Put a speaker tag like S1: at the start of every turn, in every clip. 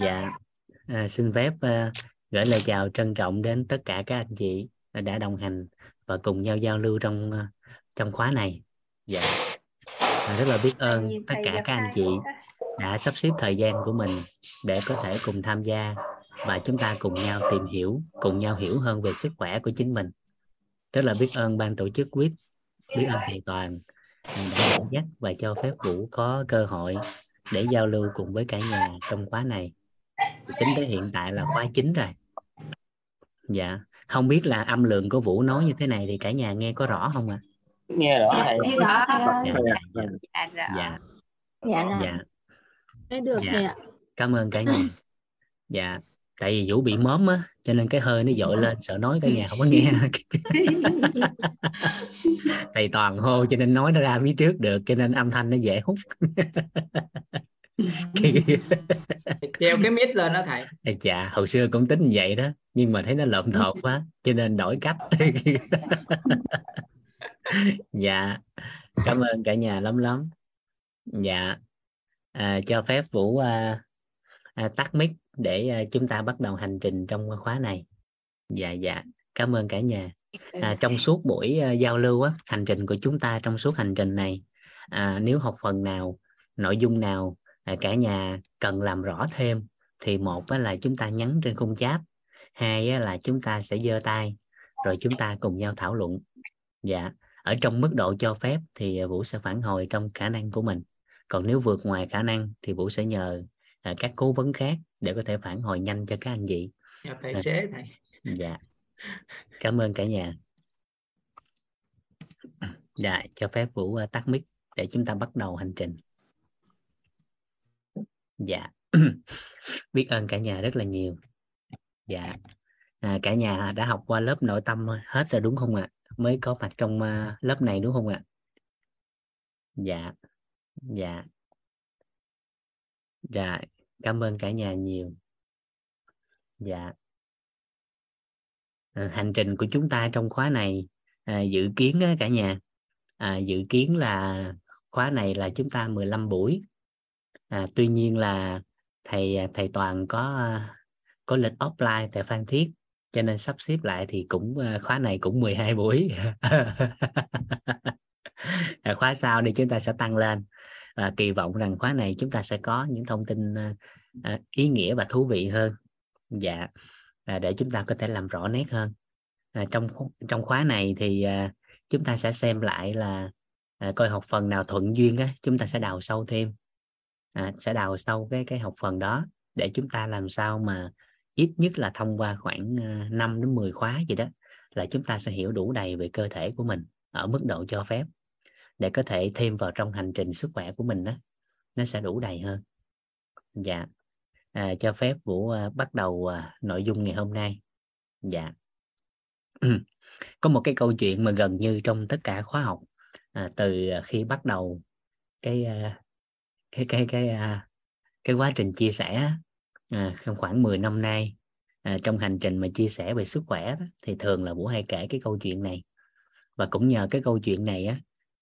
S1: dạ. À, xin phép uh, gửi lời chào trân trọng đến tất cả các anh chị đã đồng hành và cùng nhau giao lưu trong uh, trong khóa này. Dạ. À, rất là biết ơn tất cả các anh chị đã sắp xếp thời gian của mình để có thể cùng tham gia và chúng ta cùng nhau tìm hiểu cùng nhau hiểu hơn về sức khỏe của chính mình. Rất là biết ơn ban tổ chức quýt biết ơn thầy toàn. Đã dẫn dắt và cho phép vũ có cơ hội để giao lưu cùng với cả nhà trong khóa này tính tới hiện tại là khóa chính rồi. Dạ. Không biết là âm lượng của vũ nói như thế này thì cả nhà nghe có rõ không ạ? À?
S2: nghe rõ thầy.
S3: Nghe rõ
S1: dạ. Dạ
S3: dạ.
S1: Dạ.
S3: Dạ
S1: dạ.
S4: Nghe được
S1: Dạ. cảm ơn cả nhà. Dạ. Tại vì vũ bị móm á cho nên cái hơi nó dội lên sợ nói cả nhà không có nghe. Thầy toàn hô cho nên nói nó ra phía trước được cho nên âm thanh nó dễ hút
S2: treo cái mic lên đó thầy.
S1: Ê chà hồi xưa cũng tính như vậy đó nhưng mà thấy nó lộn thộn quá cho nên đổi cách. Dạ cảm ơn cả nhà lắm lắm. Dạ à, cho phép vũ à, à, tắt mic để à, chúng ta bắt đầu hành trình trong khóa này. Dạ dạ cảm ơn cả nhà. À, trong suốt buổi à, giao lưu á, hành trình của chúng ta trong suốt hành trình này à, nếu học phần nào nội dung nào à, cả nhà cần làm rõ thêm thì một là chúng ta nhắn trên khung chat hai là chúng ta sẽ giơ tay rồi chúng ta cùng nhau thảo luận. Dạ ở trong mức độ cho phép thì à, vũ sẽ phản hồi trong khả năng của mình. Còn nếu vượt ngoài khả năng thì vũ sẽ nhờ à, các cố vấn khác để có thể phản hồi nhanh cho các anh chị.
S2: Chào tài xế thầy
S1: dạ. Cảm ơn cả nhà. Dạ cho phép vũ tắt mic để chúng ta bắt đầu hành trình dạ. Biết ơn cả nhà rất là nhiều. Dạ. À, cả nhà đã học qua lớp nội tâm hết rồi đúng không ạ? Mới có mặt trong uh, lớp này đúng không ạ? Dạ. Dạ. Dạ. Cảm ơn cả nhà nhiều. Dạ. À, hành trình của chúng ta trong khóa này à, dự kiến á, cả nhà à, dự kiến là khóa này là chúng ta 15 buổi à, tuy nhiên là thầy à, thầy toàn có à, có lịch offline tại Phan Thiết cho nên sắp xếp lại thì cũng à, khóa này cũng 12 buổi. À, khóa sau thì chúng ta sẽ tăng lên. Và kỳ vọng rằng khóa này chúng ta sẽ có những thông tin à, ý nghĩa và thú vị hơn. Dạ. À, để chúng ta có thể làm rõ nét hơn. À, trong trong khóa này thì à, chúng ta sẽ xem lại là à, coi học phần nào thuận duyên á chúng ta sẽ đào sâu thêm à, sẽ đào sâu cái cái học phần đó để chúng ta làm sao mà ít nhất là thông qua khoảng à, 5 đến 10 khóa gì đó là chúng ta sẽ hiểu đủ đầy về cơ thể của mình ở mức độ cho phép để có thể thêm vào trong hành trình sức khỏe của mình đó nó sẽ đủ đầy hơn. Dạ. À, cho phép vũ à, bắt đầu à, nội dung ngày hôm nay. Dạ. Có một cái câu chuyện mà gần như trong tất cả khóa học à, từ khi bắt đầu cái à, cái cái cái à, cái quá trình chia sẻ à, trong khoảng 10 năm nay à, trong hành trình mà chia sẻ về sức khỏe đó, thì thường là vũ hay kể cái câu chuyện này. Và cũng nhờ cái câu chuyện này á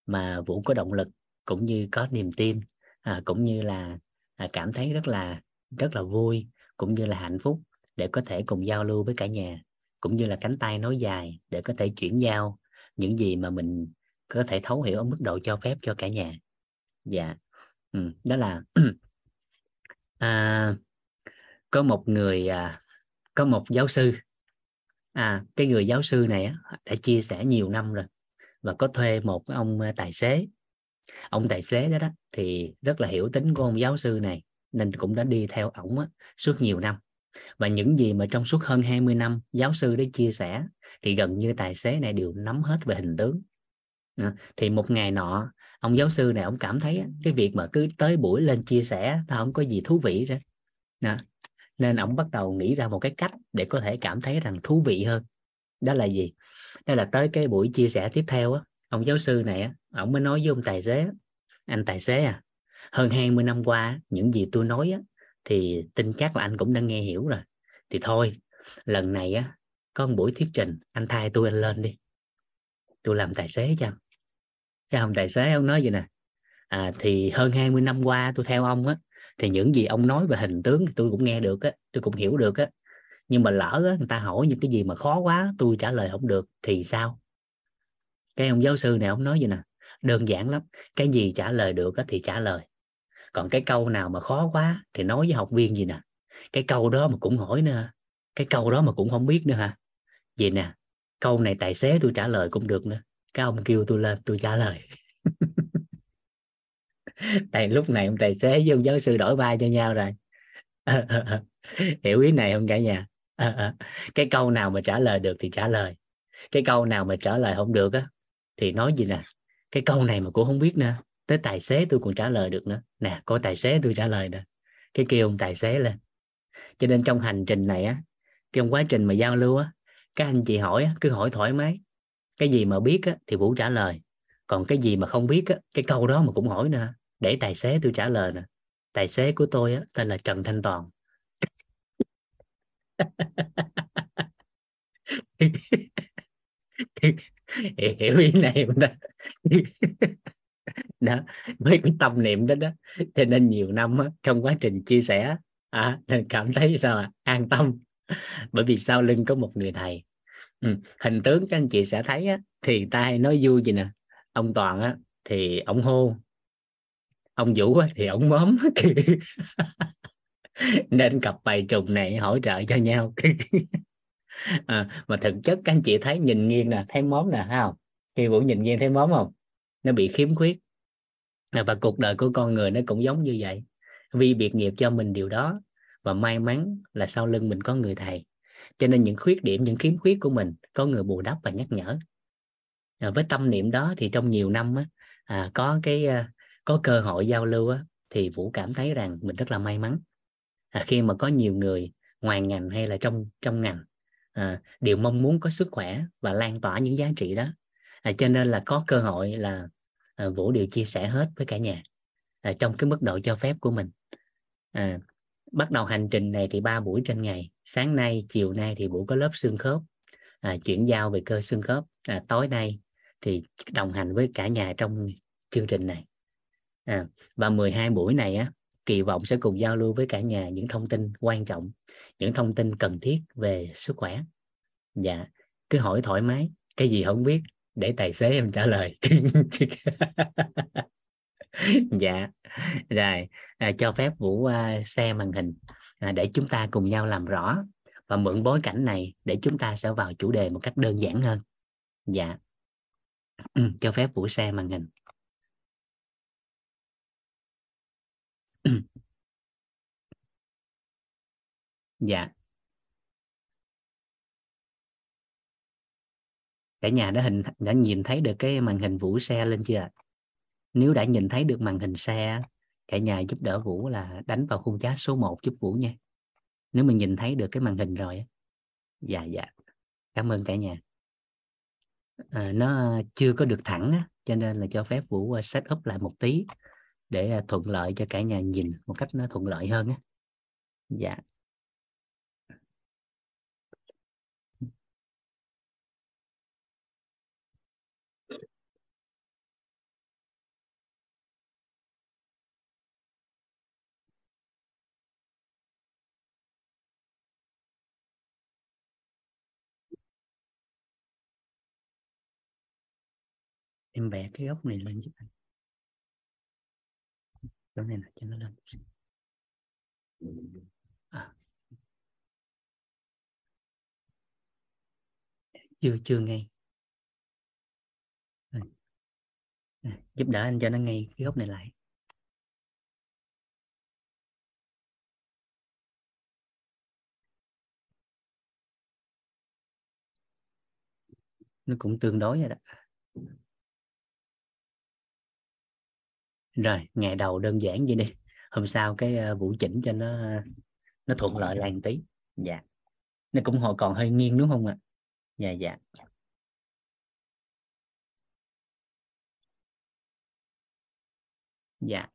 S1: mà vũ có động lực cũng như có niềm tin à, cũng như là à, cảm thấy rất là rất là vui cũng như là hạnh phúc để có thể cùng giao lưu với cả nhà cũng như là cánh tay nối dài để có thể chuyển giao những gì mà mình có thể thấu hiểu ở mức độ cho phép cho cả nhà. Dạ ừ, đó là à, có một người à, có một giáo sư. À cái người giáo sư này á, đã chia sẻ nhiều năm rồi và có thuê một ông à, tài xế. Ông tài xế đó đó thì rất là hiểu tính của ông giáo sư này nên cũng đã đi theo ổng á, suốt nhiều năm. Và những gì mà trong suốt hơn 20 năm giáo sư đã chia sẻ thì gần như tài xế này đều nắm hết về hình tướng. À, thì một ngày nọ ông giáo sư này, ông cảm thấy cái việc mà cứ tới buổi lên chia sẻ, nó không có gì thú vị đó Đó. nên ông bắt đầu nghĩ ra một cái cách để có thể cảm thấy rằng thú vị hơn. Đó là gì? Đó là tới cái buổi chia sẻ tiếp theo á, ông giáo sư này á, ông mới nói với ông tài xế, anh tài xế à hơn 20 năm qua những gì tôi nói á, thì tin chắc là anh cũng đã nghe hiểu rồi. Thì thôi, lần này á, có một buổi thuyết trình, anh thay tôi anh lên đi. Tôi làm tài xế cho anh cái ông tài xế ông nói gì nè à, thì hơn 20 năm qua tôi theo ông á thì những gì ông nói về hình tướng tôi cũng nghe được á tôi cũng hiểu được á. Nhưng mà lỡ á, người ta hỏi những cái gì mà khó quá tôi trả lời không được thì sao? Cái ông giáo sư này ông nói gì nè đơn giản lắm cái gì trả lời được á, thì trả lời. Còn cái câu nào mà khó quá thì nói với học viên gì nè cái câu đó mà cũng hỏi nữa cái câu đó mà cũng không biết nữa hả? Vậy nè câu này tài xế tôi trả lời cũng được nữa cái ông kêu tôi lên tôi trả lời. Tại lúc này ông tài xế với ông giáo sư đổi vai cho nhau rồi. Hiểu ý này không cả nhà? Cái câu nào mà trả lời được thì trả lời. Cái câu nào mà trả lời không được á thì nói gì nè? Cái câu này mà cũng không biết nữa. Tới tài xế tôi còn trả lời được nữa. Nè có tài xế tôi trả lời nè. Cái kêu ông tài xế lên. Cho nên trong hành trình này á trong quá trình mà giao lưu á các anh chị hỏi á, cứ hỏi thoải mái cái gì mà biết á, thì vũ trả lời. Còn cái gì mà không biết á, cái câu đó mà cũng hỏi nữa. Để tài xế tôi trả lời nè. Tài xế của tôi á, tên là trần thanh toàn. Hiểu ý này không đó. Đó với cái tâm niệm đó đó. Cho nên nhiều năm á, trong quá trình chia sẻ à, nên cảm thấy sao à? an tâm. Bởi vì sau lưng có một người thầy ừ. hình tướng các anh chị sẽ thấy á, thì ta hay nói vui gì nè? Ông toàn á thì ông hô. Ông vũ á, thì ông móm. Nên cặp bài trùng này hỗ trợ cho nhau. À, mà thực chất các anh chị thấy nhìn nghiêng nè thấy móm nè thấy không? Khi vũ nhìn nghiêng thấy móm không? Nó bị khiếm khuyết. À, và cuộc đời của con người nó cũng giống như vậy. Vì biệt nghiệp cho mình điều đó và may mắn là sau lưng mình có người thầy cho nên những khuyết điểm những khiếm khuyết của mình có người bù đắp và nhắc nhở. À, với tâm niệm đó thì trong nhiều năm á, à, có cái à, có cơ hội giao lưu á, thì vũ cảm thấy rằng mình rất là may mắn. À, khi mà có nhiều người ngoài ngành hay là trong trong ngành à, đều mong muốn có sức khỏe và lan tỏa những giá trị đó. À, cho nên là có cơ hội là à, vũ đều chia sẻ hết với cả nhà à, trong cái mức độ cho phép của mình. À, bắt đầu hành trình này thì ba buổi trên ngày. Sáng nay chiều nay thì buổi có lớp xương khớp. À, chuyển giao về cơ xương khớp. À, tối nay thì đồng hành với cả nhà trong chương trình này. À, và 12 buổi này á kỳ vọng sẽ cùng giao lưu với cả nhà những thông tin quan trọng những thông tin cần thiết về sức khỏe. Dạ cứ hỏi thoải mái cái gì không biết để tài xế em trả lời. dạ. Rồi à, cho phép vũ uh, xe màn hình à, để chúng ta cùng nhau làm rõ và mượn bối cảnh này để chúng ta sẽ vào chủ đề một cách đơn giản hơn. Dạ. Ừ, cho phép vũ xe màn hình. Dạ. Cả nhà đã hình đã nhìn thấy được cái màn hình vũ xe lên chưa ạ? Nếu đã nhìn thấy được màn hình xe cả nhà giúp đỡ vũ là đánh vào khung chat số 1 giúp vũ nha. Nếu mình nhìn thấy được cái màn hình rồi dạ dạ. Cảm ơn cả nhà. À, nó chưa có được thẳng á, cho nên là cho phép vũ ờ, set up lại một tí để ờ, thuận lợi cho cả nhà nhìn một cách nó thuận lợi hơn á. Dạ. Em bẻ cái góc này lên giúp anh chỗ này là cho nó lên à. chưa chưa ngay à. Ừ. À, giúp đỡ anh cho nó ngay cái góc này lại. Nó cũng tương đối rồi đó. Rồi ngày đầu đơn giản vậy đi. Hôm sau cái uh, vũ chỉnh cho nó nó thuận lợi một tí. Dạ. Nó cũng hồi còn hơi nghiêng đúng không ạ? Dạ dạ. Dạ.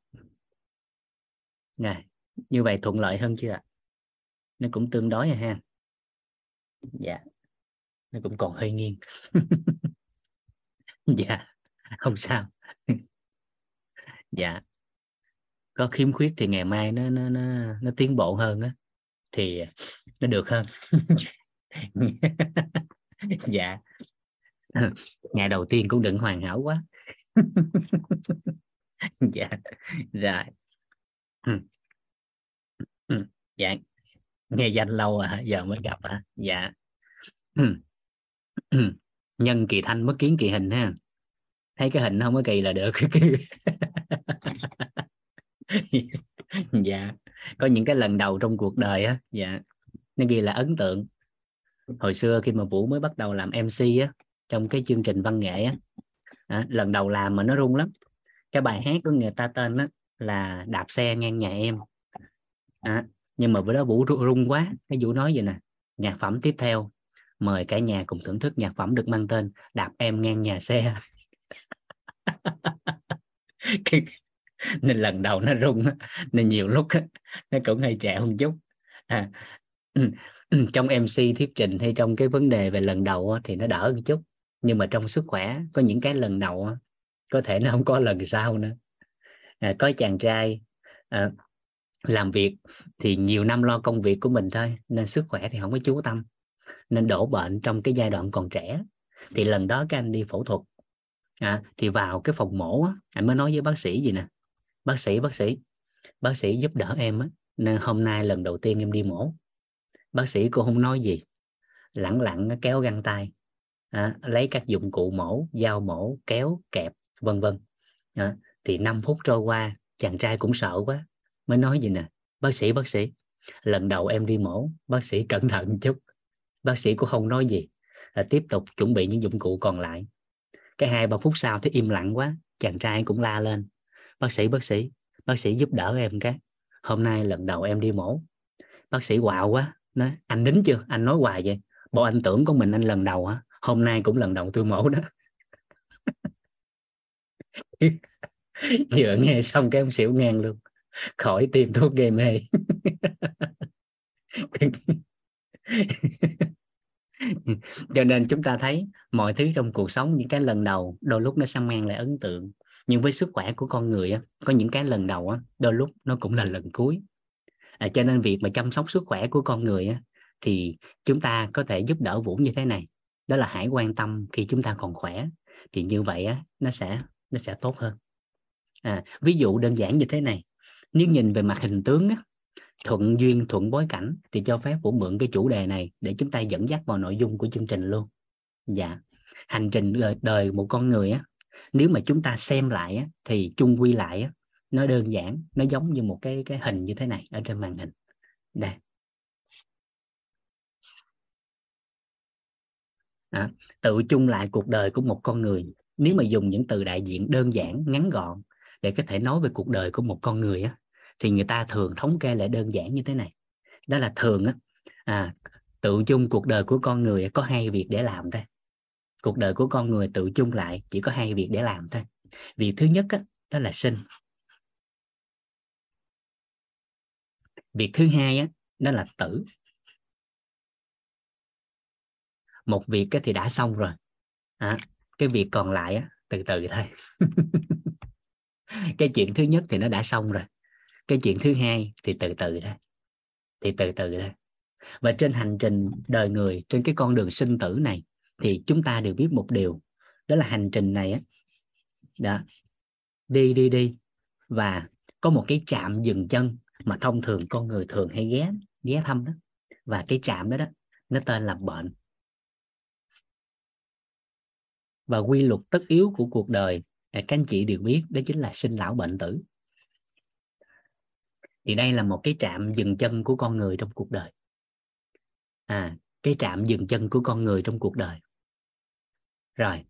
S1: Này như vậy thuận lợi hơn chưa ạ? Nó cũng tương đối rồi ha. Dạ. Nó cũng còn hơi nghiêng. Dạ. Không sao dạ. Có khiếm khuyết thì ngày mai nó nó nó, nó tiến bộ hơn á thì nó được hơn. Dạ. Ngày đầu tiên cũng đừng hoàn hảo quá. Dạ. Rồi. Ừ. Ừ. Dạ. Nghe danh lâu à giờ mới gặp à dạ. Ừ. Nhân kỳ thanh mất kiến kỳ hình ha thấy cái hình không có kỳ là được. Dạ có những cái lần đầu trong cuộc đời á dạ nó ghi là ấn tượng. Hồi xưa khi mà vũ mới bắt đầu làm mc á trong cái chương trình văn nghệ á à, lần đầu làm mà nó rung lắm. Cái bài hát của người ta tên đó là đạp xe ngang nhà em. À, nhưng mà bữa đó vũ rung quá cái vũ nói vậy nè nhạc phẩm tiếp theo mời cả nhà cùng thưởng thức nhạc phẩm được mang tên đạp em ngang nhà xe. nên lần đầu nó rung nên nhiều lúc nó cũng hơi trẻ hơn chút. À, trong mc thuyết trình hay trong cái vấn đề về lần đầu thì nó đỡ một chút. Nhưng mà trong sức khỏe có những cái lần đầu có thể nó không có lần sau nữa. À, có chàng trai à, làm việc thì nhiều năm lo công việc của mình thôi nên sức khỏe thì không có chú tâm. Nên đổ bệnh trong cái giai đoạn còn trẻ. Thì lần đó các anh đi phẫu thuật à, thì vào cái phòng mổ á, anh mới nói với bác sĩ gì nè? Bác sĩ bác sĩ bác sĩ giúp đỡ em á nên hôm nay lần đầu tiên em đi mổ. Bác sĩ cô không nói gì lẳng lặng kéo găng tay à, lấy các dụng cụ mổ dao mổ kéo kẹp vân vân. À, thì 5 phút trôi qua chàng trai cũng sợ quá mới nói gì nè? Bác sĩ bác sĩ lần đầu em đi mổ bác sĩ cẩn thận chút. Bác sĩ cũng không nói gì là tiếp tục chuẩn bị những dụng cụ còn lại cái hai ba phút sau thấy im lặng quá, chàng trai cũng la lên. Bác sĩ bác sĩ bác sĩ giúp đỡ em cái. Hôm nay lần đầu em đi mổ. Bác sĩ quạo quá, nói, anh đính chưa? Anh nói hoài vậy? Bộ anh tưởng của mình anh lần đầu hả? Hôm nay cũng lần đầu tôi mổ đó. Vừa nghe xong cái ông xỉu ngang luôn. Khỏi tìm thuốc gây mê. cho nên chúng ta thấy mọi thứ trong cuộc sống những cái lần đầu đôi lúc nó sẽ mang lại ấn tượng. Nhưng với sức khỏe của con người á, có những cái lần đầu á, đôi lúc nó cũng là lần cuối. À, cho nên việc mà chăm sóc sức khỏe của con người á, thì chúng ta có thể giúp đỡ vũ như thế này. Đó là hãy quan tâm khi chúng ta còn khỏe thì như vậy á, nó sẽ nó sẽ tốt hơn. À, ví dụ đơn giản như thế này. Nếu nhìn về mặt hình tướng á, thuận duyên thuận bối cảnh thì cho phép vũ mượn cái chủ đề này để chúng ta dẫn dắt vào nội dung của chương trình luôn. Dạ. Hành trình đời, đời một con người á nếu mà chúng ta xem lại á, thì chung quy lại á, nó đơn giản nó giống như một cái cái hình như thế này ở trên màn hình. Đây. À, tự chung lại cuộc đời của một con người. Nếu mà dùng những từ đại diện đơn giản ngắn gọn để có thể nói về cuộc đời của một con người á, thì người ta thường thống kê lại đơn giản như thế này. Đó là thường á à, tự chung cuộc đời của con người có hai việc để làm thôi. Cuộc đời của con người tự chung lại chỉ có hai việc để làm thôi. Việc thứ nhất á, đó là sinh. Việc thứ hai á, đó là tử. Một việc cái thì đã xong rồi. À, cái việc còn lại á, từ từ thôi. Cái chuyện thứ nhất thì nó đã xong rồi cái chuyện thứ hai thì từ từ thôi. Thì từ từ thôi. Và trên hành trình đời người, trên cái con đường sinh tử này thì chúng ta đều biết một điều, đó là hành trình này á, đó, đi đi đi. Và có một cái trạm dừng chân mà thông thường con người thường hay ghé ghé thăm đó. Và cái trạm đó đó, nó tên là bệnh. Và quy luật tất yếu của cuộc đời, các anh chị đều biết, đó chính là sinh lão bệnh tử thì đây là một cái trạm dừng chân của con người trong cuộc đời. À cái trạm dừng chân của con người trong cuộc đời. Rồi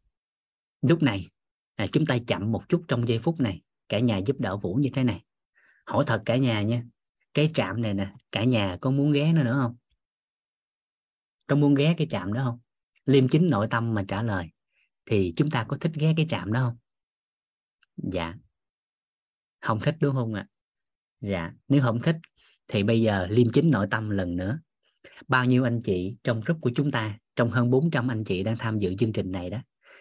S1: lúc này à, chúng ta chậm một chút trong giây phút này. Cả nhà giúp đỡ vũ như thế này. Hỏi thật cả nhà nha cái trạm này nè cả nhà có muốn ghé nó nữa không? Có muốn ghé cái trạm đó không? Liêm chính nội tâm mà trả lời thì chúng ta có thích ghé cái trạm đó không? Dạ. Không thích đúng không ạ? Dạ nếu không thích thì bây giờ liêm chính nội tâm lần nữa. Bao nhiêu anh chị trong group của chúng ta, trong hơn 400 anh chị đang tham dự chương trình này đó,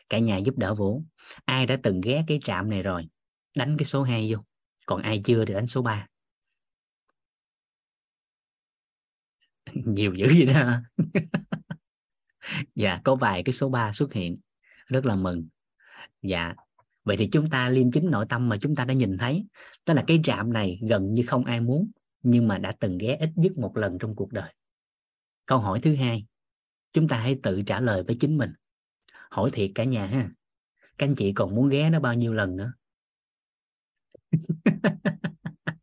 S1: cả nhà giúp đỡ Vũ. Ai đã từng ghé cái trạm này rồi, đánh cái số 2 vô, còn ai chưa thì đánh số 3 nhiều dữ vậy đó. Dạ có vài cái số 3 xuất hiện. Rất là mừng. Dạ vậy thì chúng ta liêm chính nội tâm mà chúng ta đã nhìn thấy. Đó là cái trạm này gần như không ai muốn, nhưng mà đã từng ghé ít nhất một lần trong cuộc đời. Câu hỏi thứ hai, chúng ta hãy tự trả lời với chính mình. Hỏi thiệt cả nhà ha, các anh chị còn muốn ghé nó bao nhiêu lần nữa?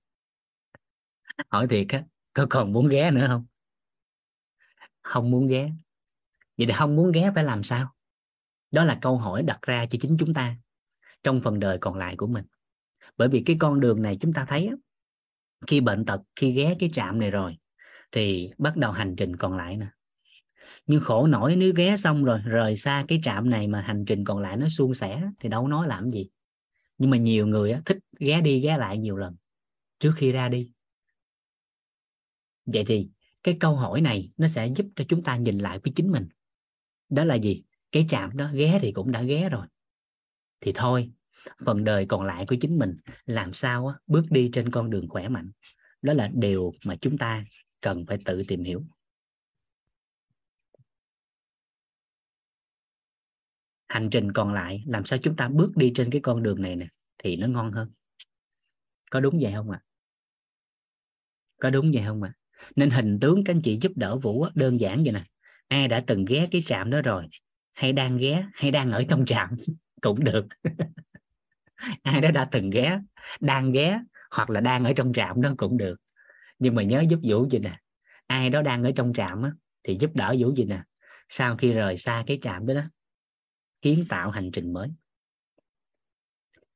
S1: Hỏi thiệt á, có còn muốn ghé nữa không? Không muốn ghé. Vậy thì không muốn ghé phải làm sao? Đó là câu hỏi đặt ra cho chính chúng ta trong phần đời còn lại của mình. Bởi vì cái con đường này chúng ta thấy khi bệnh tật, khi ghé cái trạm này rồi, thì bắt đầu hành trình còn lại nè nhưng khổ nổi nếu ghé xong rồi, rời xa cái trạm này mà hành trình còn lại nó suôn sẻ, thì đâu nói làm gì. Nhưng mà nhiều người thích ghé đi ghé lại nhiều lần, trước khi ra đi. Vậy thì cái câu hỏi này nó sẽ giúp cho chúng ta nhìn lại với chính mình. Đó là gì? Cái trạm đó ghé thì cũng đã ghé rồi. Thì thôi phần đời còn lại của chính mình làm sao á, bước đi trên con đường khỏe mạnh. Đó là điều mà chúng ta cần phải tự tìm hiểu. Hành trình còn lại làm sao chúng ta bước đi trên cái con đường này nè thì nó ngon hơn. Có đúng vậy không ạ? À? có đúng vậy không ạ? À? nên hình tướng các anh chị giúp đỡ vũ đơn giản vậy nè. Ai đã từng ghé cái trạm đó rồi hay đang ghé hay đang ở trong trạm cũng được ai đó đã từng ghé đang ghé hoặc là đang ở trong trạm đó cũng được. Nhưng mà nhớ giúp vũ gì nè à, ai đó đang ở trong trạm á, thì giúp đỡ vũ gì nè à, sau khi rời xa cái trạm đó đó kiến tạo hành trình mới.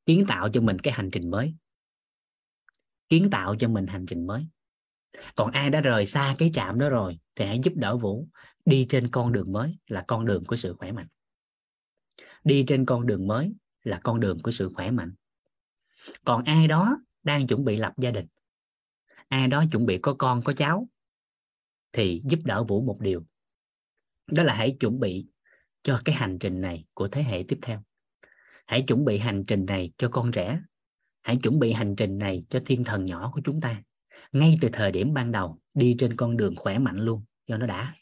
S1: Kiến tạo cho mình cái hành trình mới. Kiến tạo cho mình hành trình mới. Còn ai đã rời xa cái trạm đó rồi thì hãy giúp đỡ vũ. Đi trên con đường mới là con đường của sự khỏe mạnh. Đi trên con đường mới là con đường của sự khỏe mạnh. Còn ai đó đang chuẩn bị lập gia đình, ai đó chuẩn bị có con, có cháu, thì giúp đỡ vũ một điều. Đó là hãy chuẩn bị cho cái hành trình này của thế hệ tiếp theo. Hãy chuẩn bị hành trình này cho con trẻ hãy chuẩn bị hành trình này cho thiên thần nhỏ của chúng ta. Ngay từ thời điểm ban đầu, đi trên con đường khỏe mạnh luôn cho nó đã.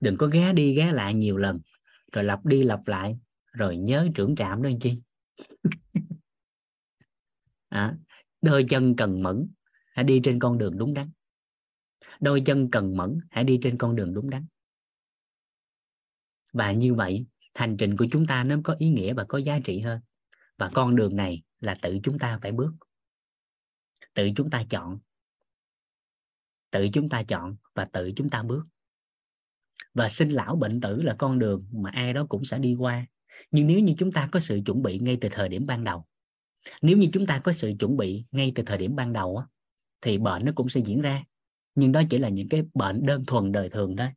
S1: Đừng có ghé đi ghé lại nhiều lần, rồi lặp đi lặp lại rồi nhớ trưởng trạm đó chi? À, đôi chân cần mẫn hãy đi trên con đường đúng đắn. Đôi chân cần mẫn hãy đi trên con đường đúng đắn. Và như vậy hành trình của chúng ta nó có ý nghĩa và có giá trị hơn. Và con đường này là tự chúng ta phải bước. Tự chúng ta chọn. Tự chúng ta chọn và tự chúng ta bước. Và sinh lão bệnh tử là con đường mà ai đó cũng sẽ đi qua nhưng nếu như chúng ta có sự chuẩn bị ngay từ thời điểm ban đầu nếu như chúng ta có sự chuẩn bị ngay từ thời điểm ban đầu á, thì bệnh nó cũng sẽ diễn ra. Nhưng đó chỉ là những cái bệnh đơn thuần đời thường thôi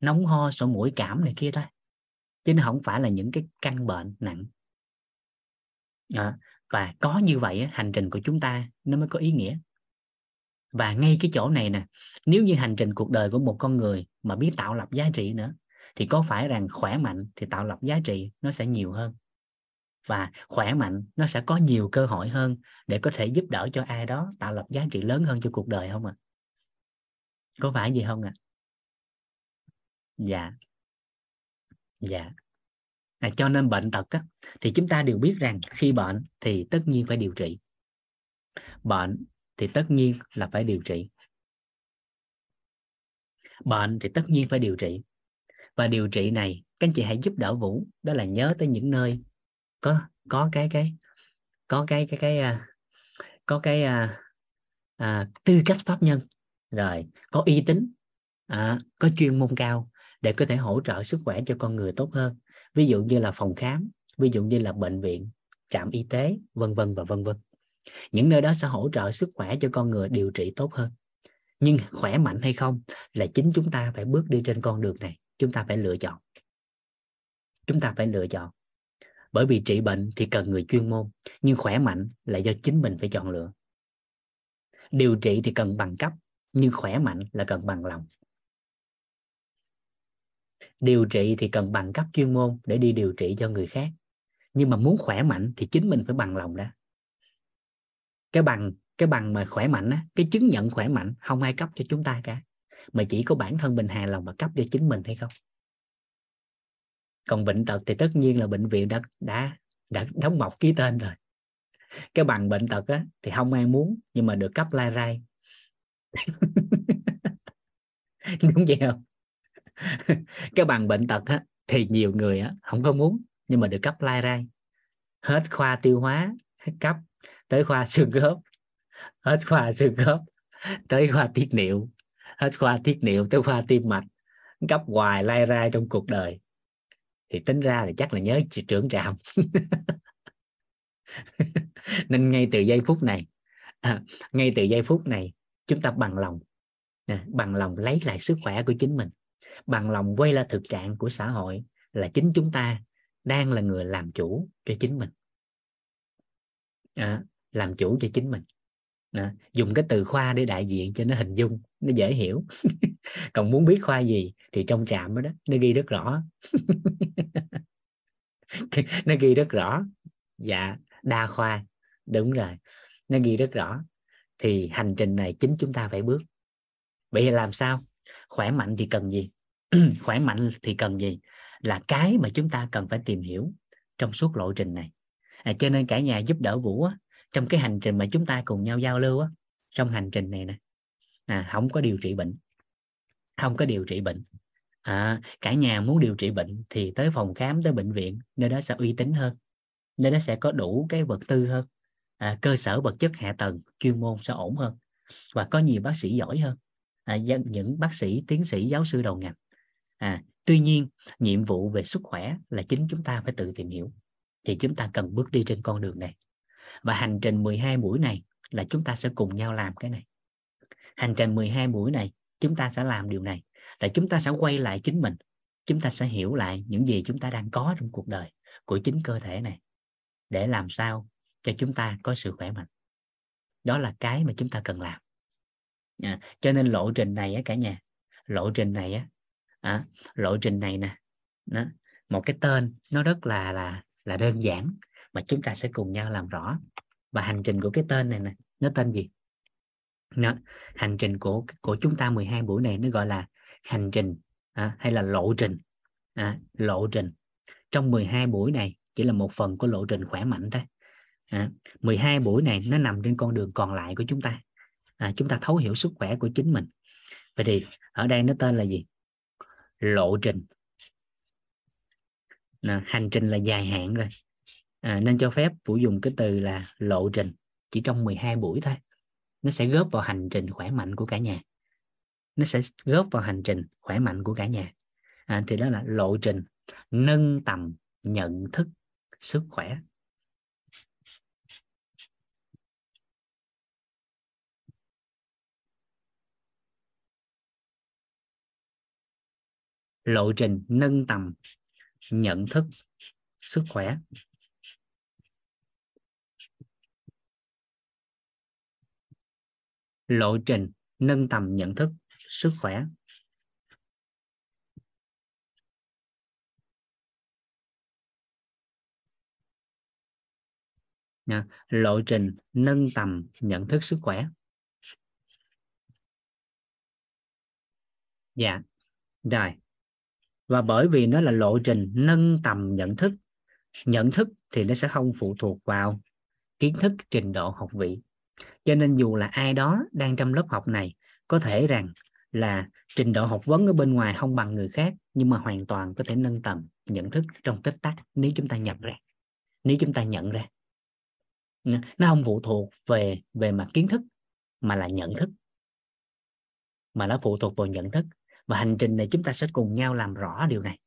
S1: nóng ho sổ mũi cảm này kia thôi. Chứ nó không phải là những cái căn bệnh nặng. À, và có như vậy hành trình của chúng ta nó mới có ý nghĩa. Và ngay cái chỗ này nè nếu như hành trình cuộc đời của một con người mà biết tạo lập giá trị nữa thì có phải rằng khỏe mạnh thì tạo lập giá trị nó sẽ nhiều hơn? Và khỏe mạnh nó sẽ có nhiều cơ hội hơn để có thể giúp đỡ cho ai đó tạo lập giá trị lớn hơn cho cuộc đời không ạ? À? có phải gì không ạ? À? dạ. Dạ. À, cho nên bệnh tật á, thì chúng ta đều biết rằng khi bệnh thì tất nhiên phải điều trị. Bệnh thì tất nhiên là phải điều trị. Bệnh thì tất nhiên phải điều trị và điều trị này các anh chị hãy giúp đỡ vũ. Đó là nhớ tới những nơi có có cái cái có cái cái cái, cái có cái à, à, tư cách pháp nhân. Rồi có uy tín à, có chuyên môn cao để có thể hỗ trợ sức khỏe cho con người tốt hơn. Ví dụ như là phòng khám ví dụ như là bệnh viện trạm y tế vân vân và vân vân. Những nơi đó sẽ hỗ trợ sức khỏe cho con người điều trị tốt hơn. Nhưng khỏe mạnh hay không là chính chúng ta phải bước đi trên con đường này chúng ta phải lựa chọn. Chúng ta phải lựa chọn. Bởi vì trị bệnh thì cần người chuyên môn, nhưng khỏe mạnh là do chính mình phải chọn lựa. Điều trị thì cần bằng cấp, nhưng khỏe mạnh là cần bằng lòng. Điều trị thì cần bằng cấp chuyên môn để đi điều trị cho người khác, nhưng mà muốn khỏe mạnh thì chính mình phải bằng lòng đã cái bằng cái bằng mà khỏe mạnh á, cái chứng nhận khỏe mạnh không ai cấp cho chúng ta cả mà chỉ có bản thân mình hài lòng mà cấp cho chính mình hay không? Còn bệnh tật thì tất nhiên là bệnh viện đã đã đã đóng mọc ký tên rồi. Cái bằng bệnh tật á, thì không ai muốn nhưng mà được cấp lai rai. Đúng vậy không? Cái bằng bệnh tật á, thì nhiều người á, không có muốn nhưng mà được cấp lai rai. Hết khoa tiêu hóa hết cấp tới khoa xương khớp hết khoa xương khớp tới khoa tiết niệu hết khoa tiết niệu tới khoa tim mạch cấp hoài lai rai trong cuộc đời. Thì tính ra là chắc là nhớ trưởng trạm. Nên ngay từ giây phút này à, ngay từ giây phút này chúng ta bằng lòng à, bằng lòng lấy lại sức khỏe của chính mình. Bằng lòng quay lại thực trạng của xã hội là chính chúng ta đang là người làm chủ cho chính mình. À, làm chủ cho chính mình. À, dùng cái từ khoa để đại diện cho nó hình dung nó dễ hiểu. Còn muốn biết khoa gì thì trong trạm đó, đó nó ghi rất rõ. Nó ghi rất rõ. Dạ đa khoa. Đúng rồi nó ghi rất rõ. Thì hành trình này chính chúng ta phải bước. Vậy thì làm sao? Khỏe mạnh thì cần gì? Khỏe mạnh thì cần gì? Là cái mà chúng ta cần phải tìm hiểu trong suốt lộ trình này. À, cho nên cả nhà giúp đỡ vũ á, trong cái hành trình mà chúng ta cùng nhau giao lưu á, trong hành trình này nè à, không có điều trị bệnh. Không có điều trị bệnh. À, cả nhà muốn điều trị bệnh thì tới phòng khám tới bệnh viện nơi đó sẽ uy tín hơn. Nơi đó sẽ có đủ cái vật tư hơn. À, cơ sở vật chất hạ tầng chuyên môn sẽ ổn hơn. Và có nhiều bác sĩ giỏi hơn. À, những bác sĩ tiến sĩ giáo sư đầu ngành. À, tuy nhiên nhiệm vụ về sức khỏe là chính chúng ta phải tự tìm hiểu. Thì chúng ta cần bước đi trên con đường này. Và hành trình 12 buổi này là chúng ta sẽ cùng nhau làm cái này hành trình 12 buổi này chúng ta sẽ làm điều này. Là chúng ta sẽ quay lại chính mình. Chúng ta sẽ hiểu lại những gì chúng ta đang có trong cuộc đời của chính cơ thể này. Để làm sao cho chúng ta có sự khỏe mạnh. Đó là cái mà chúng ta cần làm. À, cho nên lộ trình này á cả nhà. Lộ trình này á à, lộ trình này nè nó một cái tên nó rất là là là đơn giản mà chúng ta sẽ cùng nhau làm rõ. Và hành trình của cái tên này nè nó tên gì? Nó, hành trình của của chúng ta 12 buổi này nó gọi là hành trình à, hay là lộ trình à, lộ trình. Trong 12 buổi này chỉ là một phần của lộ trình khỏe mạnh thôi à, 12 buổi này nó nằm trên con đường còn lại của chúng ta à, chúng ta thấu hiểu sức khỏe của chính mình. Vậy thì ở đây nó tên là gì? Lộ trình. À, hành trình là dài hạn rồi à, nên cho phép vũ dùng cái từ là lộ trình chỉ trong 12 buổi thôi nó sẽ góp vào hành trình khỏe mạnh của cả nhà. Nó sẽ góp vào hành trình khỏe mạnh của cả nhà. À, thì đó là lộ trình nâng tầm nhận thức sức khỏe. Lộ trình nâng tầm nhận thức sức khỏe. Lộ trình, nâng tầm nhận thức, sức khỏe. Nha. lộ trình, nâng tầm nhận thức, sức khỏe. Dạ rồi. Và bởi vì nó là lộ trình, nâng tầm nhận thức nhận thức thì nó sẽ không phụ thuộc vào kiến thức trình độ học vị cho nên dù là ai đó đang trong lớp học này có thể rằng là trình độ học vấn ở bên ngoài không bằng người khác nhưng mà hoàn toàn có thể nâng tầm nhận thức trong tích tắc nếu chúng ta nhận ra nếu chúng ta nhận ra. Nó không phụ thuộc về về mặt kiến thức mà là nhận thức. Mà nó phụ thuộc vào nhận thức. Và hành trình này chúng ta sẽ cùng nhau làm rõ điều này.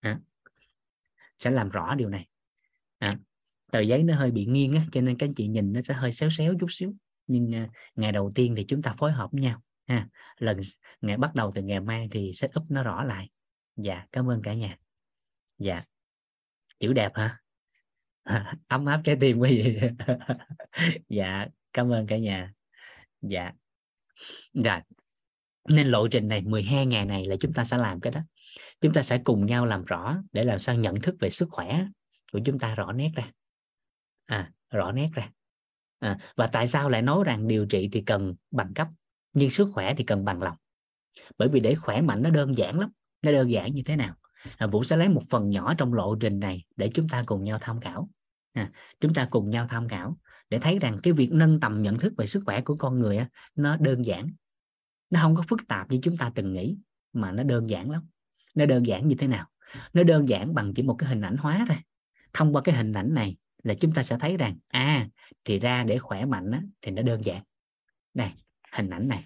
S1: À, sẽ làm rõ điều này. À, tờ giấy nó hơi bị nghiêng á, cho nên các anh chị nhìn nó sẽ hơi xéo xéo chút xíu nhưng uh, ngày đầu tiên thì chúng ta phối hợp với nhau ha. Lần ngày bắt đầu từ ngày mai thì sẽ up nó rõ lại. Dạ cảm ơn cả nhà. Dạ. Chữ đẹp hả? À, ấm áp trái tim quý vị dạ cảm ơn cả nhà. Dạ. Rồi. Nên lộ trình này 12 ngày này là chúng ta sẽ làm cái đó. Chúng ta sẽ cùng nhau làm rõ để làm sao nhận thức về sức khỏe của chúng ta rõ nét ra. À rõ nét ra à, và tại sao lại nói rằng điều trị thì cần bằng cấp nhưng sức khỏe thì cần bằng lòng? Bởi vì để khỏe mạnh nó đơn giản lắm nó đơn giản như thế nào? À, vũ sẽ lấy một phần nhỏ trong lộ trình này để chúng ta cùng nhau tham khảo. À, chúng ta cùng nhau tham khảo để thấy rằng cái việc nâng tầm nhận thức về sức khỏe của con người á, nó đơn giản. Nó không có phức tạp như chúng ta từng nghĩ mà nó đơn giản lắm. Nó đơn giản như thế nào? Nó đơn giản bằng chỉ một cái hình ảnh hóa thôi. Thông qua cái hình ảnh này là chúng ta sẽ thấy rằng à thì ra để khỏe mạnh á, thì nó đơn giản. Đây hình ảnh này.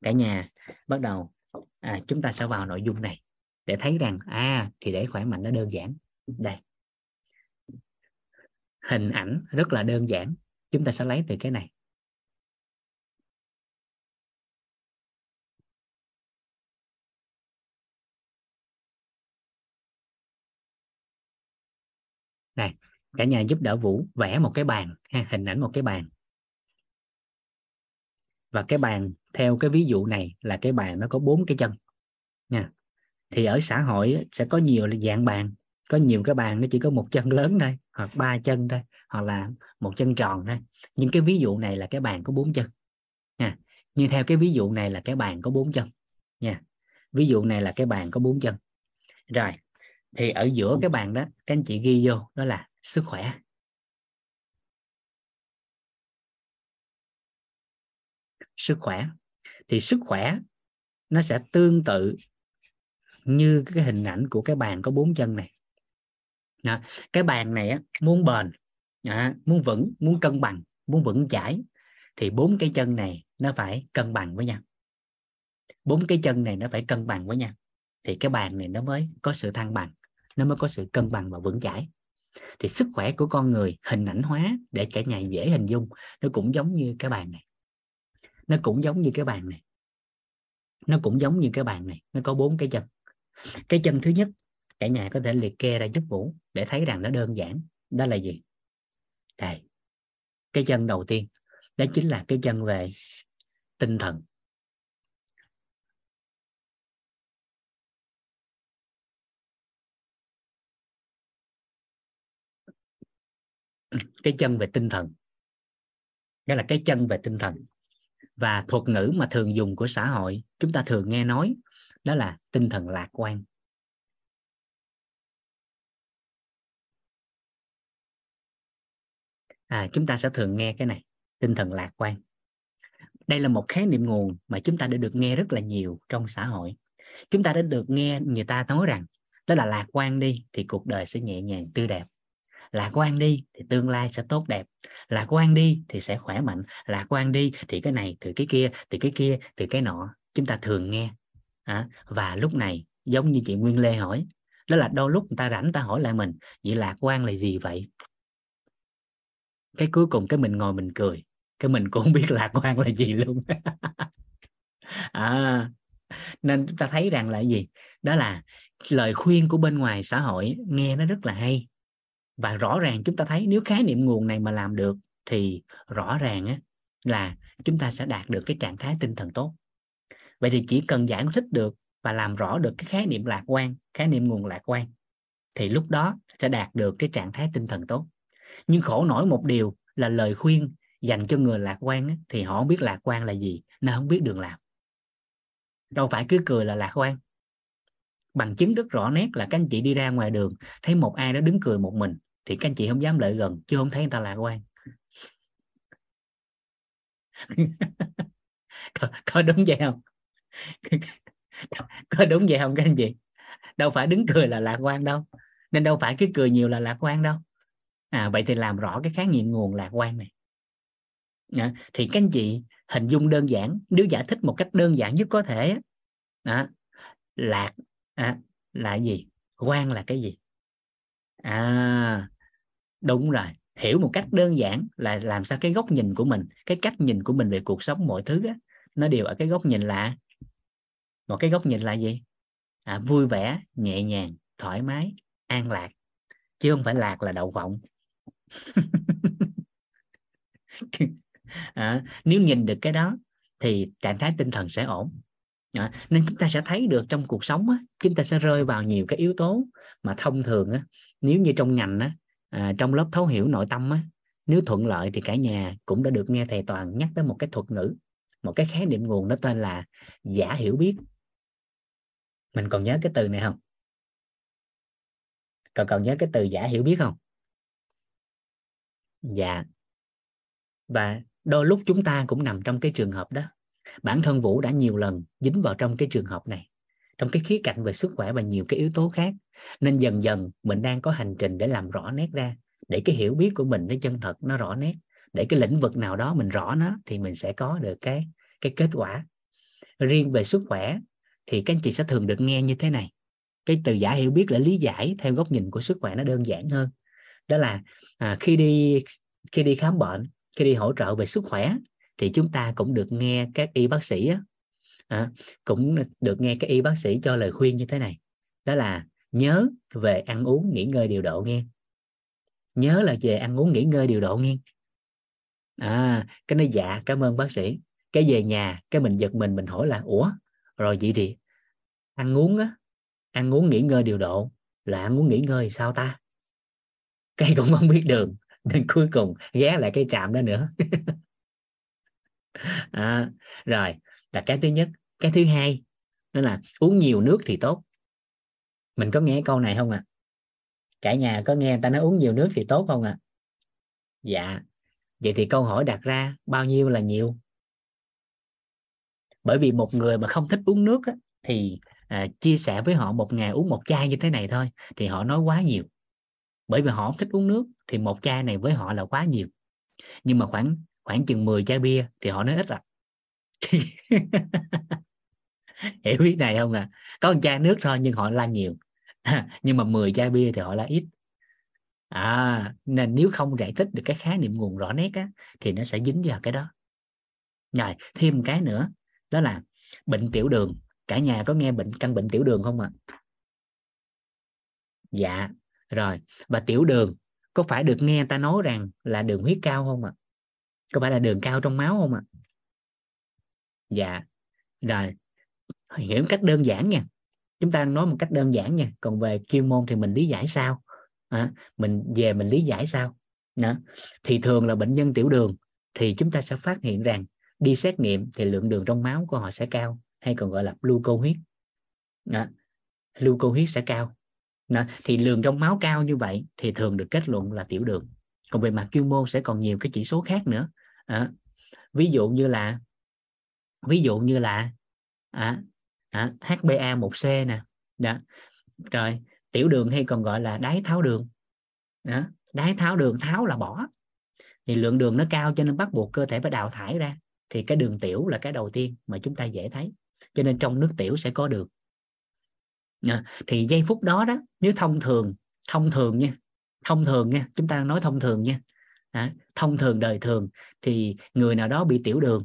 S1: Cả nhà bắt đầu à, chúng ta sẽ vào nội dung này để thấy rằng à thì để khỏe mạnh nó đơn giản. Đây. Hình ảnh rất là đơn giản. Chúng ta sẽ lấy từ cái này. Này cả nhà giúp đỡ vũ vẽ một cái bàn ha, hình ảnh một cái bàn. Và cái bàn theo cái ví dụ này là cái bàn nó có bốn cái chân nha. Thì ở xã hội sẽ có nhiều dạng bàn có nhiều cái bàn nó chỉ có một chân lớn thôi hoặc ba chân thôi hoặc là một chân tròn thôi. Nhưng cái ví dụ này là cái bàn có bốn chân nha. Như theo cái ví dụ này là cái bàn có bốn chân nha. Ví dụ này là cái bàn có bốn chân. Rồi thì ở giữa cái bàn đó các anh chị ghi vô đó là sức khỏe. Sức khỏe. Thì sức khỏe nó sẽ tương tự như cái hình ảnh của cái bàn có bốn chân này. À, cái bàn này á, muốn bền à, muốn vững muốn cân bằng muốn vững chãi thì bốn cái chân này nó phải cân bằng với nhau. Bốn cái chân này nó phải cân bằng với nhau. Thì cái bàn này nó mới có sự thăng bằng nó mới có sự cân bằng và vững chãi thì sức khỏe của con người hình ảnh hóa để cả nhà dễ hình dung, nó cũng giống như cái bàn này. Nó cũng giống như cái bàn này. Nó cũng giống như cái bàn này, nó có bốn cái chân. Cái chân thứ nhất, cả nhà có thể liệt kê ra giúp vũ để thấy rằng nó đơn giản. Đó là gì? Đây cái chân đầu tiên, đó chính là cái chân về tinh thần. cái chân về tinh thần. Nghĩa là cái chân về tinh thần. Và thuật ngữ mà thường dùng của xã hội chúng ta thường nghe nói đó là tinh thần lạc quan. À, chúng ta sẽ thường nghe cái này tinh thần lạc quan. Đây là một khái niệm nguồn mà chúng ta đã được nghe rất là nhiều trong xã hội. Chúng ta đã được nghe người ta nói rằng đó là lạc quan đi thì cuộc đời sẽ nhẹ nhàng tươi đẹp lạc quan đi thì tương lai sẽ tốt đẹp. Lạc quan đi thì sẽ khỏe mạnh. Lạc quan đi thì cái này từ cái kia từ cái kia từ cái nọ. Chúng ta thường nghe. À, và lúc này giống như chị Nguyên Lê hỏi đó là đôi lúc người ta rảnh ta hỏi lại mình vậy lạc quan là gì vậy? Cái cuối cùng cái mình ngồi mình cười cái mình cũng không biết lạc quan là gì luôn. À, nên chúng ta thấy rằng là gì? Đó là lời khuyên của bên ngoài xã hội nghe nó rất là hay và rõ ràng chúng ta thấy nếu khái niệm nguồn này mà làm được thì rõ ràng á, là chúng ta sẽ đạt được cái trạng thái tinh thần tốt. Vậy thì chỉ cần giải thích được và làm rõ được cái khái niệm lạc quan khái niệm nguồn lạc quan thì lúc đó sẽ đạt được cái trạng thái tinh thần tốt. Nhưng khổ nổi một điều là lời khuyên dành cho người lạc quan á, thì họ không biết lạc quan là gì nên không biết đường làm. Đâu phải cứ cười là lạc quan. Bằng chứng rất rõ nét là các anh chị đi ra ngoài đường thấy một ai đó đứng cười một mình thì các anh chị không dám lại gần chứ không thấy người ta lạc quan. Có, có đúng vậy không? Có đúng vậy không các anh chị? Đâu phải đứng cười là lạc quan đâu. Nên đâu phải cứ cười nhiều là lạc quan đâu. À vậy thì làm rõ cái khái niệm nguồn lạc quan này. À, thì các anh chị hình dung đơn giản nếu giải thích một cách đơn giản nhất có thể à, lạc à, là gì? Quan là cái gì? À đúng rồi. Hiểu một cách đơn giản là làm sao cái góc nhìn của mình cái cách nhìn của mình về cuộc sống mọi thứ á, nó đều ở cái góc nhìn là một cái góc nhìn là gì? À, vui vẻ nhẹ nhàng thoải mái an lạc chứ không phải lạc là đậu vọng à, ờ, nếu nhìn được cái đó thì trạng thái tinh thần sẽ ổn. À, nên chúng ta sẽ thấy được trong cuộc sống á, chúng ta sẽ rơi vào nhiều cái yếu tố mà thông thường á, nếu như trong ngành á, à, trong lớp thấu hiểu nội tâm á, nếu thuận lợi thì cả nhà cũng đã được nghe thầy toàn nhắc tới một cái thuật ngữ một cái khái niệm nguồn nó tên là giả hiểu biết. Mình còn nhớ cái từ này không? Còn còn nhớ cái từ giả hiểu biết không? Dạ. Và đôi lúc chúng ta cũng nằm trong cái trường hợp đó. Bản thân vũ đã nhiều lần dính vào trong cái trường hợp này trong cái khía cạnh về sức khỏe và nhiều cái yếu tố khác. Nên dần dần mình đang có hành trình để làm rõ nét ra để cái hiểu biết của mình nó chân thật nó rõ nét. Để cái lĩnh vực nào đó mình rõ nó thì mình sẽ có được cái cái kết quả. Riêng về sức khỏe thì các anh chị sẽ thường được nghe như thế này. Cái từ giả hiểu biết là lý giải theo góc nhìn của sức khỏe nó đơn giản hơn. Đó là à, khi đi khi đi khám bệnh khi đi hỗ trợ về sức khỏe thì chúng ta cũng được nghe các y bác sĩ á, à, cũng được nghe các y bác sĩ cho lời khuyên như thế này. Đó là nhớ về ăn uống nghỉ ngơi điều độ nghe. Nhớ là về ăn uống nghỉ ngơi điều độ nghe. À cái nó dạ cảm ơn bác sĩ. Cái về nhà cái mình giật mình mình hỏi là ủa rồi vậy thì ăn uống á ăn uống nghỉ ngơi điều độ là ăn uống nghỉ ngơi sao ta? Cái cũng không biết đường nên cuối cùng ghé lại cái trạm đó nữa. À, rồi là cái thứ nhất. Cái thứ hai đó là uống nhiều nước thì tốt. Mình có nghe câu này không ạ? À? cả nhà có nghe người ta nói uống nhiều nước thì tốt không ạ? À? dạ. Vậy thì câu hỏi đặt ra bao nhiêu là nhiều? Bởi vì một người mà không thích uống nước á, thì à, chia sẻ với họ một ngày uống một chai như thế này thôi thì họ nói quá nhiều. Bởi vì họ không thích uống nước thì một chai này với họ là quá nhiều. Nhưng mà khoảng khoảng chừng 10 chai bia thì họ nói ít à hiểu biết này không à có một chai nước thôi nhưng họ la nhiều nhưng mà 10 chai bia thì họ la ít à nên nếu không giải thích được cái khái niệm nguồn rõ nét á, thì nó sẽ dính vào cái đó rồi thêm một cái nữa đó là bệnh tiểu đường cả nhà có nghe bệnh căn bệnh tiểu đường không ạ à? dạ rồi và tiểu đường có phải được nghe ta nói rằng là đường huyết cao không ạ à? có phải là đường cao trong máu không ạ à? Dạ. Rồi hiểu cách đơn giản nha. Chúng ta nói một cách đơn giản nha. Còn về chuyên môn thì mình lý giải sao? À, mình về mình lý giải sao? Đó. thì thường là bệnh nhân tiểu đường thì chúng ta sẽ phát hiện rằng đi xét nghiệm thì lượng đường trong máu của họ sẽ cao hay còn gọi là gluco huyết đó. gluco huyết sẽ cao. Đó. thì lượng trong máu cao như vậy thì thường được kết luận là tiểu đường. Còn về mặt chuyên môn sẽ còn nhiều cái chỉ số khác nữa. À, ví dụ như là ví dụ như là à, à, HbA1c nè đó. rồi tiểu đường hay còn gọi là đái tháo đường đó. đái tháo đường tháo là bỏ. Thì lượng đường nó cao cho nên bắt buộc cơ thể phải đào thải ra. Thì cái đường tiểu là cái đầu tiên mà chúng ta dễ thấy. Cho nên trong nước tiểu sẽ có đường à, dạ. thì giây phút đó đó nếu thông thường thông thường nha thông thường nha chúng ta nói thông thường nha à, thông thường đời thường thì người nào đó bị tiểu đường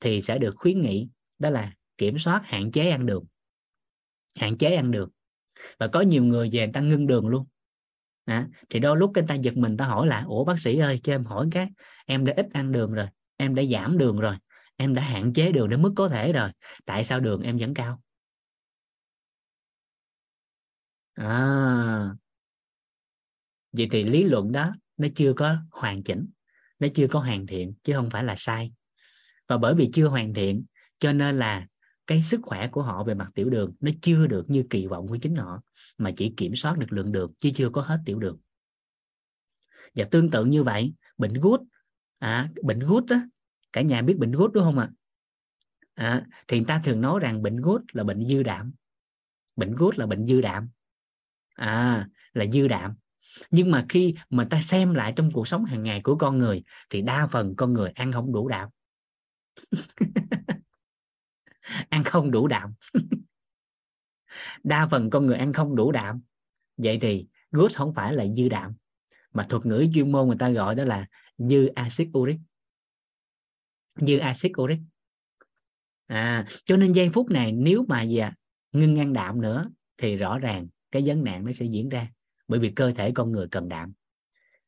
S1: thì sẽ được khuyến nghị đó là kiểm soát hạn chế ăn đường hạn chế ăn đường và có nhiều người về người ta ngưng đường luôn. À, thì đôi lúc người ta giật mình ta hỏi là ủa bác sĩ ơi cho em hỏi cái em đã ít ăn đường rồi em đã giảm đường rồi em đã hạn chế đường đến mức có thể rồi tại sao đường em vẫn cao? À. Vậy thì lý luận đó nó chưa có hoàn chỉnh nó chưa có hoàn thiện chứ không phải là sai và bởi vì chưa hoàn thiện cho nên là cái sức khỏe của họ về mặt tiểu đường nó chưa được như kỳ vọng của chính họ mà chỉ kiểm soát được lượng đường chứ chưa có hết tiểu đường. Và tương tự như vậy bệnh gút à, bệnh gút đó cả nhà biết bệnh gút đúng không ạ? À? à, thì người ta thường nói rằng bệnh gút là bệnh dư đạm. Bệnh gút là bệnh dư đạm. À là dư đạm. Nhưng mà khi mà ta xem lại trong cuộc sống hàng ngày của con người thì đa phần con người ăn không đủ đạm. ăn không đủ đạm. Đa phần con người ăn không đủ đạm. Vậy thì good không phải là dư đạm mà thuật ngữ chuyên môn người ta gọi đó là dư axit uric. Dư axit uric. À cho nên giây phút này nếu mà dạ, ngưng ăn đạm nữa thì rõ ràng cái vấn nạn nó sẽ diễn ra bởi vì cơ thể con người cần đạm.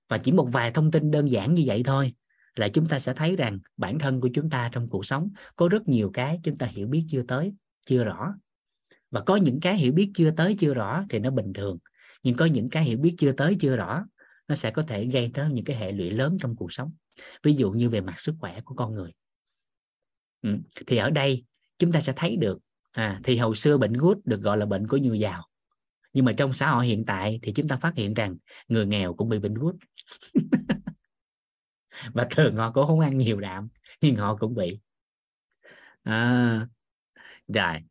S1: Và chỉ một vài thông tin đơn giản như vậy thôi là chúng ta sẽ thấy rằng bản thân của chúng ta trong cuộc sống có rất nhiều cái chúng ta hiểu biết chưa tới chưa rõ. Và có những cái hiểu biết chưa tới chưa rõ thì nó bình thường. Nhưng có những cái hiểu biết chưa tới chưa rõ nó sẽ có thể gây tới những cái hệ lụy lớn trong cuộc sống. Ví dụ như về mặt sức khỏe của con người. Ừ. thì ở đây chúng ta sẽ thấy được à, thì hồi xưa bệnh gút được gọi là bệnh của người giàu. Nhưng mà trong xã hội hiện tại thì chúng ta phát hiện rằng người nghèo cũng bị bệnh gút. và thường họ cũng không ăn nhiều đạm nhưng họ cũng bị. À, rồi.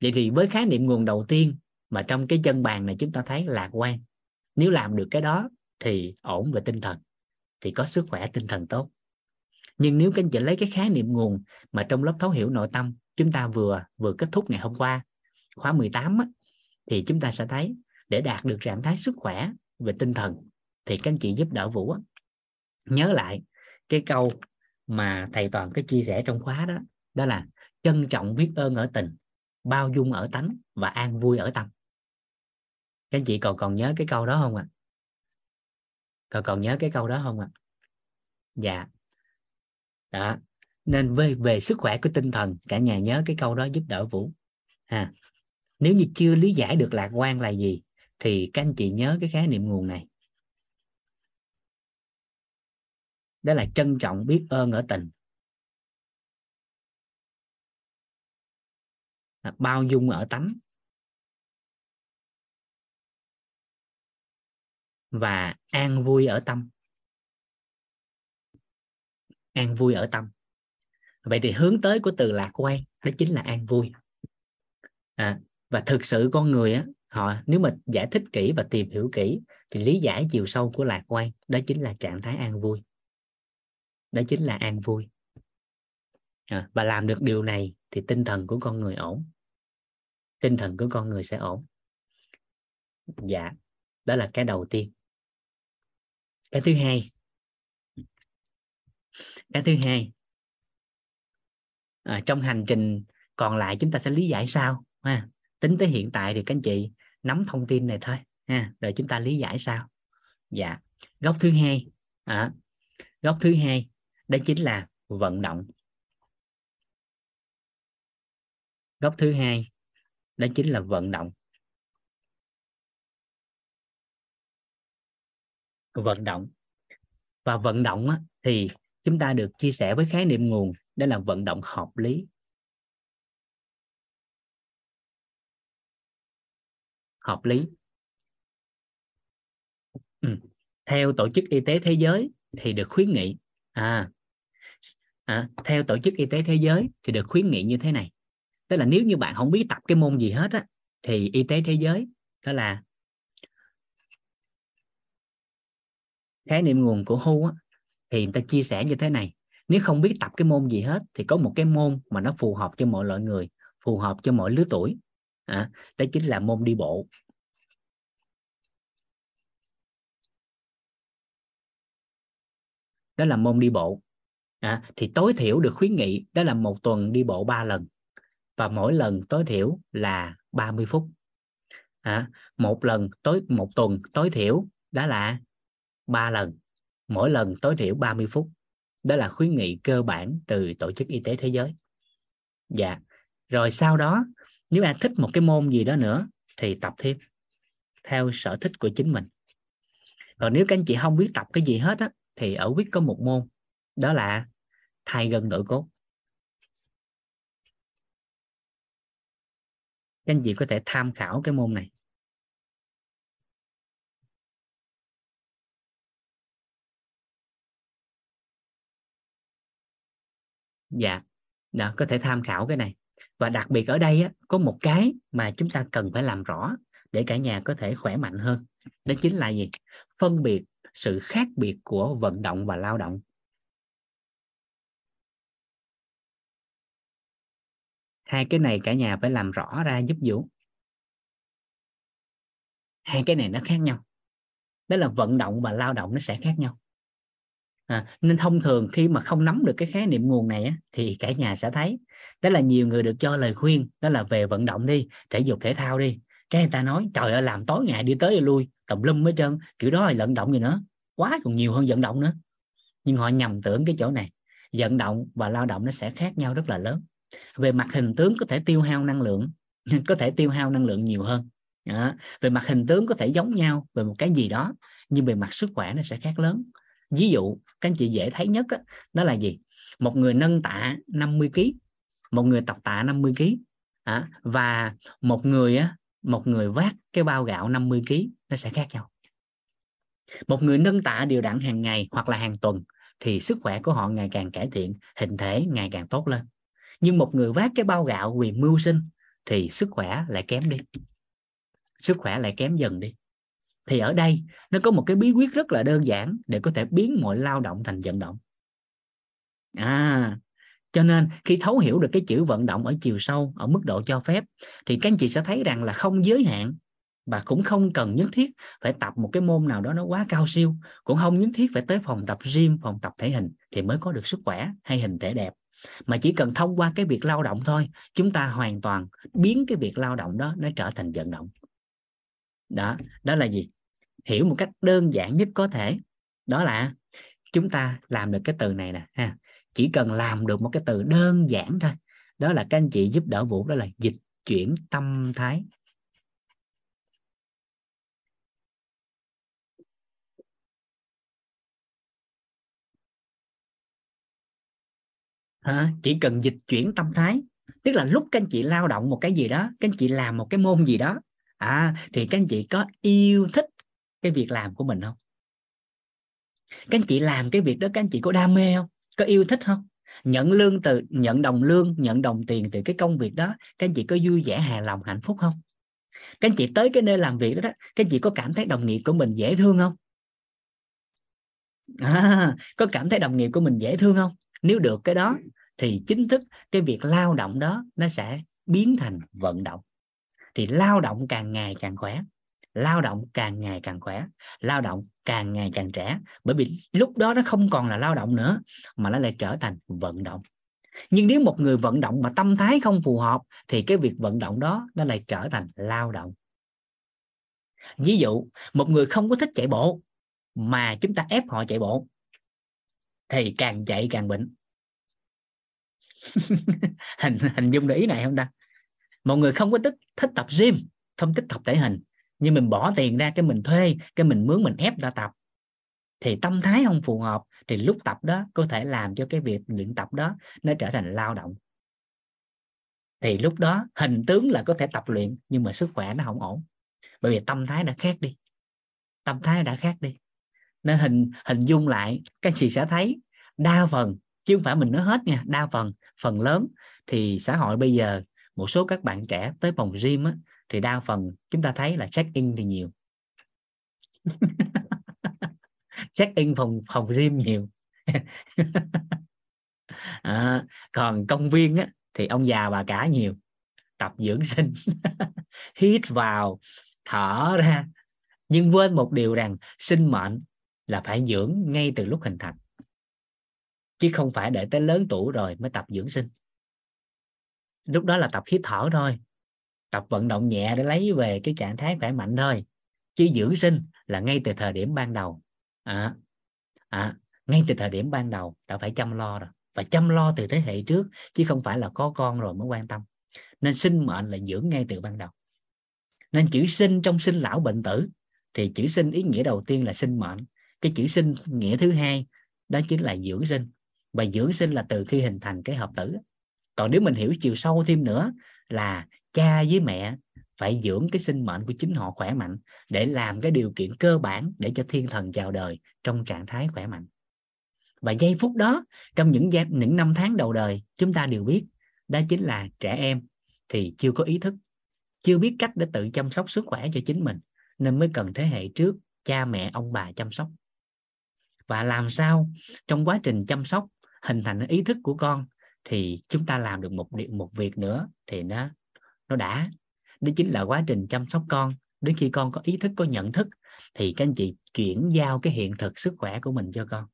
S1: Vậy thì với khái niệm nguồn đầu tiên mà trong cái chân bàn này chúng ta thấy lạc quan. Nếu làm được cái đó thì ổn về tinh thần thì có sức khỏe tinh thần tốt. Nhưng nếu các anh chị lấy cái khái niệm nguồn mà trong lớp thấu hiểu nội tâm chúng ta vừa vừa kết thúc ngày hôm qua khóa 18 á, thì chúng ta sẽ thấy để đạt được trạng thái sức khỏe về tinh thần thì các anh chị giúp đỡ Vũ á, nhớ lại cái câu mà thầy toàn cái chia sẻ trong khóa đó đó là trân trọng biết ơn ở tình, bao dung ở tánh và an vui ở tâm. Các anh chị còn còn nhớ cái câu đó không ạ? À? còn còn nhớ cái câu đó không ạ? À? dạ. Đó. Nên về về sức khỏe của tinh thần, cả nhà nhớ cái câu đó giúp đỡ vũ. Ha. Nếu như chưa lý giải được lạc quan là gì, thì các anh chị nhớ cái khái niệm nguồn này. Đó là trân trọng biết ơn ở tình. Bao dung ở tánh. Và an vui ở tâm. An vui ở tâm. Vậy thì hướng tới của từ lạc quan đó chính là an vui. À, và thực sự con người á họ nếu mà giải thích kỹ và tìm hiểu kỹ thì lý giải chiều sâu của lạc quan đó chính là trạng thái an vui đó chính là an vui. À, và làm được điều này thì tinh thần của con người ổn. Tinh thần của con người sẽ ổn. Dạ đó là cái đầu tiên. Cái thứ hai. Cái thứ hai. À, trong hành trình còn lại chúng ta sẽ lý giải sao ha? Tính tới hiện tại thì các anh chị nắm thông tin này thôi ha? Rồi chúng ta lý giải sao. Dạ góc thứ hai à, góc thứ hai đó chính là vận động. Góc thứ hai đó chính là vận động. Vận động. Và vận động á, thì chúng ta được chia sẻ với khái niệm nguồn đó là vận động hợp lý. Hợp lý. Ừ. theo tổ chức y tế thế giới thì được khuyến nghị à, à theo tổ chức y tế thế giới thì được khuyến nghị như thế này. Tức là nếu như bạn không biết tập cái môn gì hết á thì y tế thế giới đó là khái niệm nguồn của HU á, thì người ta chia sẻ như thế này. Nếu không biết tập cái môn gì hết thì có một cái môn mà nó phù hợp cho mọi loại người phù hợp cho mọi lứa tuổi. À, đó chính là môn đi bộ. Đó là môn đi bộ à, thì tối thiểu được khuyến nghị đó là một tuần đi bộ 3 lần. Và mỗi lần tối thiểu là 30 phút. À, một lần tối một tuần tối thiểu đó là 3 lần. Mỗi lần tối thiểu 30 phút. Đó là khuyến nghị cơ bản từ tổ chức y tế thế giới. Dạ. Rồi sau đó nếu bạn thích một cái môn gì đó nữa thì tập thêm theo sở thích của chính mình. Còn nếu các anh chị không biết tập cái gì hết á thì ở quyết có một môn đó là thay gân đổi cốt. Các anh chị có thể tham khảo cái môn này. Dạ đó, có thể tham khảo cái này. Và đặc biệt ở đây á, có một cái mà chúng ta cần phải làm rõ để cả nhà có thể khỏe mạnh hơn. Đó chính là gì? Phân biệt sự khác biệt của vận động và lao động. Hai cái này cả nhà phải làm rõ ra giúp vũ. Hai cái này nó khác nhau. Đó là vận động và lao động nó sẽ khác nhau. À, nên thông thường khi mà không nắm được cái khái niệm nguồn này á, thì cả nhà sẽ thấy đó là nhiều người được cho lời khuyên đó là về vận động đi thể dục thể thao đi. Cái người ta nói trời ơi làm tối ngày đi tới lui tùm lum hết trơn. Kiểu đó là vận động gì nữa. Quá còn nhiều hơn vận động nữa. Nhưng họ nhầm tưởng cái chỗ này. Vận động và lao động nó sẽ khác nhau rất là lớn về mặt hình tướng có thể tiêu hao năng lượng có thể tiêu hao năng lượng nhiều hơn. Đó. về mặt hình tướng có thể giống nhau về một cái gì đó nhưng về mặt sức khỏe nó sẽ khác lớn. Ví dụ các anh chị dễ thấy nhất đó, đó là gì? Một người nâng tạ 50 kg một người tập tạ 50 kg à, và một người á một người vác cái bao gạo 50 kg nó sẽ khác nhau. Một người nâng tạ đều đặn hàng ngày hoặc là hàng tuần thì sức khỏe của họ ngày càng cải thiện hình thể ngày càng tốt lên nhưng một người vác cái bao gạo vì mưu sinh thì sức khỏe lại kém đi. Sức khỏe lại kém dần đi. Thì ở đây nó có một cái bí quyết rất là đơn giản để có thể biến mọi lao động thành vận động. À cho nên khi thấu hiểu được cái chữ vận động ở chiều sâu, ở mức độ cho phép, thì các anh chị sẽ thấy rằng là không giới hạn và cũng không cần nhất thiết phải tập một cái môn nào đó nó quá cao siêu, cũng không nhất thiết phải tới phòng tập gym, phòng tập thể hình thì mới có được sức khỏe hay hình thể đẹp mà chỉ cần thông qua cái việc lao động thôi, chúng ta hoàn toàn biến cái việc lao động đó nó trở thành vận động. Đó đó là gì? Hiểu một cách đơn giản nhất có thể, đó là chúng ta làm được cái từ này nè, ha. Chỉ cần làm được một cái từ đơn giản thôi, đó là các anh chị giúp đỡ vũ, đó là dịch chuyển tâm thái. À, chỉ cần dịch chuyển tâm thái. Tức là lúc các anh chị lao động một cái gì đó các anh chị làm một cái môn gì đó à thì các anh chị có yêu thích cái việc làm của mình không? Các anh chị làm cái việc đó các anh chị có đam mê không? Có yêu thích không? Nhận lương từ nhận đồng lương nhận đồng tiền từ cái công việc đó các anh chị có vui vẻ hài lòng hạnh phúc không? Các anh chị tới cái nơi làm việc đó, đó các anh chị có cảm thấy đồng nghiệp của mình dễ thương không? À, có cảm thấy đồng nghiệp của mình dễ thương không? Nếu được cái đó thì chính thức cái việc lao động đó nó sẽ biến thành vận động. Thì lao động càng ngày càng khỏe lao động càng ngày càng khỏe lao động càng ngày càng trẻ. Bởi vì lúc đó nó không còn là lao động nữa mà nó lại trở thành vận động. Nhưng nếu một người vận động mà tâm thái không phù hợp thì cái việc vận động đó nó lại trở thành lao động. Ví dụ một người không có thích chạy bộ mà chúng ta ép họ chạy bộ thì càng chạy càng bệnh. Hình hình dung được ý này không ta? Mọi người không có thích thích tập gym, không thích tập thể hình, nhưng mình bỏ tiền ra cái mình thuê, cái mình mướn, mình ép ra tập. Thì tâm thái không phù hợp, thì lúc tập đó có thể làm cho cái việc luyện tập đó nó trở thành lao động. Thì lúc đó hình tướng là có thể tập luyện, nhưng mà sức khỏe nó không ổn. Bởi vì tâm thái đã khác đi. Tâm thái đã khác đi nên hình hình dung lại các anh chị sẽ thấy đa phần chứ không phải mình nói hết nha đa phần phần lớn thì xã hội bây giờ một số các bạn trẻ tới phòng gym á, thì đa phần chúng ta thấy là check in thì nhiều. Check in phòng phòng gym nhiều. À, còn công viên á, thì ông già bà cả nhiều. Tập dưỡng sinh. Hít vào thở ra. Nhưng quên một điều rằng sinh mệnh là phải dưỡng ngay từ lúc hình thành. Chứ không phải đợi tới lớn tuổi rồi mới tập dưỡng sinh. Lúc đó là tập hít thở thôi tập vận động nhẹ để lấy về cái trạng thái khỏe mạnh thôi. Chứ dưỡng sinh là ngay từ thời điểm ban đầu. À, à, ngay từ thời điểm ban đầu đã phải chăm lo rồi và chăm lo từ thế hệ trước chứ không phải là có con rồi mới quan tâm. Nên sinh mệnh là dưỡng ngay từ ban đầu. Nên chữ sinh trong sinh lão bệnh tử thì chữ sinh ý nghĩa đầu tiên là sinh mệnh cái chữ sinh nghĩa thứ hai đó chính là dưỡng sinh. Và dưỡng sinh là từ khi hình thành cái hợp tử. Còn nếu mình hiểu chiều sâu thêm nữa là cha với mẹ phải dưỡng cái sinh mệnh của chính họ khỏe mạnh để làm cái điều kiện cơ bản để cho thiên thần chào đời trong trạng thái khỏe mạnh. Và giây phút đó trong những giai, những năm tháng đầu đời chúng ta đều biết đó chính là trẻ em thì chưa có ý thức chưa biết cách để tự chăm sóc sức khỏe cho chính mình nên mới cần thế hệ trước cha mẹ ông bà chăm sóc và làm sao trong quá trình chăm sóc hình thành ý thức của con thì chúng ta làm được một một việc nữa thì nó nó đã. Đó chính là quá trình chăm sóc con. Đến khi con có ý thức có nhận thức thì các anh chị chuyển giao cái hiện thực sức khỏe của mình cho con.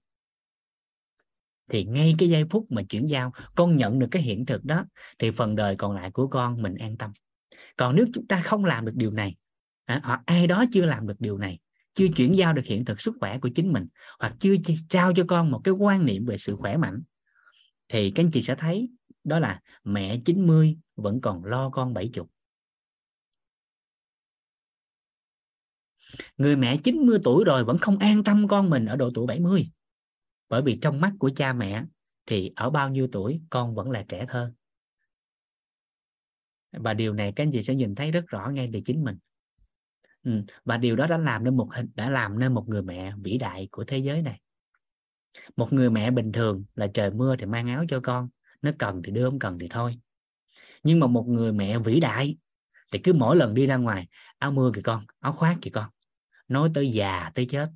S1: Thì ngay cái giây phút mà chuyển giao con nhận được cái hiện thực đó thì phần đời còn lại của con mình an tâm. Còn nếu chúng ta không làm được điều này à, hoặc ai đó chưa làm được điều này chưa chuyển giao được hiện thực sức khỏe của chính mình, hoặc chưa trao cho con một cái quan niệm về sự khỏe mạnh, thì các anh chị sẽ thấy đó là mẹ 90 vẫn còn lo con 70 người mẹ 90 tuổi rồi vẫn không an tâm con mình ở độ tuổi 70 bởi vì trong mắt của cha mẹ thì ở bao nhiêu tuổi con vẫn là trẻ thơ. Và điều này các anh chị sẽ nhìn thấy rất rõ ngay từ chính mình ừ. và điều đó đã làm nên một hình, đã làm nên một người mẹ vĩ đại của thế giới này. Một người mẹ bình thường là trời mưa thì mang áo cho con nó cần thì đưa, không cần thì thôi. Nhưng mà một người mẹ vĩ đại thì cứ mỗi lần đi ra ngoài, áo mưa kìa con, áo khoác kìa con, nói tới già, tới chết.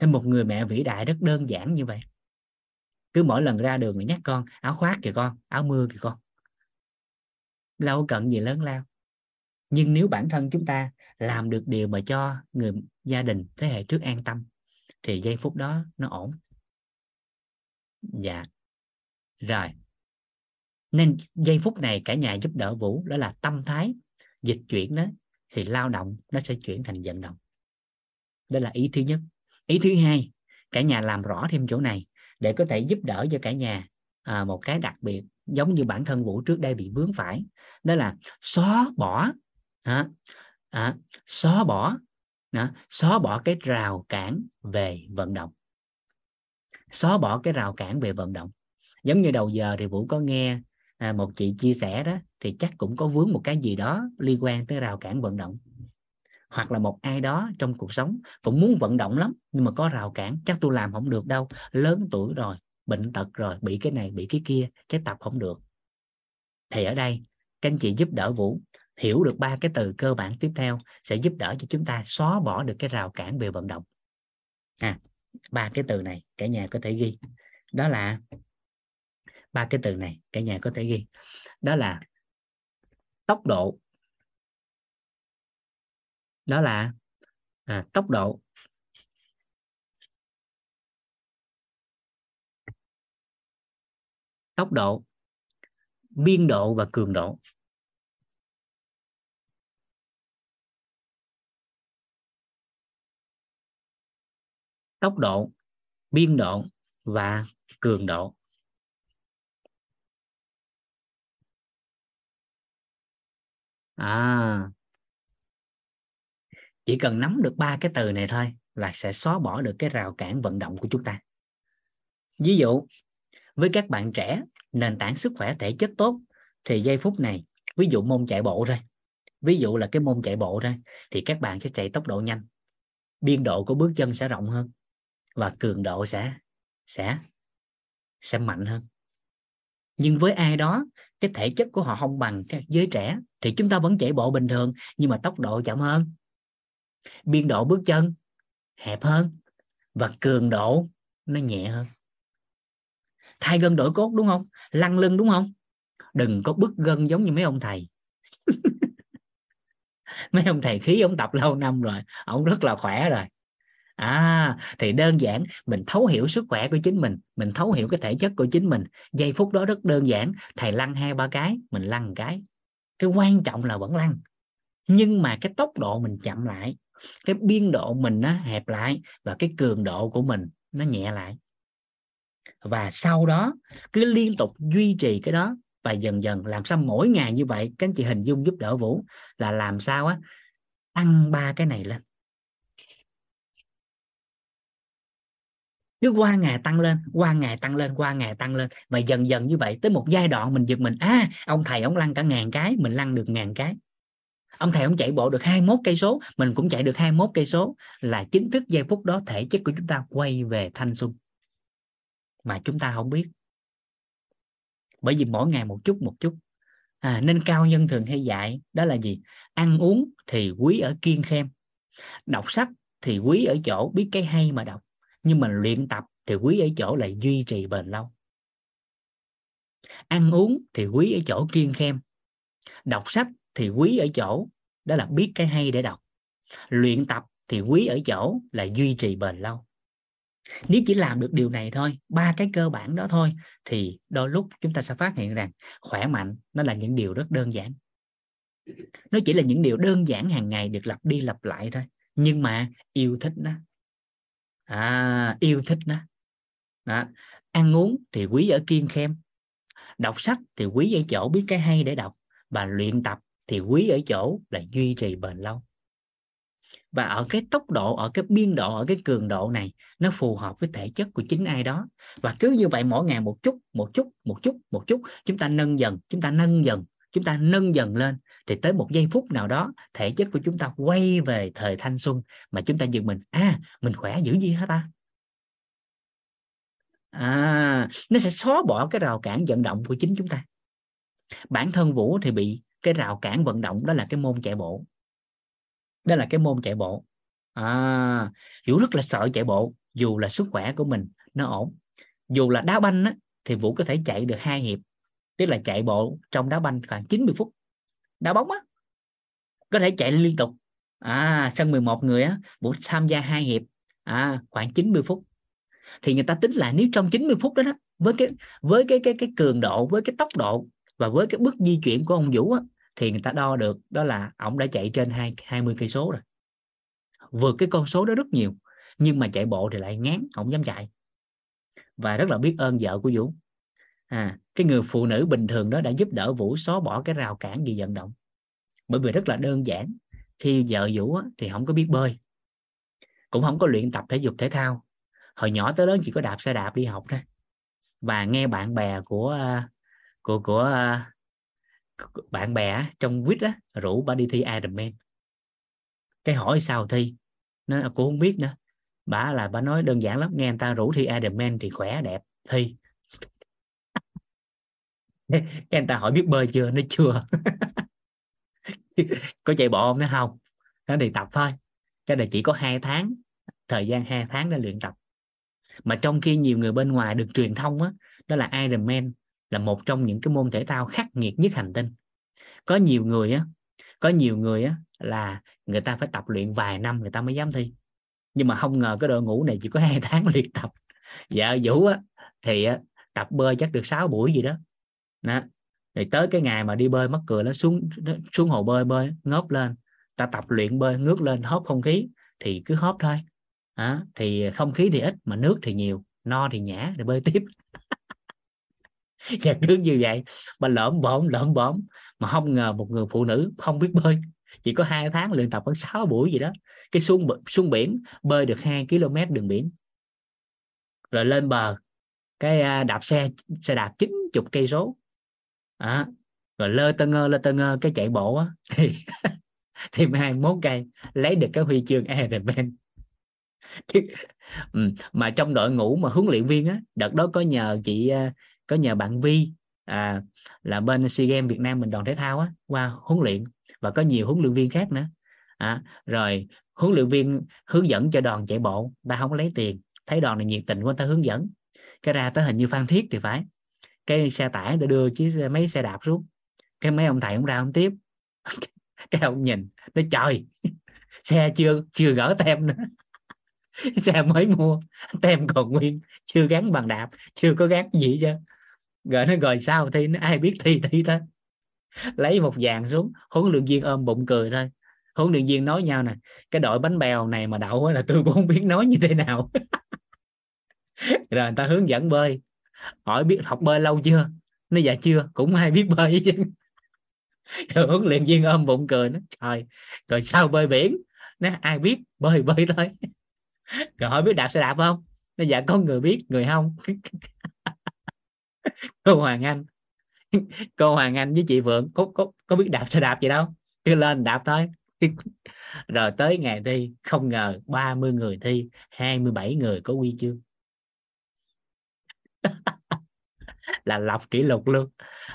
S1: Nên một người mẹ vĩ đại rất đơn giản như vậy. Cứ mỗi lần ra đường thì nhắc con, áo khoác kìa con, áo mưa kìa con. Đâu cần gì lớn lao nhưng nếu bản thân chúng ta làm được điều mà cho người gia đình thế hệ trước an tâm thì giây phút đó nó ổn. Dạ. Rồi. Nên giây phút này cả nhà giúp đỡ vũ đó là tâm thái dịch chuyển đó thì lao động nó sẽ chuyển thành vận động. Đó là ý thứ nhất. Ý thứ hai cả nhà làm rõ thêm chỗ này để có thể giúp đỡ cho cả nhà à, một cái đặc biệt giống như bản thân vũ trước đây bị vướng phải đó là xóa bỏ à, à, xóa bỏ à, xóa bỏ cái rào cản về vận động. Xóa bỏ cái rào cản về vận động. Giống như đầu giờ thì vũ có nghe à, một chị chia sẻ đó thì chắc cũng có vướng một cái gì đó liên quan tới rào cản vận động. Hoặc là một ai đó trong cuộc sống cũng muốn vận động lắm nhưng mà có rào cản chắc tôi làm không được đâu. Lớn tuổi rồi bệnh tật rồi bị cái này bị cái kia cái tập không được. Thì ở đây các anh chị giúp đỡ vũ hiểu được ba cái từ cơ bản tiếp theo sẽ giúp đỡ cho chúng ta xóa bỏ được cái rào cản về vận động. À ba cái từ này cả nhà có thể ghi. Đó là ba cái từ này cả nhà có thể ghi. Đó là tốc độ. Đó là à, tốc độ. Tốc độ biên độ và cường độ. Tốc độ, biên độ và cường độ. À chỉ cần nắm được ba cái từ này thôi là sẽ xóa bỏ được cái rào cản vận động của chúng ta. Ví dụ, với các bạn trẻ, nền tảng sức khỏe thể chất tốt thì giây phút này, ví dụ môn chạy bộ thôi. Ví dụ là cái môn chạy bộ thôi thì các bạn sẽ chạy tốc độ nhanh. Biên độ của bước chân sẽ rộng hơn và cường độ sẽ sẽ sẽ mạnh hơn. Nhưng với ai đó, cái thể chất của họ không bằng các giới trẻ thì chúng ta vẫn chạy bộ bình thường, nhưng mà tốc độ chậm hơn, biên độ bước chân hẹp hơn và cường độ nó nhẹ hơn. Thay gân đổi cốt đúng không? Lăn lưng đúng không? Đừng có bức gân giống như mấy ông thầy. Mấy ông thầy khí ông tập lâu năm rồi, ông rất là khỏe rồi à thì đơn giản, mình thấu hiểu sức khỏe của chính mình mình thấu hiểu cái thể chất của chính mình. Giây phút đó rất đơn giản, thầy lăn hai ba cái, mình lăn một cái. Cái quan trọng là vẫn lăn. Nhưng mà cái tốc độ mình chậm lại, cái biên độ mình nó hẹp lại và cái cường độ của mình nó nhẹ lại. Và sau đó, cứ liên tục duy trì cái đó và dần dần, làm sao mỗi ngày như vậy, các anh chị hình dung giúp đỡ vũ, là làm sao á ăn ba cái này lên. Cứ qua ngày tăng lên qua ngày tăng lên qua ngày tăng lên. Và dần dần như vậy tới một giai đoạn mình giật mình à ông thầy ông lăn cả ngàn cái mình lăn được ngàn cái. Ông thầy ông chạy bộ được 21 cây số mình cũng chạy được 21 cây số. Là chính thức giây phút đó thể chất của chúng ta quay về thanh xuân. Mà chúng ta không biết. Bởi vì mỗi ngày một chút một chút. À, nên cao nhân thường hay dạy đó là gì? Ăn uống thì quý ở kiên khem. Đọc sách thì quý ở chỗ biết cái hay mà đọc nhưng mà luyện tập thì quý ở chỗ là duy trì bền lâu. Ăn uống thì quý ở chỗ kiên khem. Đọc sách thì quý ở chỗ, đó là biết cái hay để đọc. Luyện tập thì quý ở chỗ là duy trì bền lâu. Nếu chỉ làm được điều này thôi, ba cái cơ bản đó thôi, thì đôi lúc chúng ta sẽ phát hiện rằng khỏe mạnh nó là những điều rất đơn giản. Nó chỉ là những điều đơn giản hàng ngày được lặp đi lặp lại thôi. Nhưng mà yêu thích nó à, yêu thích nó đó. ăn uống thì quý ở kiên khem đọc sách thì quý ở chỗ biết cái hay để đọc và luyện tập thì quý ở chỗ là duy trì bền lâu và ở cái tốc độ ở cái biên độ ở cái cường độ này nó phù hợp với thể chất của chính ai đó và cứ như vậy mỗi ngày một chút một chút một chút một chút chúng ta nâng dần chúng ta nâng dần chúng ta nâng dần lên thì tới một giây phút nào đó thể chất của chúng ta quay về thời thanh xuân mà chúng ta dừng mình à mình khỏe dữ gì hết ta? À nó sẽ xóa bỏ cái rào cản vận động của chính chúng ta. Bản thân vũ thì bị cái rào cản vận động đó là cái môn chạy bộ. Đó là cái môn chạy bộ. À vũ rất là sợ chạy bộ dù là sức khỏe của mình nó ổn. Dù là đá banh á, thì vũ có thể chạy được hai hiệp tức là chạy bộ trong đá banh khoảng 90 phút. Đá bóng á có thể chạy liên tục. À sân 11 người á buổi tham gia hai hiệp à khoảng 90 phút. Thì người ta tính là nếu trong 90 phút đó, đó với cái với cái cái cái cường độ với cái tốc độ và với cái bước di chuyển của ông Vũ á, thì người ta đo được đó là ông đã chạy trên hai 20 cây số rồi. Vượt cái con số đó rất nhiều nhưng mà chạy bộ thì lại ngán không dám chạy. Và rất là biết ơn vợ của Vũ à cái người phụ nữ bình thường đó đã giúp đỡ Vũ xóa bỏ cái rào cản gì vận động. Bởi vì rất là đơn giản khi vợ Vũ á, thì không có biết bơi cũng không có luyện tập thể dục thể thao. Hồi nhỏ tới lớn chỉ có đạp xe đạp đi học thôi. Và nghe bạn bè của à, của à, của bạn bè trong quýt á rủ bà đi thi Ironman cái hỏi sao thi? Nó cũng không biết nữa. Bà là bà nói đơn giản lắm nghe người ta rủ thi Ironman thì khỏe đẹp thi. cái anh ta hỏi biết bơi chưa? Nó chưa. Có chạy bộ không? Nó không. Nó thì tập thôi. Cái này chỉ có hai tháng. Thời gian hai tháng để luyện tập. Mà trong khi nhiều người bên ngoài được truyền thông á đó là Ironman là một trong những cái môn thể thao khắc nghiệt nhất hành tinh. Có nhiều người á có nhiều người á là người ta phải tập luyện vài năm người ta mới dám thi. Nhưng mà không ngờ cái đội ngũ này chỉ có hai tháng luyện tập. Dạ, Vợ vũ á. Thì á, tập bơi chắc được 6 buổi gì đó đó. Rồi tới cái ngày mà đi bơi mắc cười nó xuống xuống hồ bơi bơi ngớp lên. Ta tập luyện bơi, ngước lên, hớp không khí, thì cứ hớp thôi. Đó. thì không khí thì ít, mà nước thì nhiều, no thì nhã rồi bơi tiếp. Và cứ như vậy, mà lỡm bõm lỡm bõm, mà không ngờ một người phụ nữ không biết bơi. Chỉ có hai tháng luyện tập khoảng 6 buổi gì đó. Cái xuống xuống biển, bơi được 2 km đường biển. Rồi lên bờ, cái à, đạp xe xe đạp 90 cây số à, rồi lơ tơ ngơ lơ tơ ngơ cái chạy bộ á thì thì 21 cây lấy được cái huy chương Ironman ừ, mà trong đội ngũ mà huấn luyện viên á đợt đó có nhờ chị à, có nhờ bạn Vi à, là bên SEA Games Việt Nam mình đoàn thể thao á qua huấn luyện. Và có nhiều huấn luyện viên khác nữa. À, rồi huấn luyện viên hướng dẫn cho đoàn chạy bộ ta không lấy tiền. Thấy đoàn này nhiệt tình quá ta hướng dẫn. Cái ra tới hình như Phan Thiết thì phải cái xe tải để đưa chiếc mấy xe đạp xuống. Cái mấy ông thầy ông ra ông tiếp. Cái ông nhìn nó trời, xe chưa chưa gỡ tem nữa. Xe mới mua, tem còn nguyên, chưa gắn bằng đạp, chưa có gắn gì chứ rồi nó rồi sao thi nó, ai biết thi thi thôi. Lấy một vàng xuống, huấn luyện viên ôm bụng cười thôi. Huấn luyện viên nói nhau nè, cái đội bánh bèo này mà đậu là tôi cũng không biết nói như thế nào. Rồi người ta hướng dẫn bơi hỏi biết học bơi lâu chưa? Nó dạ chưa? Cũng hay biết bơi chứ. Rồi huấn luyện viên ôm bụng cười nó trời, rồi sao bơi biển? Nó ai biết, bơi bơi thôi. Rồi hỏi biết đạp xe đạp không? Nó dạ có người biết, người không? Cô Hoàng Anh, cô Hoàng Anh với chị Vượng có có có biết đạp xe đạp gì đâu? Cứ lên đạp thôi. Rồi tới ngày thi, không ngờ 30 người thi 27 người có quy chương. Là lập kỷ lục luôn.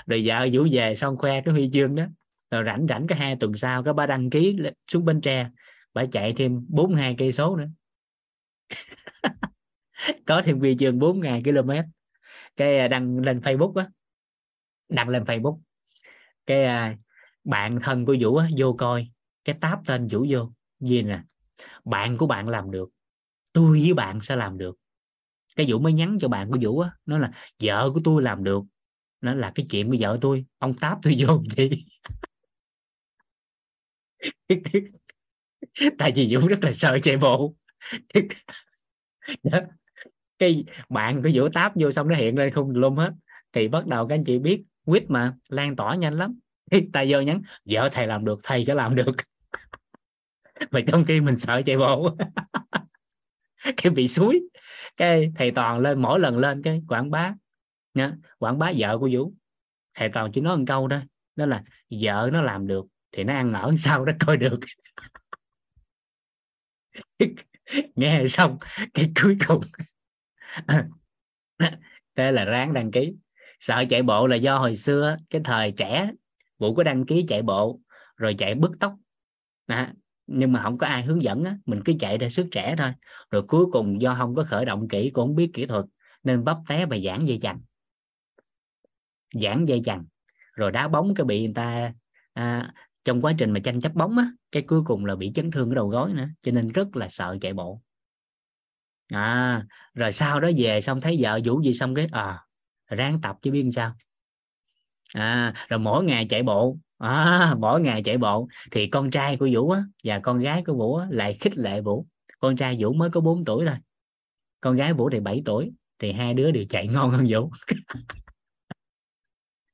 S1: Rồi vợ vũ về xong khoe cái huy chương đó. Rồi rảnh rảnh cái hai tuần sau cái ba đăng ký xuống bến tre. Bà chạy thêm 42 cây số nữa. Có thêm huy chương 4.000 km. Cái à, đăng lên Facebook á. Đăng lên Facebook. Cái à, bạn thân của Vũ á, vô coi. Cái tab tên Vũ vô. Gì nè bạn của bạn làm được. Tôi với bạn sẽ làm được cái Vũ mới nhắn cho bạn của Vũ á, nó là, vợ của tôi làm được. Nó là cái chuyện của vợ tôi, ông táp tôi vô gì? Tại vì Vũ rất là sợ chạy bộ. Cái bạn của Vũ táp vô xong nó hiện lên không lum hết. Thì bắt đầu các anh chị biết, quýt mà, lan tỏa nhanh lắm. Tại vô nhắn, vợ thầy làm được, thầy sẽ làm được. Mà trong khi mình sợ chạy bộ. Cái bị suối cái thầy toàn lên mỗi lần lên cái quảng bá nha quảng bá vợ của vũ thầy toàn chỉ nói một câu đó đó là vợ nó làm được thì nó ăn ở sau đó coi được. Nghe xong cái cuối cùng. Thế là ráng đăng ký. Sợ chạy bộ là do hồi xưa cái thời trẻ vũ có đăng ký chạy bộ rồi chạy bứt tốc à, nhưng mà không có ai hướng dẫn á mình cứ chạy theo sức trẻ thôi. Rồi cuối cùng do không có khởi động kỹ cũng không biết kỹ thuật nên bắp té và giãn dây chằng. Giãn dây chằng. Rồi đá bóng cái bị người ta à, trong quá trình mà tranh chấp bóng á cái cuối cùng là bị chấn thương ở đầu gối nữa cho nên rất là sợ chạy bộ. À rồi sau đó về xong thấy vợ vũ gì xong cái à ráng tập chứ biết sao. À rồi mỗi ngày chạy bộ à, mỗi ngày chạy bộ thì con trai của vũ á, và con gái của vũ á, lại khích lệ vũ. Con trai vũ mới có 4 tuổi thôi. Con gái vũ thì 7 tuổi thì hai đứa đều chạy ngon hơn vũ.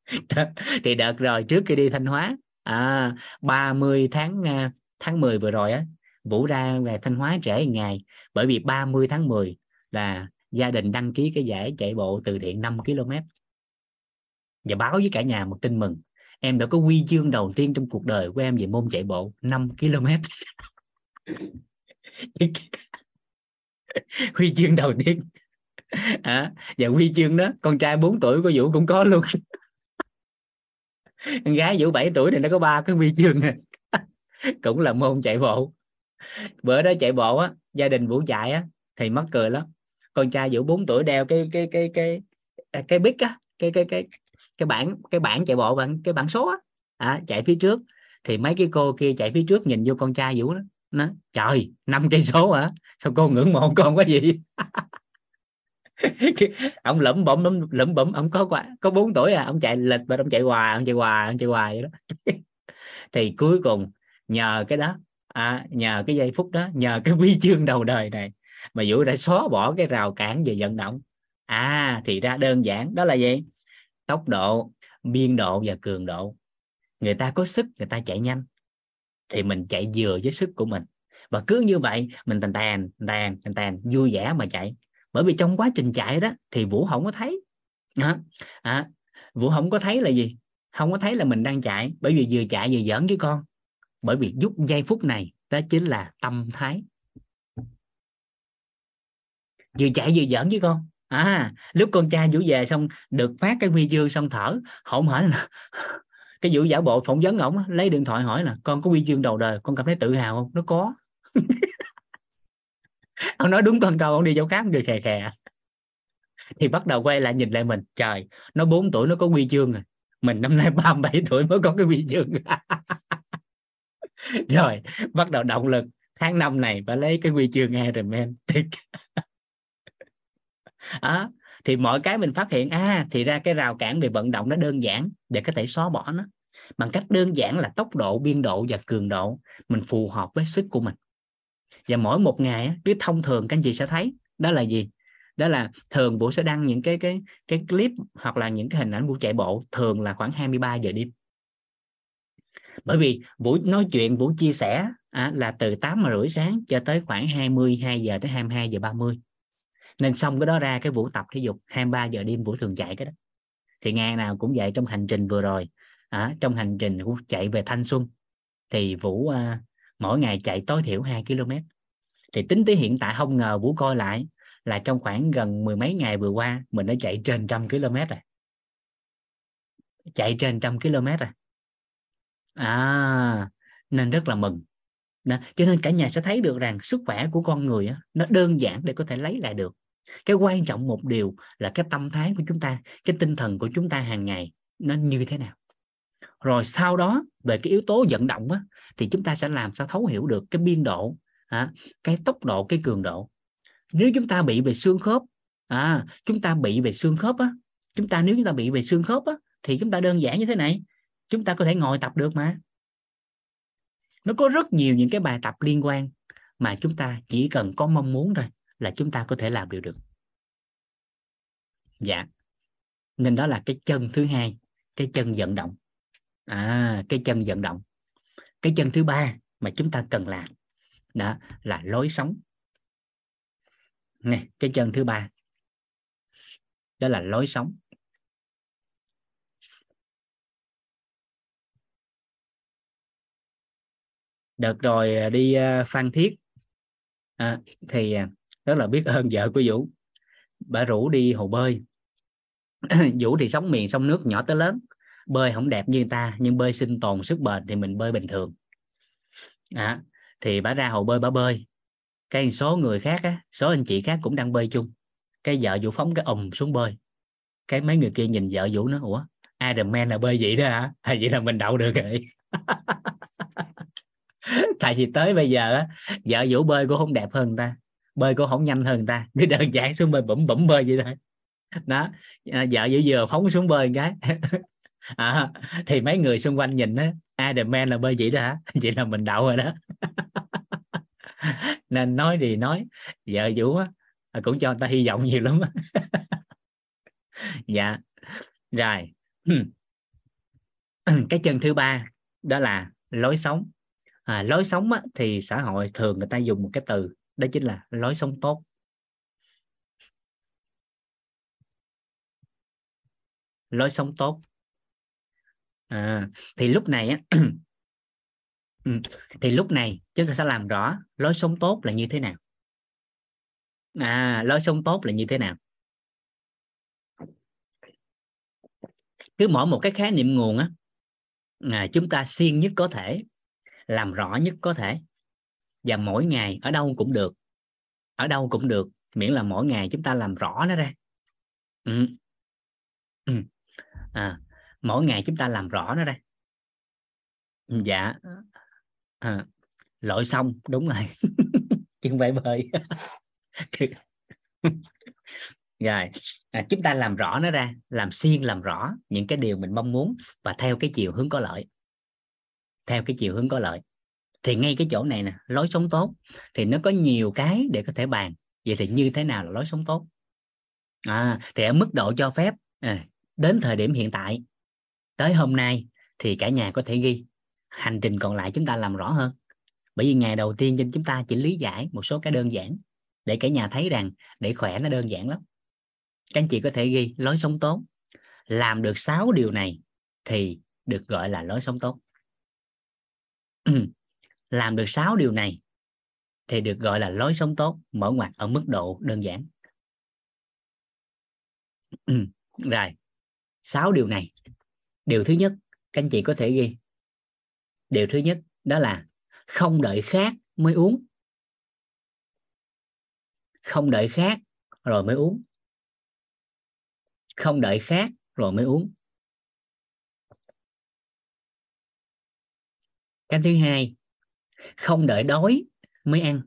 S1: Thì đợt rồi trước khi đi thanh hóa à 30 tháng à, tháng 10 vừa rồi á vũ ra về thanh hóa trễ ngày. Bởi vì 30 tháng 10 là gia đình đăng ký cái giải chạy bộ từ thiện 5 km và báo với cả nhà một tin mừng em đã có huy chương đầu tiên trong cuộc đời của em về môn chạy bộ 5 km. Huy chương đầu tiên. À, và huy chương đó con trai 4 tuổi của Vũ cũng có luôn. Con gái Vũ 7 tuổi thì nó có ba cái huy chương này cũng là môn chạy bộ. Bữa đó chạy bộ á gia đình Vũ chạy á thì mắc cười lắm. Con trai Vũ 4 tuổi đeo cái cái cái cái cái, cái bích á cái cái cái cái bảng cái bảng chạy bộ bằng cái bảng số á. À, chạy phía trước. Thì mấy cái cô kia chạy phía trước nhìn vô con trai vũ đó. Nó trời năm cây số hả? Sao cô ngưỡng mộ con quá gì ông lẩm bẩm lẩm lẩm bẩm ông có qua có 4 tuổi à? Ông chạy lịch và ông chạy hoài ông chạy hoài ông chạy hoài vậy đó. Thì cuối cùng nhờ cái đó à, nhờ cái giây phút đó nhờ cái quy chương đầu đời này mà vũ đã xóa bỏ cái rào cản về vận động. À thì ra đơn giản đó là gì? Tốc độ biên độ và cường độ. Người ta có sức người ta chạy nhanh thì mình chạy vừa với sức của mình. Và cứ như vậy mình tàn tàn tàn tàn tàn vui vẻ mà chạy. Bởi vì trong quá trình chạy đó thì vũ không có thấy. À, à, vũ không có thấy là gì? Không có thấy là mình đang chạy bởi vì vừa chạy vừa giỡn với con. Bởi vì giúp giây phút này đó chính là tâm thái. Vừa chạy vừa giỡn với con à lúc con trai vũ về xong được phát cái huy chương xong thở hổn hển là cái vũ giả bộ phỏng vấn ổng lấy điện thoại hỏi là, con có huy chương đầu đời, con cảm thấy tự hào không? Nó có. Ông nói, đúng con câu ông đi chỗ khác. Người khè khè. Thì bắt đầu quay lại nhìn lại mình, trời, nó 4 tuổi, nó có huy chương rồi. Mình năm nay 37 tuổi mới có cái huy chương. Rồi, bắt đầu động lực. Tháng năm này phải lấy cái huy chương hai rồi men à, thì mọi cái mình phát hiện à thì ra cái rào cản về vận động nó đơn giản để có thể xóa bỏ nó. Bằng cách đơn giản là tốc độ biên độ và cường độ mình phù hợp với sức của mình. Và mỗi một ngày cứ thông thường các anh chị sẽ thấy. Đó là gì? Đó là thường vũ sẽ đăng những cái cái cái clip hoặc là những cái hình ảnh vũ chạy bộ thường là khoảng 23 giờ đêm. Bởi vì vũ nói chuyện vũ chia sẻ à, là từ 8 rưỡi sáng cho tới khoảng 22 giờ tới 22 giờ 30 nên xong cái đó ra cái vũ tập thể dục 23 giờ đêm vũ thường chạy cái đó. Thì ngày nào cũng vậy trong hành trình vừa rồi à, trong hành trình vũ chạy về thanh xuân thì vũ à, mỗi ngày chạy tối thiểu 2 km thì tính tới hiện tại không ngờ vũ coi lại là trong khoảng gần mười mấy ngày vừa qua mình đã chạy trên trăm km rồi. Chạy trên trăm km rồi. À nên rất là mừng. Đó. cho nên cả nhà sẽ thấy được rằng sức khỏe của con người đó, nó đơn giản để có thể lấy lại được cái quan trọng một điều là cái tâm thái của chúng ta cái tinh thần của chúng ta hàng ngày nó như thế nào. Rồi sau đó về cái yếu tố vận động á, thì chúng ta sẽ làm sao thấu hiểu được cái biên độ à, cái tốc độ cái cường độ. Nếu chúng ta bị về xương khớp à chúng ta bị về xương khớp á chúng ta nếu chúng ta bị về xương khớp á thì chúng ta đơn giản như thế này chúng ta có thể ngồi tập được mà. Nó có rất nhiều những cái bài tập liên quan mà chúng ta chỉ cần có mong muốn thôi là chúng ta có thể làm điều được. Dạ. Nên đó là cái chân thứ hai cái chân vận động. À cái chân vận động. Cái chân thứ ba mà chúng ta cần làm đó là lối sống. Này cái chân thứ ba đó là lối sống. Đợt rồi à, đi à, phan thiết. À, thì à, rất là biết ơn vợ của vũ. Bà rủ đi hồ bơi. Vũ thì sống miền sông nước nhỏ tới lớn. Bơi không đẹp như người ta nhưng bơi sinh tồn sức bền thì mình bơi bình thường. À, thì bà ra hồ bơi bà bơi. Cái số người khác á số anh chị khác cũng đang bơi chung. Cái vợ vũ phóng cái ùm xuống bơi. Cái mấy người kia nhìn vợ vũ nó ủa Iron Man là bơi vậy đó hả? À, vậy là mình đậu được rồi. Tại vì tới bây giờ á vợ vũ bơi cũng không đẹp hơn người ta bơi cũng không nhanh hơn người ta cứ đơn giản xuống bơi bẩm bẩm bơi vậy thôi. Đó à, vợ dữ vừa phóng xuống bơi cái. À, thì mấy người xung quanh nhìn á Iron Man là bơi vậy đó hả? Vậy là mình đậu rồi đó. Nên nói thì nói vợ vũ á à, cũng cho người ta hy vọng nhiều lắm dạ rồi. Cái chân thứ ba đó là lối sống. À, lối sống á, thì xã hội thường người ta dùng một cái từ đó chính là lối sống tốt. Lối sống tốt. À, thì lúc này á ừ, thì lúc này chúng ta sẽ làm rõ lối sống tốt là như thế nào. À lối sống tốt là như thế nào? Cứ mỗi một cái khái niệm nguồn á à, chúng ta siêng nhất có thể làm rõ nhất có thể và mỗi ngày ở đâu cũng được. Ở đâu cũng được miễn là mỗi ngày chúng ta làm rõ nó ra. Ừ. Ừ. À, mỗi ngày chúng ta làm rõ nó ra. Dạ. À, lội xong đúng rồi. Chân phải bơi. Rồi à, chúng ta làm rõ nó ra làm xuyên làm rõ những cái điều mình mong muốn và theo cái chiều hướng có lợi. Theo cái chiều hướng có lợi thì ngay cái chỗ này nè lối sống tốt thì nó có nhiều cái để có thể bàn. Vậy thì như thế nào là lối sống tốt? À, thì ở mức độ cho phép à, đến thời điểm hiện tại tới hôm nay thì cả nhà có thể ghi. Hành trình còn lại chúng ta làm rõ hơn. Bởi vì ngày đầu tiên trên chúng ta chỉ lý giải một số cái đơn giản để cả nhà thấy rằng để khỏe nó đơn giản lắm. Các anh chị có thể ghi lối sống tốt. Làm được 6 điều này thì được gọi là lối sống tốt. làm được 6 điều này thì được gọi là lối sống tốt, mở ngoặt ở mức độ đơn giản. Rồi 6 điều này. Điều thứ nhất, các anh chị có thể ghi. Điều thứ nhất, đó là không đợi khác mới uống. Không đợi khác rồi mới uống. Không đợi khác rồi mới uống. Cái thứ hai không đợi đói mới ăn.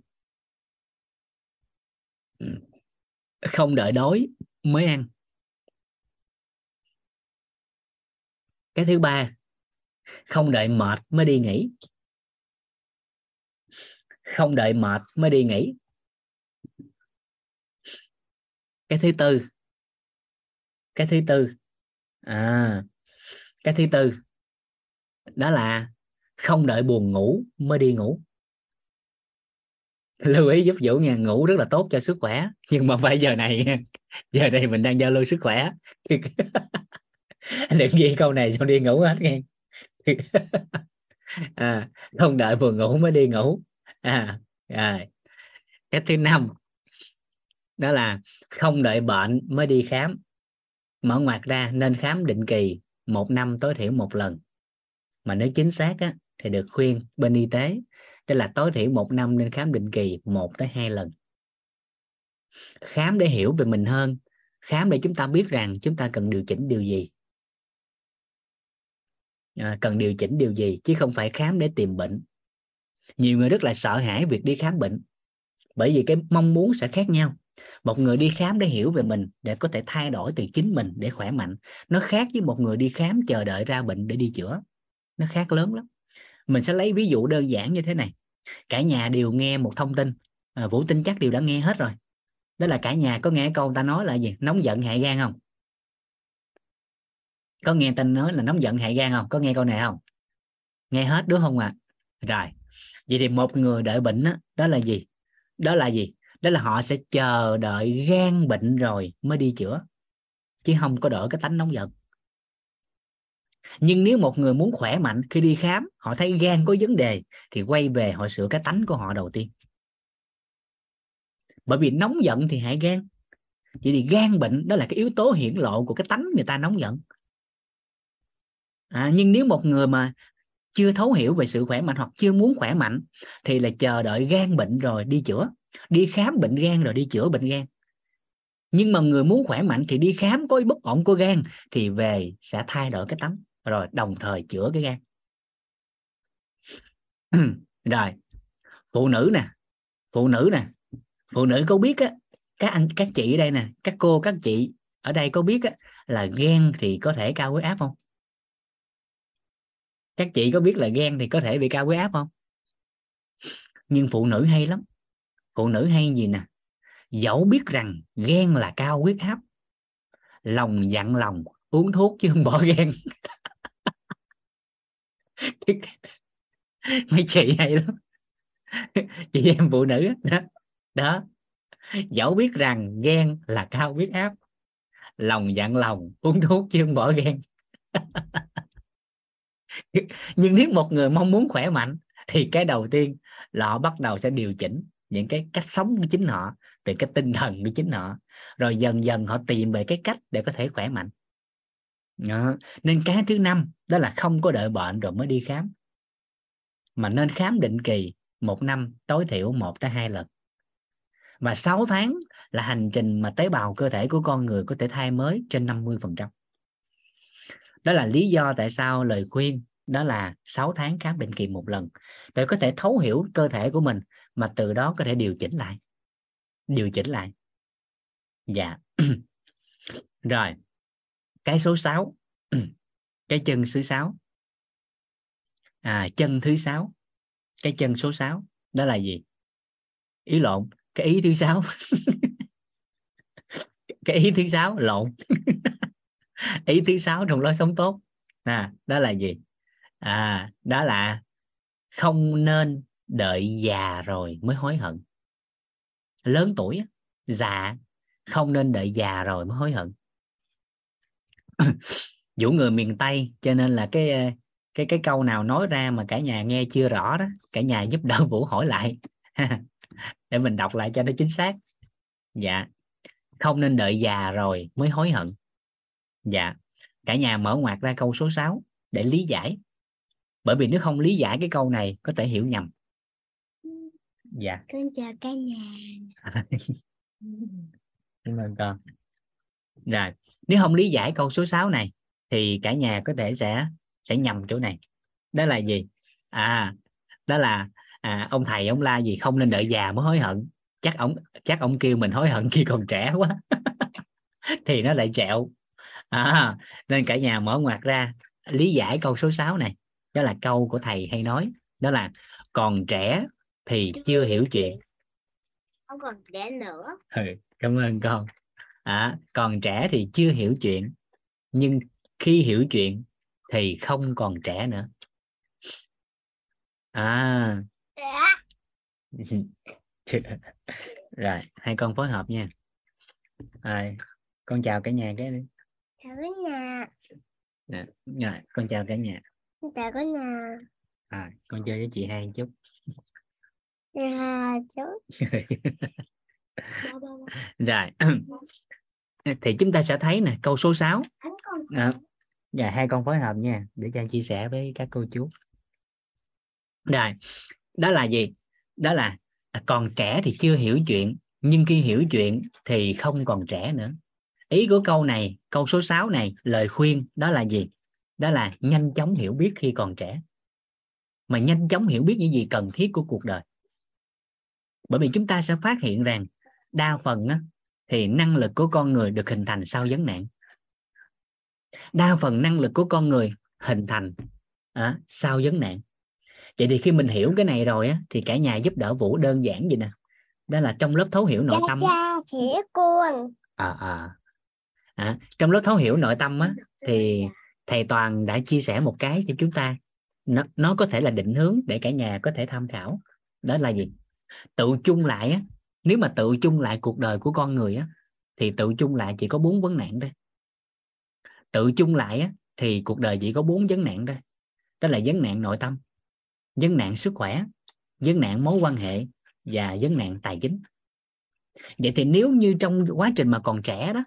S1: Ừ. Không đợi đói mới ăn. Cái thứ ba, không đợi mệt mới đi nghỉ. Không đợi mệt mới đi nghỉ. Cái thứ tư, cái thứ tư à cái thứ tư đó là không đợi buồn ngủ mới đi ngủ. Lưu ý giúp vũ nha ngủ rất là tốt cho sức khỏe. Nhưng mà phải giờ này giờ này mình đang giao lưu sức khỏe. Đừng ghi câu này xong đi ngủ hết nghe. À, không đợi buồn ngủ mới đi ngủ. À à. cái thứ năm đó là không đợi bệnh mới đi khám. Mở ngoặt ra nên khám định kỳ một năm tối thiểu một lần. Mà nếu chính xác á, thì được khuyên bên y tế. Đó là tối thiểu một năm nên khám định kỳ một tới hai lần. Khám để hiểu về mình hơn khám để chúng ta biết rằng chúng ta cần điều chỉnh điều gì. À, cần điều chỉnh điều gì chứ không phải khám để tìm bệnh. Nhiều người rất là sợ hãi việc đi khám bệnh bởi vì cái mong muốn sẽ khác nhau. Một người đi khám để hiểu về mình để có thể thay đổi từ chính mình để khỏe mạnh nó khác với một người đi khám chờ đợi ra bệnh để đi chữa. Nó khác lớn lắm mình sẽ lấy ví dụ đơn giản như thế này. Cả nhà đều nghe một thông tin. À, vũ tin chắc đều đã nghe hết rồi. Đó là cả nhà có nghe câu ta nói là gì? Nóng giận hại gan không? Có nghe tin nói là nóng giận hại gan không? Có nghe câu này không? Nghe hết đúng không ạ? À? rồi. Vậy thì một người đợi bệnh đó, đó là gì? Đó là gì? Đó là họ sẽ chờ đợi gan bệnh rồi mới đi chữa. Chứ không có đỡ cái tánh nóng giận nhưng nếu một người muốn khỏe mạnh khi đi khám họ thấy gan có vấn đề thì quay về họ sửa cái tánh của họ đầu tiên. Bởi vì nóng giận thì hại gan. Vậy thì gan bệnh đó là cái yếu tố hiển lộ của cái tánh người ta nóng giận. À, nhưng nếu một người mà chưa thấu hiểu về sự khỏe mạnh hoặc chưa muốn khỏe mạnh thì là chờ đợi gan bệnh rồi đi chữa. Đi khám bệnh gan rồi đi chữa bệnh gan. Nhưng mà người muốn khỏe mạnh thì đi khám có bất ổn của gan thì về sẽ thay đổi cái tánh rồi đồng thời chữa cái gan. Rồi phụ nữ nè phụ nữ nè phụ nữ có biết á các anh các chị ở đây nè các cô các chị ở đây có biết á, là ghen thì có thể cao huyết áp không? Các chị có biết là ghen thì có thể bị cao huyết áp không? Nhưng phụ nữ hay lắm. Phụ nữ hay gì nè? Dẫu biết rằng ghen là cao huyết áp lòng dặn lòng uống thuốc chứ không bỏ ghen mấy chị hay lắm. Chị em phụ nữ, đó. Đó. Dẫu biết rằng ghen là cao huyết áp lòng dặn lòng uống thuốc chứ không bỏ ghen. Nhưng nếu một người mong muốn khỏe mạnh, thì cái đầu tiên là họ bắt đầu sẽ điều chỉnh những cái cách sống của chính họ, từ cái tinh thần của chính họ. Rồi dần dần họ tìm về cái cách để có thể khỏe mạnh đó. nên cái thứ năm, đó là không có đợi bệnh rồi mới đi khám mà nên khám định kỳ một năm, tối thiểu một tới hai lần và 6 tháng là hành trình mà tế bào cơ thể của con người có thể thay mới trên 50%. Đó là lý do tại sao lời khuyên, đó là 6 tháng khám định kỳ một lần, để có thể thấu hiểu cơ thể của mình, mà từ đó có thể điều chỉnh lại. Điều chỉnh lại. Dạ. Rồi. Cái số 6. Cái chân thứ 6. À chân thứ 6. Cái chân số 6 đó là gì? Ý lộn, cái ý thứ 6 cái ý thứ 6 lộn. Ý thứ 6 trong lối sống tốt. À đó là gì? À đó là không nên đợi già rồi mới hối hận. Lớn tuổi già. Không nên đợi già rồi mới hối hận. vũ người miền tây cho nên là cái cái cái câu nào nói ra mà cả nhà nghe chưa rõ đó cả nhà giúp đỡ vũ hỏi lại. Để mình đọc lại cho nó chính xác. Dạ. Không nên đợi già rồi mới hối hận. Dạ. Cả nhà mở ngoặt ra câu số 6 để lý giải. Bởi vì nếu không lý giải cái câu này có thể hiểu nhầm. Dạ.
S3: Con chào cả nhà.
S1: Cảm ơn con rồi nếu không lý giải câu số 6 này thì cả nhà có thể sẽ sẽ nhầm chỗ này. Đó là gì? À đó là à, ông thầy ông la gì không nên đợi già mới hối hận. Chắc ông chắc ông kêu mình hối hận khi còn trẻ quá. Thì nó lại trẹo. À, nên cả nhà mở ngoặt ra lý giải câu số 6 này. Đó là câu của thầy hay nói. Đó là còn trẻ thì chưa hiểu chuyện.
S3: Không còn trẻ nữa.
S1: Ừ, cảm ơn con à, còn trẻ thì chưa hiểu chuyện. Nhưng khi hiểu chuyện thì không còn trẻ nữa. À. Rồi hai con phối hợp nha. Rồi con chào cả nhà cái đi.
S3: Chào cả nhà.
S1: Rồi con chào cả nhà.
S3: Chào cả nhà.
S1: À con chơi với chị hai một chút.
S3: À, chú
S1: rồi thì chúng ta sẽ thấy nè câu số 6 à, dạ hai con phối hợp nha để cho chia sẻ với các cô chú. Rồi đó là gì? Đó là à, còn trẻ thì chưa hiểu chuyện nhưng khi hiểu chuyện thì không còn trẻ nữa. Ý của câu này câu số 6 này lời khuyên đó là gì? Đó là nhanh chóng hiểu biết khi còn trẻ. Mà nhanh chóng hiểu biết những gì cần thiết của cuộc đời. Bởi vì chúng ta sẽ phát hiện rằng đa phần á, thì năng lực của con người được hình thành sau vấn nạn. Đa phần năng lực của con người hình thành à, sau vấn nạn. Vậy thì khi mình hiểu cái này rồi á thì cả nhà giúp đỡ vũ đơn giản gì nè. Đó là trong lớp thấu hiểu nội tâm
S3: cha sẽ con.
S1: À, à. À, trong lớp thấu hiểu nội tâm á thì thầy toàn đã chia sẻ một cái cho chúng ta. Nó, nó có thể là định hướng để cả nhà có thể tham khảo. Đó là gì? Tự chung lại á nếu mà tự chung lại cuộc đời của con người á thì tự chung lại chỉ có bốn vấn nạn thôi. Tự chung lại á thì cuộc đời chỉ có bốn vấn nạn thôi. Đó là vấn nạn nội tâm vấn nạn sức khỏe vấn nạn mối quan hệ và vấn nạn tài chính. Vậy thì nếu như trong quá trình mà còn trẻ đó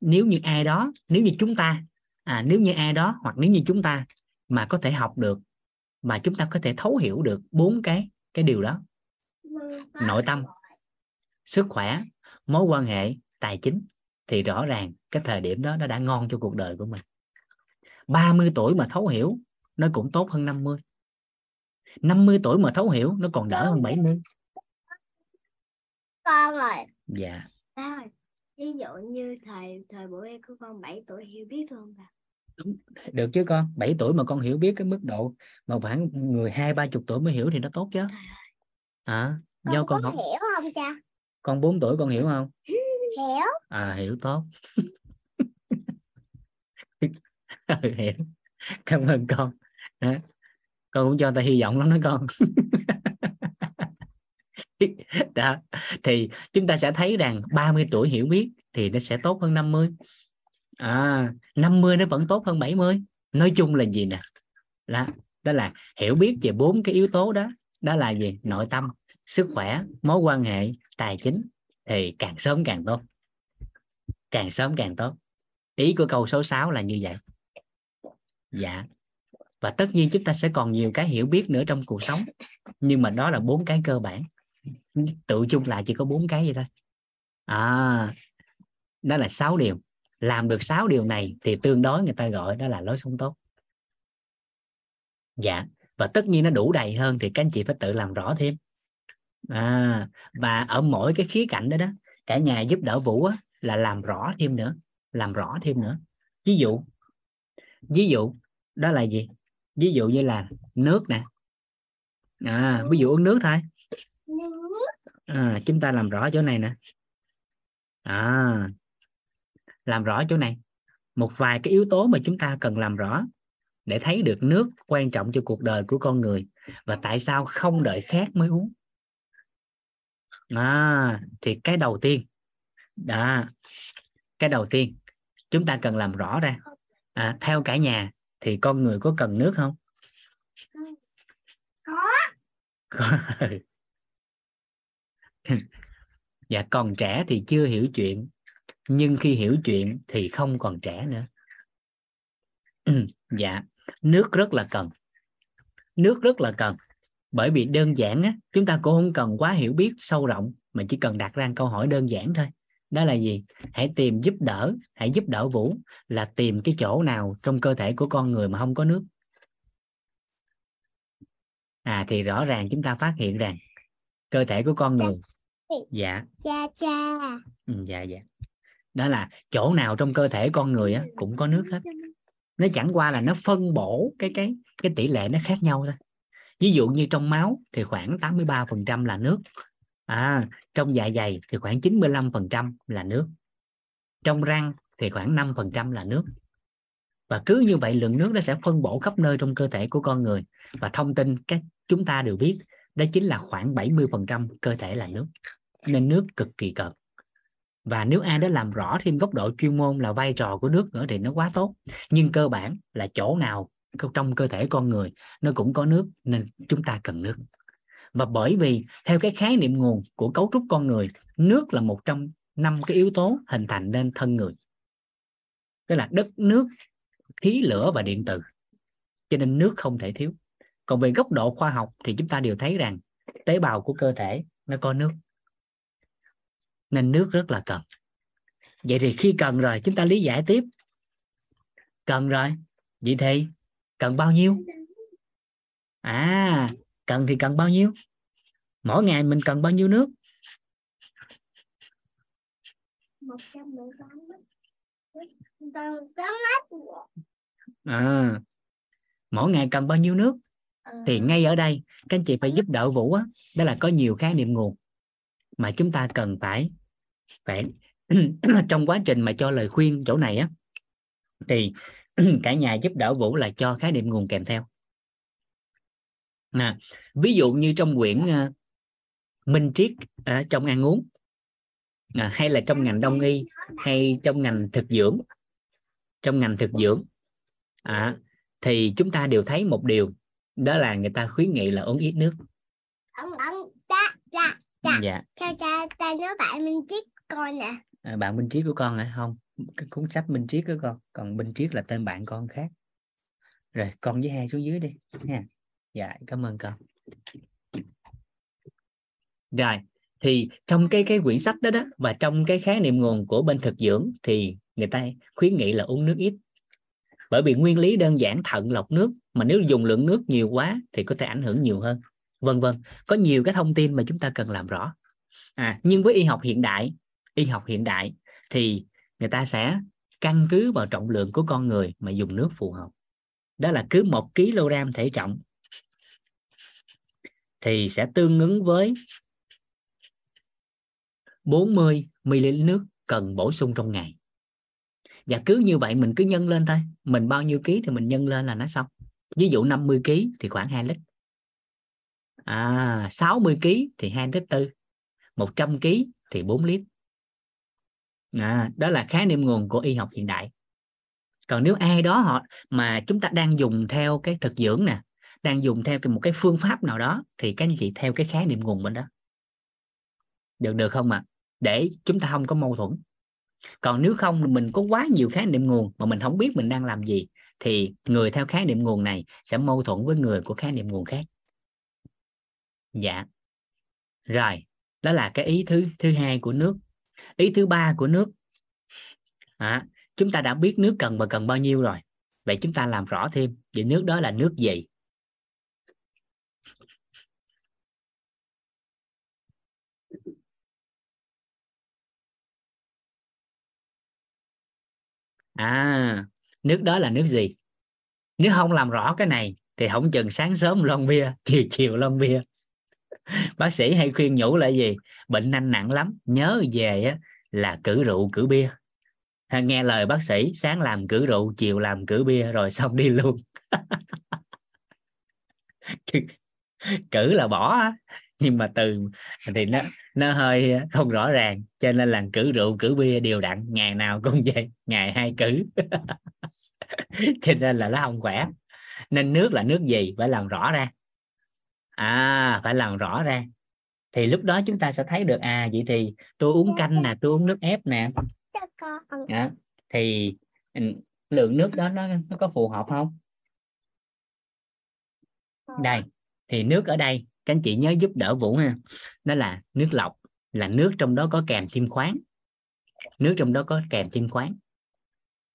S1: nếu như ai đó nếu như chúng ta à nếu như ai đó hoặc nếu như chúng ta mà có thể học được mà chúng ta có thể thấu hiểu được bốn cái cái điều đó nội tâm sức khỏe mối quan hệ tài chính thì rõ ràng cái thời điểm đó nó đã ngon cho cuộc đời của mình. 30 tuổi mà thấu hiểu nó cũng tốt hơn 50 50 tuổi mà thấu hiểu nó còn đỡ hơn 70
S3: con rồi
S1: dạ.
S3: Ba ơi ví dụ như thời thời buổi em của con 7 tuổi hiểu biết luôn bà.
S1: Được chứ con. 7 tuổi mà con hiểu biết cái mức độ mà khoảng người hai ba chục tuổi mới hiểu thì nó tốt chứ. À,
S3: con
S1: do
S3: có
S1: con học
S3: hiểu không cha
S1: con 4 tuổi con hiểu không?
S3: Hiểu.
S1: À hiểu tốt. Ừ, hiểu. Cảm ơn con. Đó. con cũng cho ta hy vọng lắm đó con. Đó. Thì chúng ta sẽ thấy rằng 30 tuổi hiểu biết thì nó sẽ tốt hơn 50 à 50 nó vẫn tốt hơn 70 nói chung là gì nè? Đó, đó là hiểu biết về bốn cái yếu tố đó. Đó là gì? Nội tâm sức khỏe, mối quan hệ, tài chính thì càng sớm càng tốt. Càng sớm càng tốt. Ý của câu số 6 là như vậy. Dạ. Và tất nhiên chúng ta sẽ còn nhiều cái hiểu biết nữa trong cuộc sống. Nhưng mà đó là bốn cái cơ bản. Tự chung lại chỉ có bốn cái vậy thôi. À đó là sáu điều. Làm được sáu điều này thì tương đối người ta gọi đó là lối sống tốt. Dạ. Và tất nhiên nó đủ đầy hơn thì các anh chị phải tự làm rõ thêm à, và ở mỗi cái khía cạnh đó đó cả nhà giúp đỡ vũ á, là làm rõ thêm nữa làm rõ thêm nữa. Ví dụ ví dụ đó là gì? Ví dụ như là nước nè. À, ví dụ uống nước thôi. À, chúng ta làm rõ chỗ này nè. À, làm rõ chỗ này. Một vài cái yếu tố mà chúng ta cần làm rõ để thấy được nước quan trọng cho cuộc đời của con người và tại sao không đợi khát mới uống à, thì cái đầu tiên đó cái đầu tiên chúng ta cần làm rõ ra. À, theo cả nhà thì con người có cần nước không?
S3: Có.
S1: Dạ còn trẻ thì chưa hiểu chuyện nhưng khi hiểu chuyện thì không còn trẻ nữa. Dạ nước rất là cần. Nước rất là cần bởi vì đơn giản á, chúng ta cũng không cần quá hiểu biết sâu rộng mà chỉ cần đặt ra câu hỏi đơn giản thôi. Đó là gì? Hãy tìm giúp đỡ hãy giúp đỡ vũ là tìm cái chỗ nào trong cơ thể của con người mà không có nước. À thì rõ ràng chúng ta phát hiện rằng cơ thể của con người dạ.
S3: Cha cha.
S1: Ừ, dạ dạ. Đó là chỗ nào trong cơ thể con người á, cũng có nước hết. Nó chẳng qua là nó phân bổ cái cái cái tỷ lệ nó khác nhau thôi ví dụ như trong máu thì khoảng 83% là nước. À, trong dạ dày thì khoảng 95% là nước. Trong răng thì khoảng 5% là nước. Và cứ như vậy lượng nước nó sẽ phân bổ khắp nơi trong cơ thể của con người. Và thông tin các chúng ta đều biết đó chính là khoảng 70% cơ thể là nước. Nên nước cực kỳ cần. Và nếu ai đó làm rõ thêm góc độ chuyên môn là vai trò của nước nữa thì nó quá tốt. Nhưng cơ bản là chỗ nào trong cơ thể con người, nó cũng có nước nên chúng ta cần nước. Và bởi vì theo cái khái niệm nguồn của cấu trúc con người, nước là một trong năm cái yếu tố hình thành nên thân người. Tức là đất, nước, khí, lửa và điện từ cho nên nước không thể thiếu. Còn về góc độ khoa học thì chúng ta đều thấy rằng tế bào của cơ thể nó có nước. Nên nước rất là cần. Vậy thì khi cần rồi, chúng ta lý giải tiếp. Cần rồi. Vậy thì cần bao nhiêu? À cần thì cần bao nhiêu? Mỗi ngày mình cần bao nhiêu nước?
S3: 118
S1: à mỗi ngày cần bao nhiêu nước? Thì ngay ở đây, các anh chị phải giúp đỡ vũ á, đó là có nhiều khái niệm nguồn mà chúng ta cần phải phải trong quá trình mà cho lời khuyên chỗ này á, thì cả nhà giúp đỡ vũ là cho khái niệm nguồn kèm theo. À, ví dụ như trong quyển uh, minh triết uh, trong ăn uống à, hay là trong ngành đông y hay trong ngành thực dưỡng trong ngành thực dưỡng à, thì chúng ta đều thấy một điều đó là người ta khuyến nghị là uống ít nước.
S3: Ông ông cha cha cha.
S1: Dạ.
S3: Cha cha cha nói bạn minh triết con nè.
S1: À, bạn minh triết của con hả? Không cái cuốn sách minh triết của con. Còn minh triết là tên bạn con khác. Rồi, con với hai xuống dưới đi nha dạ cảm ơn con. Rồi, thì trong cái cái quyển sách đó đó, và trong cái khái niệm nguồn của bên thực dưỡng, thì người ta khuyến nghị là uống nước ít. Bởi vì nguyên lý đơn giản, thận lọc nước, mà nếu dùng lượng nước nhiều quá thì có thể ảnh hưởng nhiều hơn. Vân vân, có nhiều cái thông tin mà chúng ta cần làm rõ. À nhưng với y học hiện đại, y học hiện đại thì người ta sẽ căn cứ vào trọng lượng của con người mà dùng nước phù hợp. Đó là cứ một kg thể trọng thì sẽ tương ứng với 40 ml nước cần bổ sung trong ngày. Và cứ như vậy mình cứ nhân lên thôi. Mình bao nhiêu ký thì mình nhân lên là nó xong. Ví dụ 50 kg thì khoảng 2 lít. À 60 kg thì 2 lít tư. 100 kg thì 4 lít à, đó là khái niệm nguồn của y học hiện đại. Còn nếu ai đó họ mà chúng ta đang dùng theo cái thực dưỡng nè đang dùng theo một cái phương pháp nào đó thì các anh chị theo cái khái niệm nguồn bên đó. Được được không ạ? À? để chúng ta không có mâu thuẫn. Còn nếu không mình có quá nhiều khái niệm nguồn mà mình không biết mình đang làm gì thì người theo khái niệm nguồn này sẽ mâu thuẫn với người của khái niệm nguồn khác. Dạ. Rồi đó là cái ý thứ thứ hai của nước ý thứ ba của nước. À, chúng ta đã biết nước cần và cần bao nhiêu rồi. Vậy chúng ta làm rõ thêm về nước đó là nước gì? À nước đó là nước gì? Nếu không làm rõ cái này thì không chừng sáng sớm lon bia chiều chiều lon bia. bác sĩ hay khuyên nhủ là gì? Bệnh anh nặng lắm nhớ về á, là cử rượu cử bia. Hay nghe lời bác sĩ sáng làm cử rượu chiều làm cử bia rồi xong đi luôn. Cử là bỏ nhưng mà từ thì nó nó hơi không rõ ràng cho nên là cử rượu cử bia đều đặn ngày nào cũng vậy ngày hai cử. Cho nên là nó không khỏe. Nên nước là nước gì phải làm rõ ra à phải làm rõ ra. Thì lúc đó chúng ta sẽ thấy được à vậy thì tôi uống canh nè tôi uống nước ép nè. À, thì ừ, lượng nước đó nó nó có phù hợp không? Đây thì nước ở đây các anh chị nhớ giúp đỡ vũ ha. Đó là nước lọc là nước trong đó có kèm kim khoáng. Nước trong đó có kèm kim khoáng.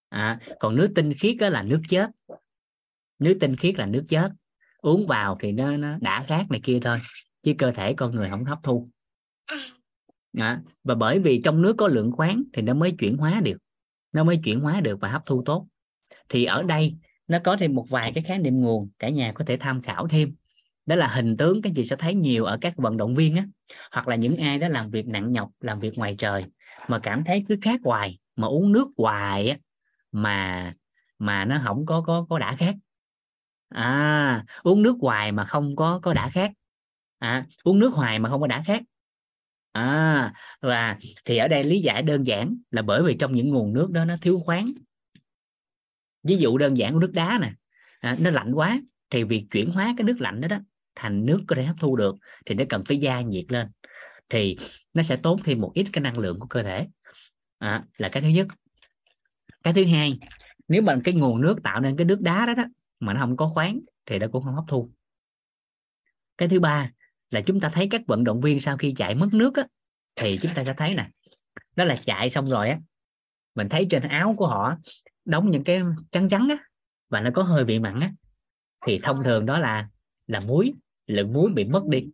S1: À, còn nước tinh khiết đó là nước chết nước tinh khiết là nước chết uống vào thì nó nó đã khác này kia thôi chứ cơ thể con người không hấp thu. À, và bởi vì trong nước có lượng khoáng thì nó mới chuyển hóa được nó mới chuyển hóa được và hấp thu tốt. Thì ở đây nó có thêm một vài cái khái niệm nguồn cả nhà có thể tham khảo thêm. Đó là hình tướng các chị sẽ thấy nhiều ở các vận động viên á hoặc là những ai đó làm việc nặng nhọc làm việc ngoài trời mà cảm thấy cứ khát hoài mà uống nước hoài á mà mà nó không có có có đã khát à uống nước hoài mà không có có đã khát. À uống nước hoài mà không có đã khát. À và thì ở đây lý giải đơn giản là bởi vì trong những nguồn nước đó nó thiếu khoáng. Ví dụ đơn giản của nước đá nè à, nó lạnh quá thì việc chuyển hóa cái nước lạnh đó đó thành nước có thể hấp thu được thì nó cần phải gia nhiệt lên. Thì nó sẽ tốn thêm một ít cái năng lượng của cơ thể. À, là cái thứ nhất. Cái thứ hai nếu mà cái nguồn nước tạo nên cái nước đá đó đó mà nó không có khoáng thì nó cũng không hấp thu. Cái thứ ba là chúng ta thấy các vận động viên sau khi chạy mất nước á, thì chúng ta sẽ thấy nè đó là chạy xong rồi á mình thấy trên áo của họ đóng những cái trắng trắng á và nó có hơi bị mặn á thì thông thường đó là là muối lượng muối bị mất đi.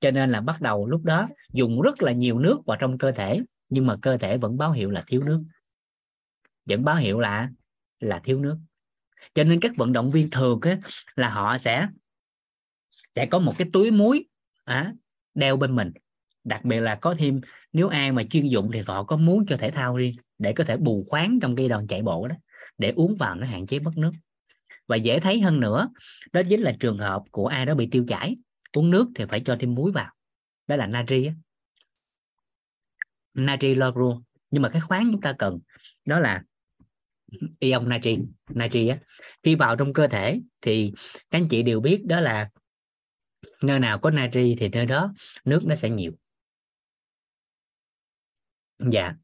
S1: Cho nên là bắt đầu lúc đó dùng rất là nhiều nước vào trong cơ thể nhưng mà cơ thể vẫn báo hiệu là thiếu nước. Vẫn báo hiệu là là thiếu nước cho nên các vận động viên thường á, là họ sẽ sẽ có một cái túi muối à, đeo bên mình. Đặc biệt là có thêm nếu ai mà chuyên dụng thì họ có muốn cho thể thao riêng để có thể bù khoáng trong cái đòn chạy bộ đó để uống vào nó hạn chế mất nước. Và dễ thấy hơn nữa đó chính là trường hợp của ai đó bị tiêu chảy uống nước thì phải cho thêm muối vào. Đó là natri á. natri lorua nhưng mà cái khoáng chúng ta cần đó là ion natri natri á, khi vào trong cơ thể thì các anh chị đều biết đó là nơi nào có natri thì nơi đó nước nó sẽ nhiều. Dạ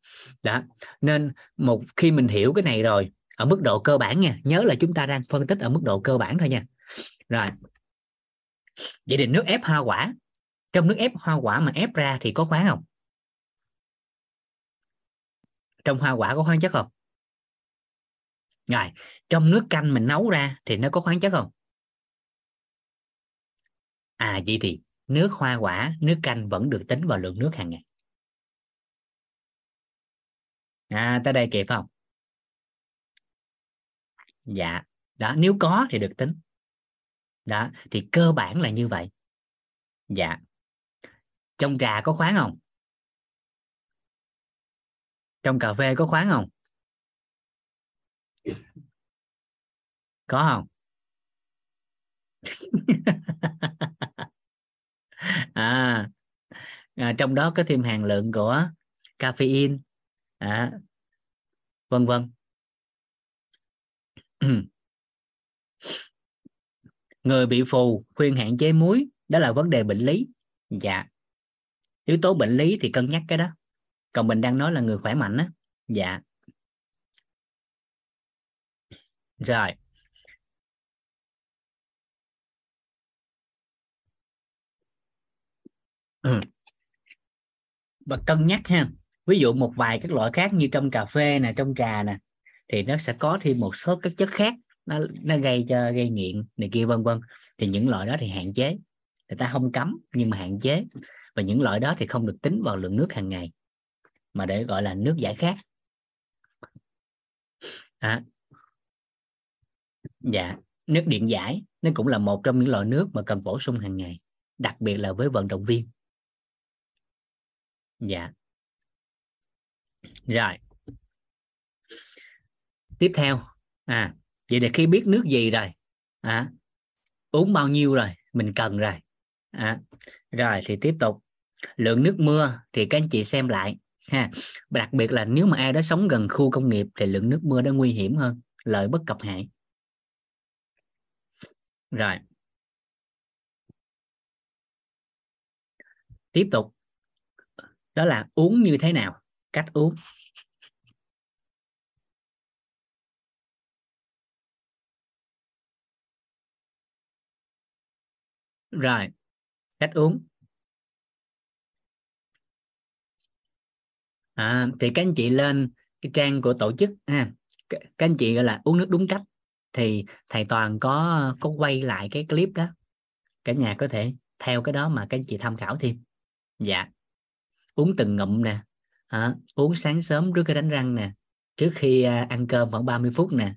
S1: đó. Nên một khi mình hiểu cái này rồi, ở mức độ cơ bản nha, nhớ là chúng ta đang phân tích ở mức độ cơ bản thôi nha. Rồi, vậy thì nước ép hoa quả, trong nước ép hoa quả mà ép ra thì có khoáng không? Trong hoa quả có khoáng chất không? Rồi, trong nước canh mình nấu ra thì nó có khoáng chất không? À vậy thì nước hoa quả, nước canh vẫn được tính vào lượng nước hàng ngày. À tới đây kịp không? Dạ đó, nếu có thì được tính. Đó, thì cơ bản là như vậy. Dạ. Trong trà có khoáng không? Trong cà phê có khoáng không? Có không? À, à trong đó có thêm hàm lượng của caffeine. À, vân vân. Người bị phù khuyên hạn chế muối đó là vấn đề bệnh lý. Dạ. Yếu tố bệnh lý thì cân nhắc cái đó. Còn mình đang nói là người khỏe mạnh á. Dạ. Rồi. Ừ. và cân nhắc ha. Ví dụ một vài các loại khác như trong cà phê nè trong trà nè thì nó sẽ có thêm một số các chất khác nó nó gây cho gây nghiện này kia vân vân. Thì những loại đó thì hạn chế. Người ta không cấm nhưng mà hạn chế. Và những loại đó thì không được tính vào lượng nước hàng ngày mà để gọi là nước giải khát. À, dạ nước điện giải nó cũng là một trong những loại nước mà cần bổ sung hàng ngày đặc biệt là với vận động viên. Dạ. Rồi. Tiếp theo. À vậy là khi biết nước gì rồi? À, uống bao nhiêu rồi? Mình cần rồi. À, rồi thì tiếp tục. Lượng nước mưa thì các anh chị xem lại ha. Đặc biệt là nếu mà ai đó sống gần khu công nghiệp thì lượng nước mưa đó nguy hiểm hơn lợi bất cập hại rồi. Tiếp tục. Đó là uống như thế nào? Cách uống. Rồi. Cách uống. À, thì các anh chị lên cái trang của tổ chức ha. Các anh chị gọi là uống nước đúng cách thì thầy toàn có có quay lại cái clip đó. Cả nhà có thể theo cái đó mà các anh chị tham khảo thêm. Dạ. Uống từng ngụm nè. À, uống sáng sớm trước khi đánh răng nè. Trước khi à, ăn cơm khoảng 30 phút nè.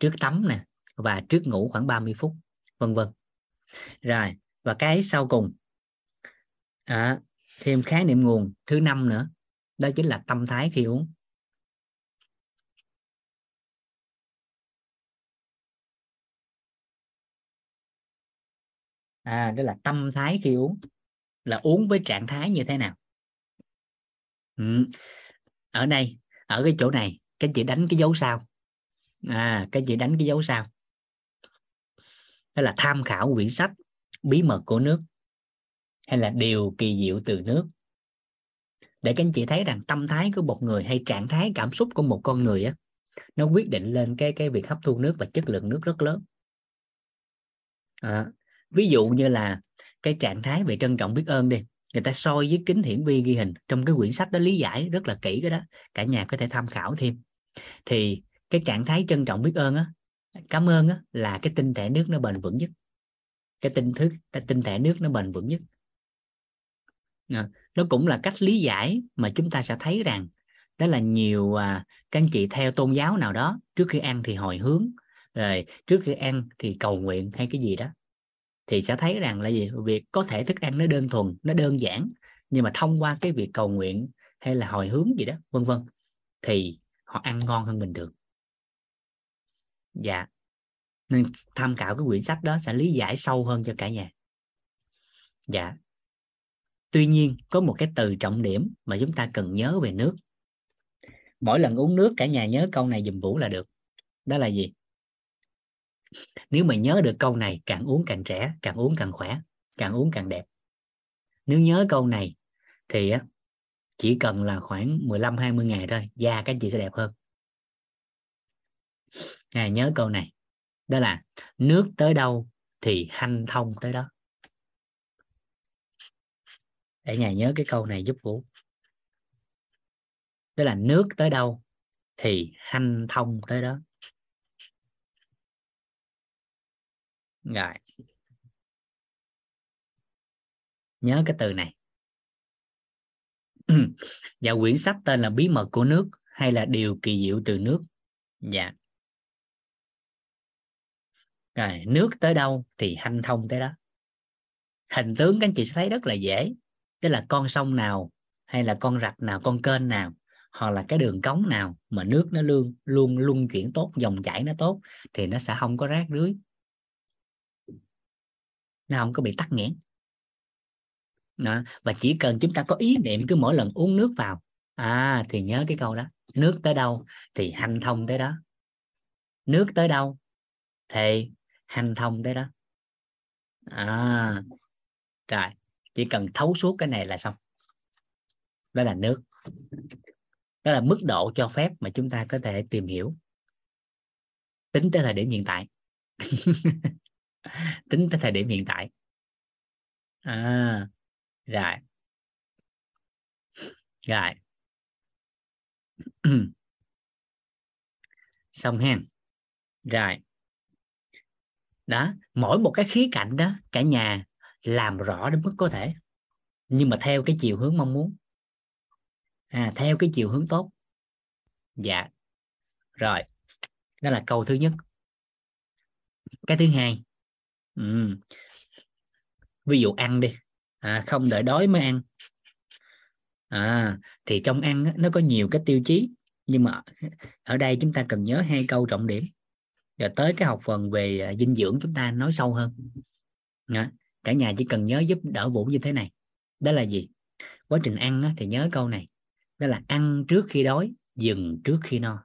S1: Trước tắm nè. Và trước ngủ khoảng 30 phút vân vân. Rồi và cái sau cùng. À, thêm khái niệm nguồn thứ năm nữa. Đó chính là tâm thái khi uống. À đó là tâm thái khi uống. Là uống với trạng thái như thế nào? Ừ. ở đây ở cái chỗ này các chị đánh cái dấu sao? À các chị đánh cái dấu sao? Đó là tham khảo quyển sách bí mật của nước hay là điều kỳ diệu từ nước. Để các anh chị thấy rằng tâm thái của một người hay trạng thái cảm xúc của một con người á nó quyết định lên cái cái việc hấp thu nước và chất lượng nước rất lớn. À, ví dụ như là cái trạng thái về trân trọng biết ơn đi người ta soi với kính hiển vi ghi hình trong cái quyển sách đó lý giải rất là kỹ cái đó cả nhà có thể tham khảo thêm. Thì cái trạng thái trân trọng biết ơn á cảm ơn á là cái tinh thể nước nó bền vững nhất. Cái tinh thức cái tinh thể nước nó bền vững nhất. À, nó cũng là cách lý giải mà chúng ta sẽ thấy rằng đó là nhiều à, các anh chị theo tôn giáo nào đó trước khi ăn thì hồi hướng rồi trước khi ăn thì cầu nguyện hay cái gì đó thì sẽ thấy rằng là gì? Việc có thể thức ăn nó đơn thuần, nó đơn giản, nhưng mà thông qua cái việc cầu nguyện hay là hồi hướng gì đó, vân vân, thì họ ăn ngon hơn bình thường dạ. Nên tham khảo cái quyển sách đó sẽ lý giải sâu hơn cho cả nhà. Dạ. Tuy nhiên, có một cái từ trọng điểm mà chúng ta cần nhớ về nước. Mỗi lần uống nước cả nhà nhớ câu này dùm vũ là được. Đó là gì? Nếu mà nhớ được câu này càng uống càng trẻ càng uống càng khỏe càng uống càng đẹp. Nếu nhớ câu này thì chỉ cần là khoảng 15 20 ngày thôi da các anh chị sẽ đẹp hơn. À, nhớ câu này đó là nước tới đâu thì hanh thông tới đó. Để ngày nhớ cái câu này giúp vũ. Đó là nước tới đâu thì hanh thông tới đó. Rồi. Nhớ cái từ này. Và dạ quyển sách tên là bí mật của nước hay là điều kỳ diệu từ nước? Dạ. Rồi, nước tới đâu thì hanh thông tới đó. Hình tướng các anh chị sẽ thấy rất là dễ. Tức là con sông nào hay là con rạch nào, con kênh nào, hoặc là cái đường cống nào mà nước nó luôn luôn luôn chuyển tốt, dòng chảy nó tốt, thì nó sẽ không có rác rưới nó không có bị tắc nghẽn. Đó. và chỉ cần chúng ta có ý niệm cứ mỗi lần uống nước vào à thì nhớ cái câu đó, nước tới đâu thì hành thông tới đó. Nước tới đâu thì hành thông tới đó. À rồi, chỉ cần thấu suốt cái này là xong. Đó là nước. Đó là mức độ cho phép mà chúng ta có thể tìm hiểu tính tới thời điểm hiện tại. tính tới thời điểm hiện tại. À rồi. Rồi. Xong hen, rồi. Đó mỗi một cái khía cạnh đó cả nhà làm rõ đến mức có thể. Nhưng mà theo cái chiều hướng mong muốn. À, theo cái chiều hướng tốt. Dạ. Rồi. Đó là câu thứ nhất. Cái thứ hai ừ. ví dụ ăn đi. À, không đợi đói mới ăn. À, thì trong ăn nó có nhiều cái tiêu chí. Nhưng mà ở đây chúng ta cần nhớ hai câu trọng điểm. Rồi tới cái học phần về à, dinh dưỡng chúng ta nói sâu hơn. À, cả nhà chỉ cần nhớ giúp đỡ vũ như thế này. Đó là gì? Quá trình ăn thì nhớ câu này. Đó là ăn trước khi đói dừng trước khi no.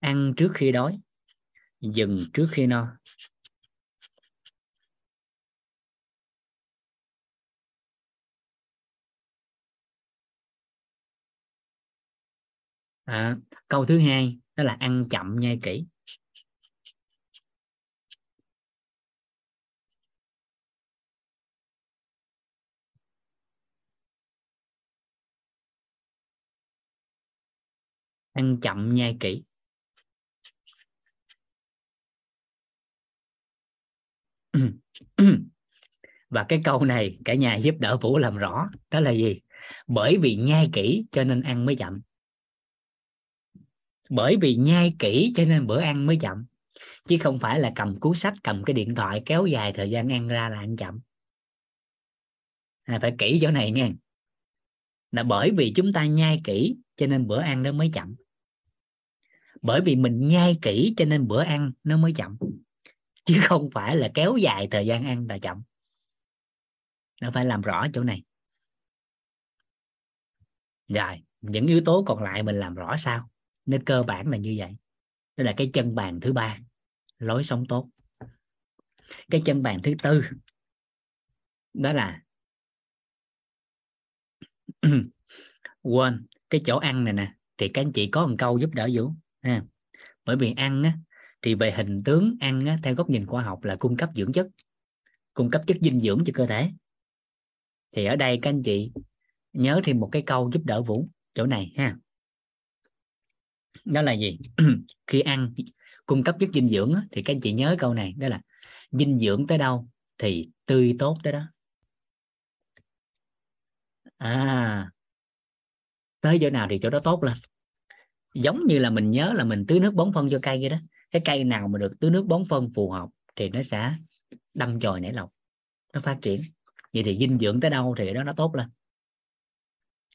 S1: Ăn trước khi đói dừng trước khi no. À, câu thứ hai đó là ăn chậm nhai kỹ. Ăn chậm nhai kỹ. và cái câu này cả nhà giúp đỡ vũ làm rõ. Đó là gì? Bởi vì nhai kỹ cho nên ăn mới chậm. Bởi vì nhai kỹ cho nên bữa ăn mới chậm. Chứ không phải là cầm cuốn sách cầm cái điện thoại kéo dài thời gian ăn ra là ăn chậm. À, phải kỹ chỗ này nghe. Là bởi vì chúng ta nhai kỹ cho nên bữa ăn nó mới chậm. Bởi vì mình nhai kỹ cho nên bữa ăn nó mới chậm chứ không phải là kéo dài thời gian ăn là chậm. Nó phải làm rõ chỗ này. Rồi những yếu tố còn lại mình làm rõ sao? Nên cơ bản là như vậy. Đó là cái chân bàn thứ ba lối sống tốt. Cái chân bàn thứ tư đó là quên cái chỗ ăn này nè thì các anh chị có một câu giúp đỡ vũ ha. Bởi vì ăn á, thì về hình tướng ăn á, theo góc nhìn khoa học là cung cấp dưỡng chất cung cấp chất dinh dưỡng cho cơ thể. Thì ở đây các anh chị nhớ thêm một cái câu giúp đỡ vũ chỗ này ha. Đó là gì? Khi ăn cung cấp chất dinh dưỡng thì các anh chị nhớ câu này đó là dinh dưỡng tới đâu thì tươi tốt tới đó. À tới chỗ nào thì chỗ đó tốt lên. Giống như là mình nhớ là mình tưới nước bón phân cho cây vậy đó cái cây nào mà được tưới nước bón phân phù hợp thì nó sẽ đâm chồi nảy lọc nó phát triển. Vậy thì dinh dưỡng tới đâu thì đó nó tốt lên.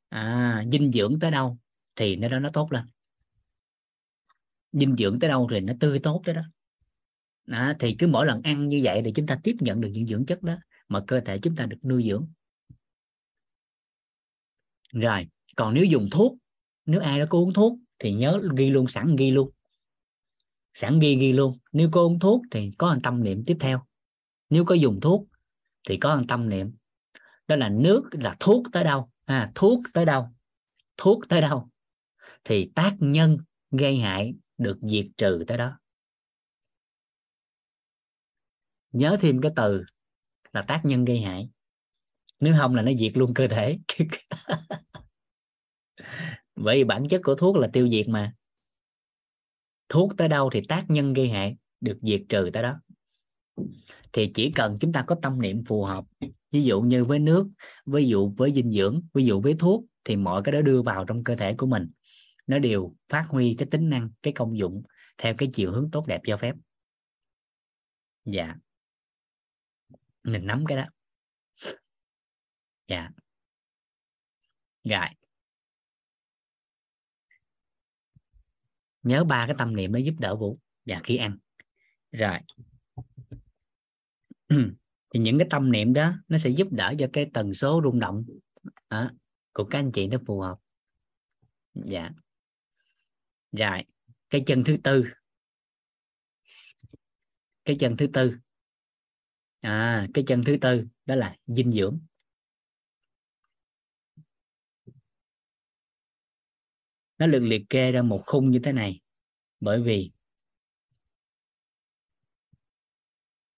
S1: À dinh dưỡng tới đâu thì nó đó nó tốt lên. Dinh dưỡng tới đâu thì nó tươi tốt tới đó. Đó, thì cứ mỗi lần ăn như vậy thì chúng ta tiếp nhận được những dưỡng chất đó mà cơ thể chúng ta được nuôi dưỡng. Rồi còn nếu dùng thuốc nếu ai đó có uống thuốc thì nhớ ghi luôn sẵn ghi luôn sẵn ghi ghi luôn. Nếu có uống thuốc thì có một tâm niệm tiếp theo. Nếu có dùng thuốc thì có một tâm niệm. Đó là nước là thuốc tới đâu? À, thuốc tới đâu? Thuốc tới đâu? Thì tác nhân gây hại được diệt trừ tới đó. Nhớ thêm cái từ là tác nhân gây hại. Nếu không là nó diệt luôn cơ thể. Bởi vì bản chất của thuốc là tiêu diệt mà thuốc tới đâu thì tác nhân gây hại, được diệt trừ tới đó. Thì chỉ cần chúng ta có tâm niệm phù hợp, ví dụ như với nước, ví dụ với dinh dưỡng, ví dụ với thuốc, thì mọi cái đó đưa vào trong cơ thể của mình. Nó đều phát huy cái tính năng, cái công dụng theo cái chiều hướng tốt đẹp cho phép. Dạ. Mình nắm cái đó. Dạ. Rồi. Nhớ ba cái tâm niệm nó giúp đỡ vũ và khi ăn. Rồi. Thì những cái tâm niệm đó nó sẽ giúp đỡ cho cái tần số rung động đó, của các anh chị nó phù hợp. Dạ. Rồi. Cái chân thứ tư. Cái chân thứ tư. À cái chân thứ tư đó là dinh dưỡng. Nó được liệt kê ra một khung như thế này. Bởi vì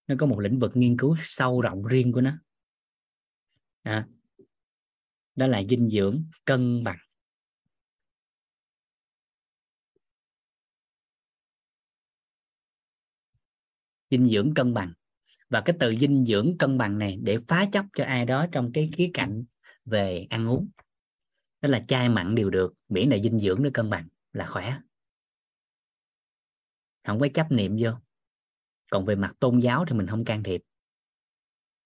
S1: nó có một lĩnh vực nghiên cứu sâu rộng riêng của nó. À, đó là dinh dưỡng cân bằng. Dinh dưỡng cân bằng. Và cái từ dinh dưỡng cân bằng này để phá chấp cho ai đó trong cái khía cạnh về ăn uống tức là chay mặn đều được, miễn là dinh dưỡng nó cân bằng là khỏe. Không có chấp niệm vô. Còn về mặt tôn giáo thì mình không can thiệp.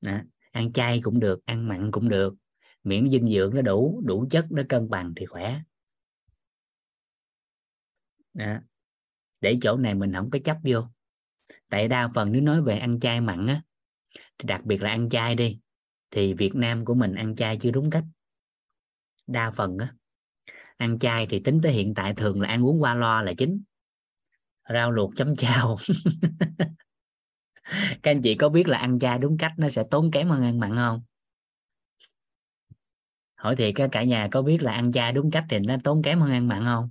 S1: Đó. ăn chay cũng được, ăn mặn cũng được. Miễn dinh dưỡng nó đủ đủ chất nó cân bằng thì khỏe. Đó. để chỗ này mình không có chấp vô. Tại đa phần nếu nói về ăn chay mặn á, thì đặc biệt là ăn chay đi, thì Việt Nam của mình ăn chay chưa đúng cách đa phần á. Ăn chay thì tính tới hiện tại thường là ăn uống qua loa là chính. Rau luộc chấm chao. Các anh chị có biết là ăn chay đúng cách nó sẽ tốn kém hơn ăn mặn không? Hỏi thiệt cả, nhà có biết là ăn chay đúng cách thì nó tốn kém hơn ăn mặn không?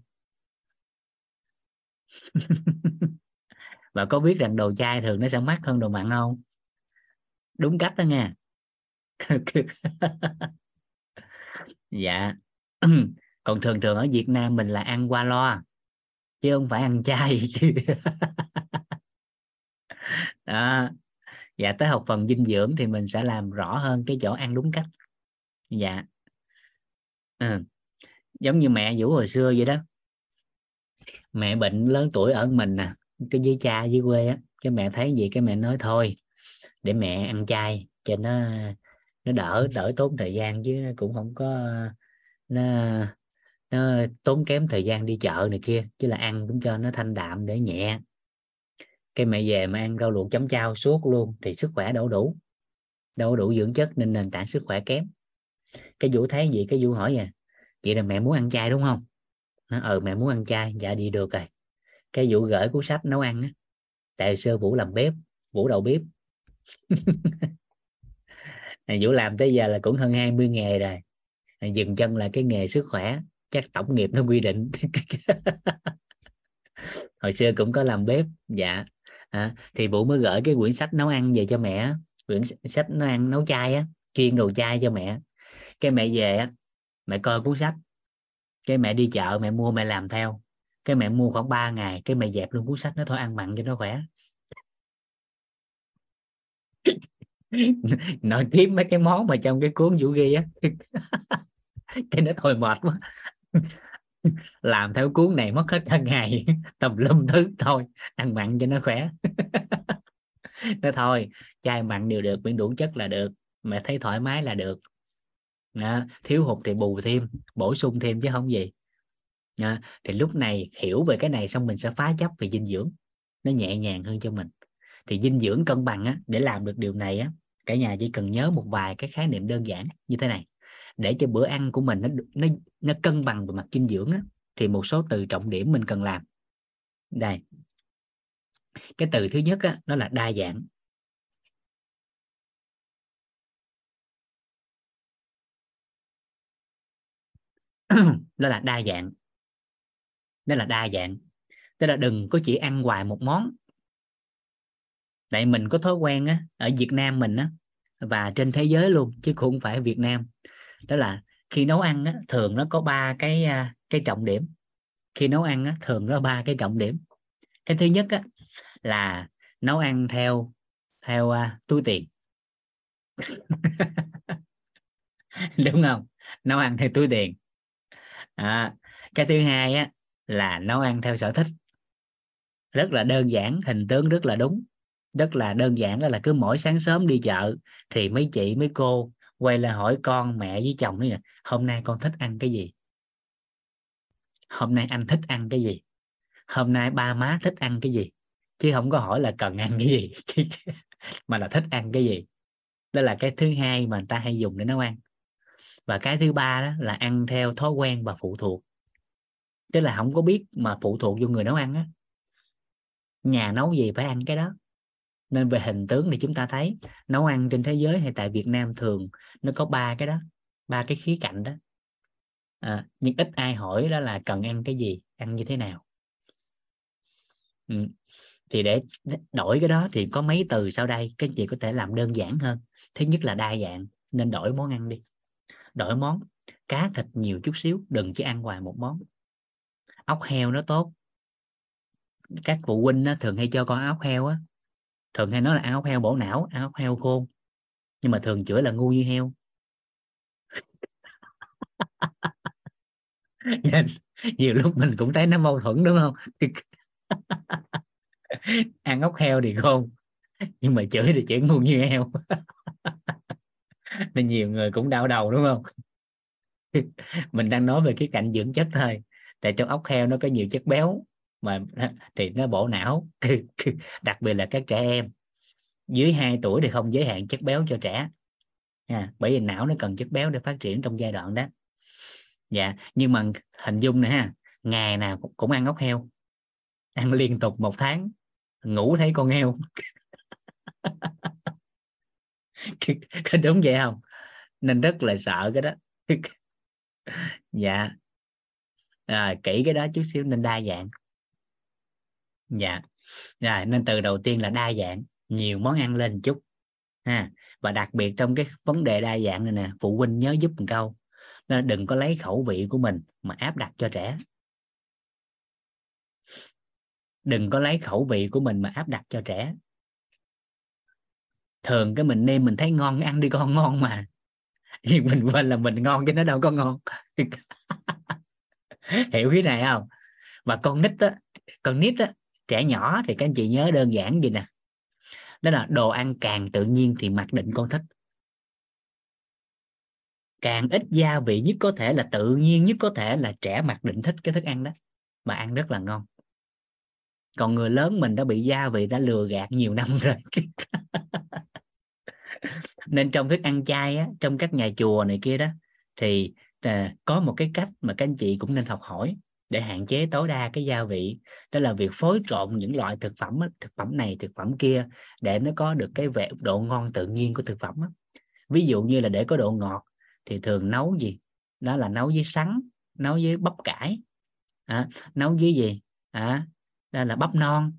S1: Và có biết rằng đồ chay thường nó sẽ mắc hơn đồ mặn không? Đúng cách đó nha. dạ. Còn thường thường ở Việt Nam mình là ăn qua lo chứ không phải ăn chay đó. Dạ tới học phần dinh dưỡng thì mình sẽ làm rõ hơn cái chỗ ăn đúng cách. Dạ. Ừ. giống như mẹ vũ hồi xưa vậy đó. Mẹ bệnh lớn tuổi ở mình nè, cái với cha với quê á, cái mẹ thấy gì cái mẹ nói thôi, để mẹ ăn chay cho nó nó đỡ đỡ tốn thời gian chứ cũng không có, nó nó tốn kém thời gian đi chợ này kia. Chứ là ăn cũng cho nó thanh đạm để nhẹ. Cái mẹ về mà ăn rau luộc chấm chao suốt luôn thì sức khỏe đâu đủ. Đâu đủ dưỡng chất nên nền tảng sức khỏe kém. Cái vũ thấy gì cái vũ hỏi nè chị là mẹ muốn ăn chay đúng không? Nó ờ mẹ muốn ăn chay. Dạ đi được rồi. Cái vũ gửi cuốn sách nấu ăn á. Tại sơ vũ làm bếp, vũ đầu bếp. vũ làm tới giờ là cũng hơn 20 nghề rồi. Dừng chân là cái nghề sức khỏe chắc tổng nghiệp nó quy định. Hồi xưa cũng có làm bếp dạ. À, thì vũ mới gửi cái quyển sách nấu ăn về cho mẹ quyển sách nấu ăn nấu chay á chuyên đồ chay cho mẹ. Cái mẹ về á mẹ coi cuốn sách. Cái mẹ đi chợ mẹ mua mẹ làm theo. Cái mẹ mua khoảng 3 ngày cái mẹ dẹp luôn cuốn sách nó thôi ăn mặn cho nó khỏe. nội kiếm mấy cái món mà trong cái cuốn vũ ghi á. Cái nó thôi mệt quá. Làm theo cuốn này mất hết cả ngày. Tầm lum thứ thôi, ăn mặn cho nó khỏe. Nó thôi, Chai mặn đều được miễn đủ chất là được mẹ thấy thoải mái là được. Đó. thiếu hụt thì bù thêm, bổ sung thêm chứ không gì. Đó. thì lúc này hiểu về cái này xong mình sẽ phá chấp về dinh dưỡng. Nó nhẹ nhàng hơn cho mình thì dinh dưỡng cân bằng á, để làm được điều này á cả nhà chỉ cần nhớ một vài cái khái niệm đơn giản như thế này. Để cho bữa ăn của mình nó nó nó cân bằng về mặt dinh dưỡng á, thì một số từ trọng điểm mình cần làm. Đây. Cái từ thứ nhất á, nó là đa dạng. Đó là đa dạng. Đó là đa dạng. Tức là đừng có chỉ ăn hoài một món tại mình có thói quen á ở Việt Nam mình á và trên thế giới luôn chứ cũng không phải Việt Nam. Đó là khi nấu ăn á, thường nó có ba cái à, cái trọng điểm. Khi nấu ăn á, thường nó ba cái trọng điểm. Cái thứ nhất á, là nấu ăn theo theo uh, túi tiền. Đúng không? Nấu ăn theo túi tiền. À, cái thứ hai á là nấu ăn theo sở thích. Rất là đơn giản hình tướng rất là đúng rất là đơn giản, đó là cứ mỗi sáng sớm đi chợ thì mấy chị, mấy cô quay lại hỏi con, mẹ với chồng nữa hôm nay con thích ăn cái gì? Hôm nay anh thích ăn cái gì? Hôm nay ba má thích ăn cái gì? Chứ không có hỏi là cần ăn cái gì mà là thích ăn cái gì. Đó là cái thứ hai mà người ta hay dùng để nấu ăn. Và cái thứ ba đó là ăn theo thói quen và phụ thuộc. Tức là không có biết mà phụ thuộc vô người nấu ăn á. Nhà nấu gì phải ăn cái đó nên về hình tướng thì chúng ta thấy nấu ăn trên thế giới hay tại Việt Nam thường nó có ba cái đó ba cái khía cạnh đó. À, nhưng ít ai hỏi đó là cần ăn cái gì ăn như thế nào. Ừ. thì để đổi cái đó thì có mấy từ sau đây các chị có thể làm đơn giản hơn. Thứ nhất là đa dạng nên đổi món ăn đi. Đổi món cá thịt nhiều chút xíu đừng chỉ ăn hoài một món. Ốc heo nó tốt. Các phụ huynh á, thường hay cho con ốc heo á thường hay nói là ăn ốc heo bổ não ăn ốc heo khôn nhưng mà thường chữa là ngu như heo. Nên dạ, nhiều lúc mình cũng thấy nó mâu thuẫn, đúng không? Ăn ốc heo thì khôn nhưng mà chửi thì chửi ngu như heo. Nên nhiều người cũng đau đầu, đúng không? Mình đang nói về cái cạnh dưỡng chất thôi, tại trong ốc heo nó có nhiều chất béo mà thì nó bổ não. Đặc biệt là các trẻ em. Dưới 2 tuổi thì không giới hạn chất béo cho trẻ. À, bởi vì não nó cần chất béo để phát triển trong giai đoạn đó. Dạ nhưng mà hình dung nữa ha ngày nào cũng ăn ốc heo. Ăn liên tục một tháng ngủ thấy con heo. Có đúng vậy không? Nên rất là sợ cái đó. Dạ. À, kỹ cái đó chút xíu nên đa dạng dạ. Rồi, nên từ đầu tiên là đa dạng, nhiều món ăn lên chút, ha. Và đặc biệt trong cái vấn đề đa dạng này nè, phụ huynh nhớ giúp một câu nên đừng có lấy khẩu vị của mình mà áp đặt cho trẻ. Đừng có lấy khẩu vị của mình mà áp đặt cho trẻ. Thường cái mình nêm mình thấy ngon, ăn đi con ngon mà. Nhưng mình quên là mình ngon chứ nó đâu có ngon. Hiểu cái này không? Và con nít á, con nít á trẻ nhỏ thì các anh chị nhớ đơn giản gì nè. Đó là đồ ăn càng tự nhiên thì mặc định con thích. Càng ít gia vị nhất có thể là tự nhiên nhất có thể là trẻ mặc định thích cái thức ăn đó mà ăn rất là ngon. Còn người lớn mình đã bị gia vị đã lừa gạt nhiều năm rồi. Nên trong thức ăn chay á, trong các nhà chùa này kia đó thì à, có một cái cách mà các anh chị cũng nên học hỏi để hạn chế tối đa cái gia vị. Đó là việc phối trộn những loại thực phẩm thực phẩm này thực phẩm kia để nó có được cái vẻ độ ngon tự nhiên của thực phẩm ví dụ như là để có độ ngọt thì thường nấu gì? Đó là nấu với sắn nấu với bắp cải à, nấu với gì? À, đó là bắp non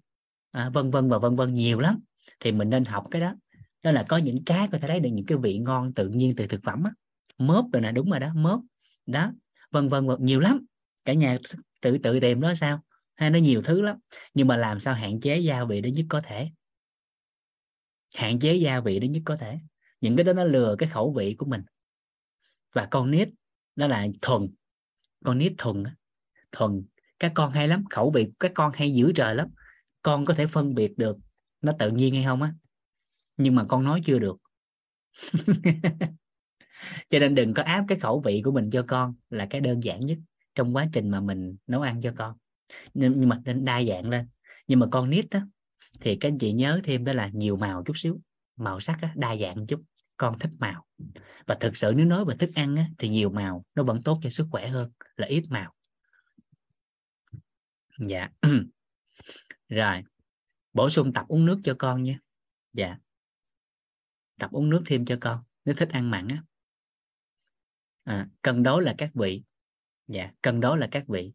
S1: à, vân vân và vân vân nhiều lắm. Thì mình nên học cái đó. Đó là có những cái có thể thấy được những cái vị ngon tự nhiên từ thực phẩm á. Mớp rồi nè đúng rồi đó mớp. Đó vân vân nhiều lắm cả nhà tự tự tìm đó sao? Hay nó nhiều thứ lắm. Nhưng mà làm sao hạn chế gia vị đến nhất có thể? Hạn chế gia vị đến nhất có thể. Những cái đó nó lừa cái khẩu vị của mình. Và con nít nó là thuần. Con nít thuần thuần. Các con hay lắm. Khẩu vị các con hay dữ trời lắm. Con có thể phân biệt được nó tự nhiên hay không á. Nhưng mà con nói chưa được. Cho nên đừng có áp cái khẩu vị của mình cho con là cái đơn giản nhất trong quá trình mà mình nấu ăn cho con. Nhưng mà nên đa dạng lên. Nhưng mà con nít á thì các anh chị nhớ thêm đó là nhiều màu chút xíu. Màu sắc á, đa dạng chút. Con thích màu. Và thực sự nếu nói về thức ăn á, thì nhiều màu nó vẫn tốt cho sức khỏe hơn là ít màu. Dạ. Rồi. Bổ sung tập uống nước cho con nha. Dạ. Tập uống nước thêm cho con. Nếu thích ăn mặn á. À, cân đối là các vị dạ cân đối là các vị.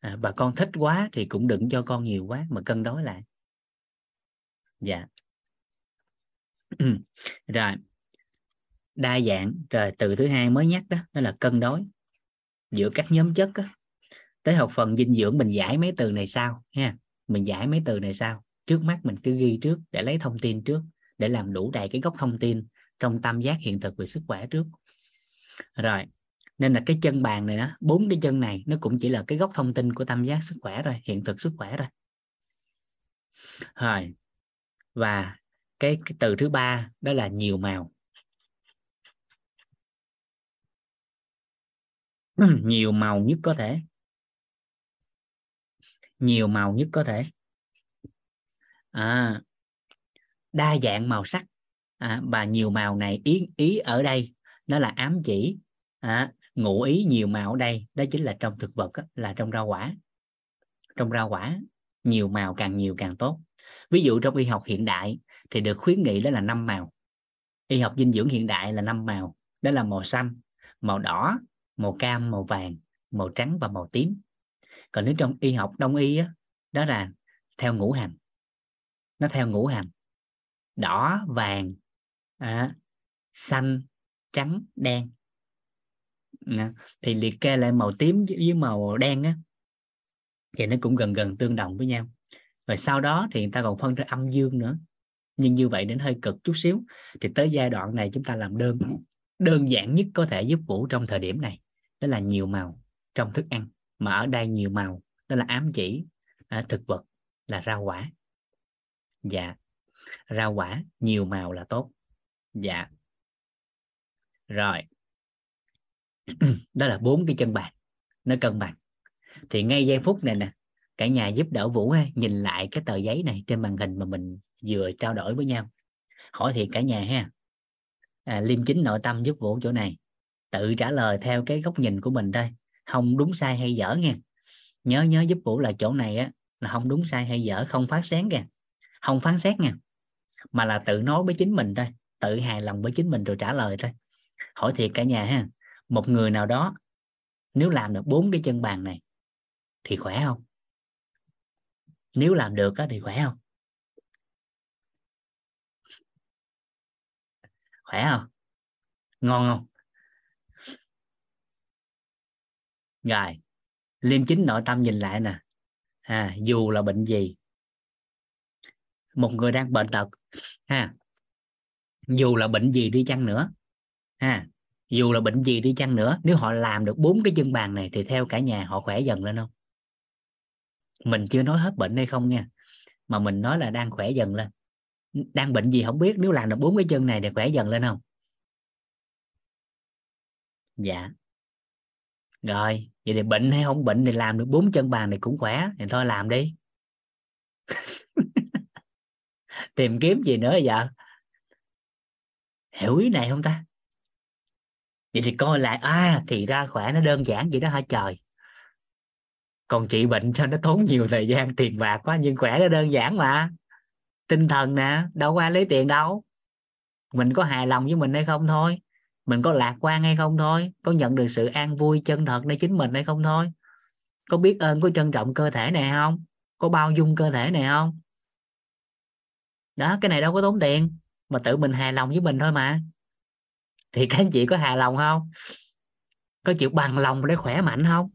S1: À, và con thích quá thì cũng đừng cho con nhiều quá mà cân đối lại. Dạ. Rồi đa dạng. Rồi từ thứ hai mới nhắc đó đó là cân đối. Giữa các nhóm chất đó. tới học phần dinh dưỡng mình giải mấy từ này sau ha. Mình giải mấy từ này sau. Trước mắt mình cứ ghi trước để lấy thông tin trước để làm đủ đầy cái gốc thông tin trong tam giác hiện thực về sức khỏe trước. Rồi nên là cái chân bàn này đó bốn cái chân này nó cũng chỉ là cái gốc thông tin của tam giác sức khỏe rồi hiện thực sức khỏe rồi rồi và cái, cái từ thứ ba đó là nhiều màu. Nhiều màu nhất có thể. Nhiều màu nhất có thể. À, đa dạng màu sắc. À, và nhiều màu này ý ý ở đây nó là ám chỉ. À, ngụ ý nhiều màu ở đây đó chính là trong thực vật là trong rau quả. Trong rau quả nhiều màu càng nhiều càng tốt. Ví dụ trong y học hiện đại thì được khuyến nghị đó là năm màu. Y học dinh dưỡng hiện đại là năm màu đó là màu xanh màu đỏ màu cam màu vàng màu trắng và màu tím. Còn nếu trong y học đông y á, đó là theo ngũ hành. Nó theo ngũ hành. Đỏ vàng à, xanh trắng đen nha. Thì liệt kê lại màu tím với màu đen á thì nó cũng gần gần tương đồng với nhau. Rồi sau đó thì người ta còn phân ra âm dương nữa. Nhưng như vậy đến hơi cực chút xíu thì tới giai đoạn này chúng ta làm đơn đơn giản nhất có thể giúp vũ trong thời điểm này đó là nhiều màu trong thức ăn. Mà ở đây nhiều màu đó là ám chỉ à, thực vật là rau quả. Dạ. Rau quả nhiều màu là tốt. Dạ. Rồi. đó là bốn cái chân bàn nó cân bằng. Thì ngay giây phút này nè cả nhà giúp đỡ vũ ha, nhìn lại cái tờ giấy này trên màn hình mà mình vừa trao đổi với nhau. Hỏi thì cả nhà ha à, liêm chính nội tâm giúp vũ chỗ này tự trả lời theo cái góc nhìn của mình đây không đúng sai hay dở nha. Nhớ nhớ giúp vũ là chỗ này á là không đúng sai hay dở không phát sáng kìa không phán xét nha mà là tự nói với chính mình thôi tự hài lòng với chính mình rồi trả lời thôi. Hỏi thiệt cả nhà ha một người nào đó nếu làm được bốn cái chân bàn này thì khỏe không? Nếu làm được á, thì khỏe không? Khỏe không? Ngon không? Rồi liêm chính nội tâm nhìn lại nè. À, dù là bệnh gì một người đang bệnh tật ha dù là bệnh gì đi chăng nữa ha dù là bệnh gì đi chăng nữa, nếu họ làm được bốn cái chân bàn này thì theo cả nhà họ khỏe dần lên không? Mình chưa nói hết bệnh hay không nha, mà mình nói là đang khỏe dần lên. Đang bệnh gì không biết, nếu làm được bốn cái chân này thì khỏe dần lên không? Dạ. Rồi, vậy thì bệnh hay không bệnh thì làm được bốn chân bàn này cũng khỏe, thì thôi làm đi. Tìm kiếm gì nữa vậy? Hiểu ý này không ta? Vậy thì coi lại à thì ra khỏe, nó đơn giản vậy đó hả? Trời. Còn trị bệnh cho nó tốn nhiều thời gian, tiền bạc quá, nhưng khỏe nó đơn giản mà. Tinh thần nè, đâu có ai lấy tiền đâu. Mình có hài lòng với mình hay không thôi. Mình có lạc quan hay không thôi. Có nhận được sự an vui chân thật nơi chính mình hay không thôi. Có biết ơn, có trân trọng cơ thể này không? Có bao dung cơ thể này không? Đó, cái này đâu có tốn tiền. Mà tự mình hài lòng với mình thôi mà. thì các anh chị có hài lòng không? Có chịu bằng lòng để khỏe mạnh không?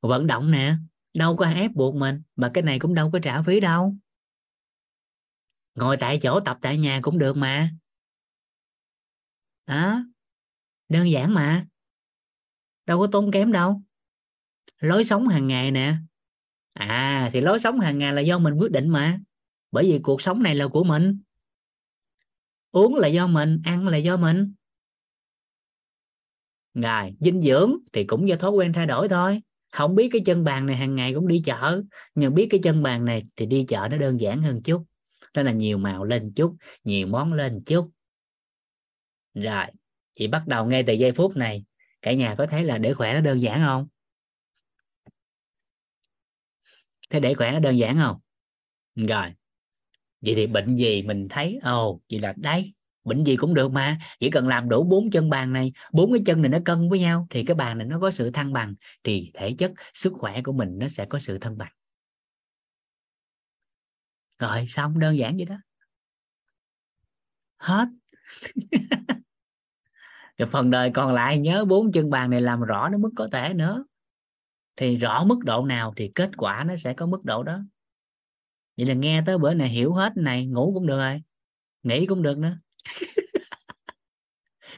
S1: Vận động nè, đâu có ép buộc mình, mà cái này cũng đâu có trả phí đâu. Ngồi tại chỗ, tập tại nhà cũng được mà. Đó, đơn giản mà. Đâu có tốn kém đâu. Lối sống hàng ngày nè. À thì lối sống hàng ngày là do mình quyết định mà. Bởi vì cuộc sống này là của mình uống là do mình, ăn là do mình. Rồi dinh dưỡng thì cũng do thói quen thay đổi thôi. Không biết cái chân bàn này hàng ngày cũng đi chợ, nhưng biết cái chân bàn này thì đi chợ nó đơn giản hơn chút. Nên là nhiều màu lên chút, nhiều món lên chút. Rồi, chị bắt đầu ngay từ giây phút này. Cả nhà có thấy là để khỏe nó đơn giản không? Thế để khỏe nó đơn giản không? Rồi vậy thì bệnh gì mình thấy ồ oh, vậy là đấy bệnh gì cũng được mà. Chỉ cần làm đủ bốn chân bàn này bốn cái chân này nó cân với nhau thì cái bàn này nó có sự thăng bằng thì thể chất sức khỏe của mình nó sẽ có sự thăng bằng. Rồi xong đơn giản vậy đó. Hết. Rồi phần đời còn lại nhớ bốn chân bàn này làm rõ nó mức có thể nữa. Thì rõ mức độ nào thì kết quả nó sẽ có mức độ đó vậy là nghe tới bữa này hiểu hết này, ngủ cũng được rồi nghĩ cũng được nữa.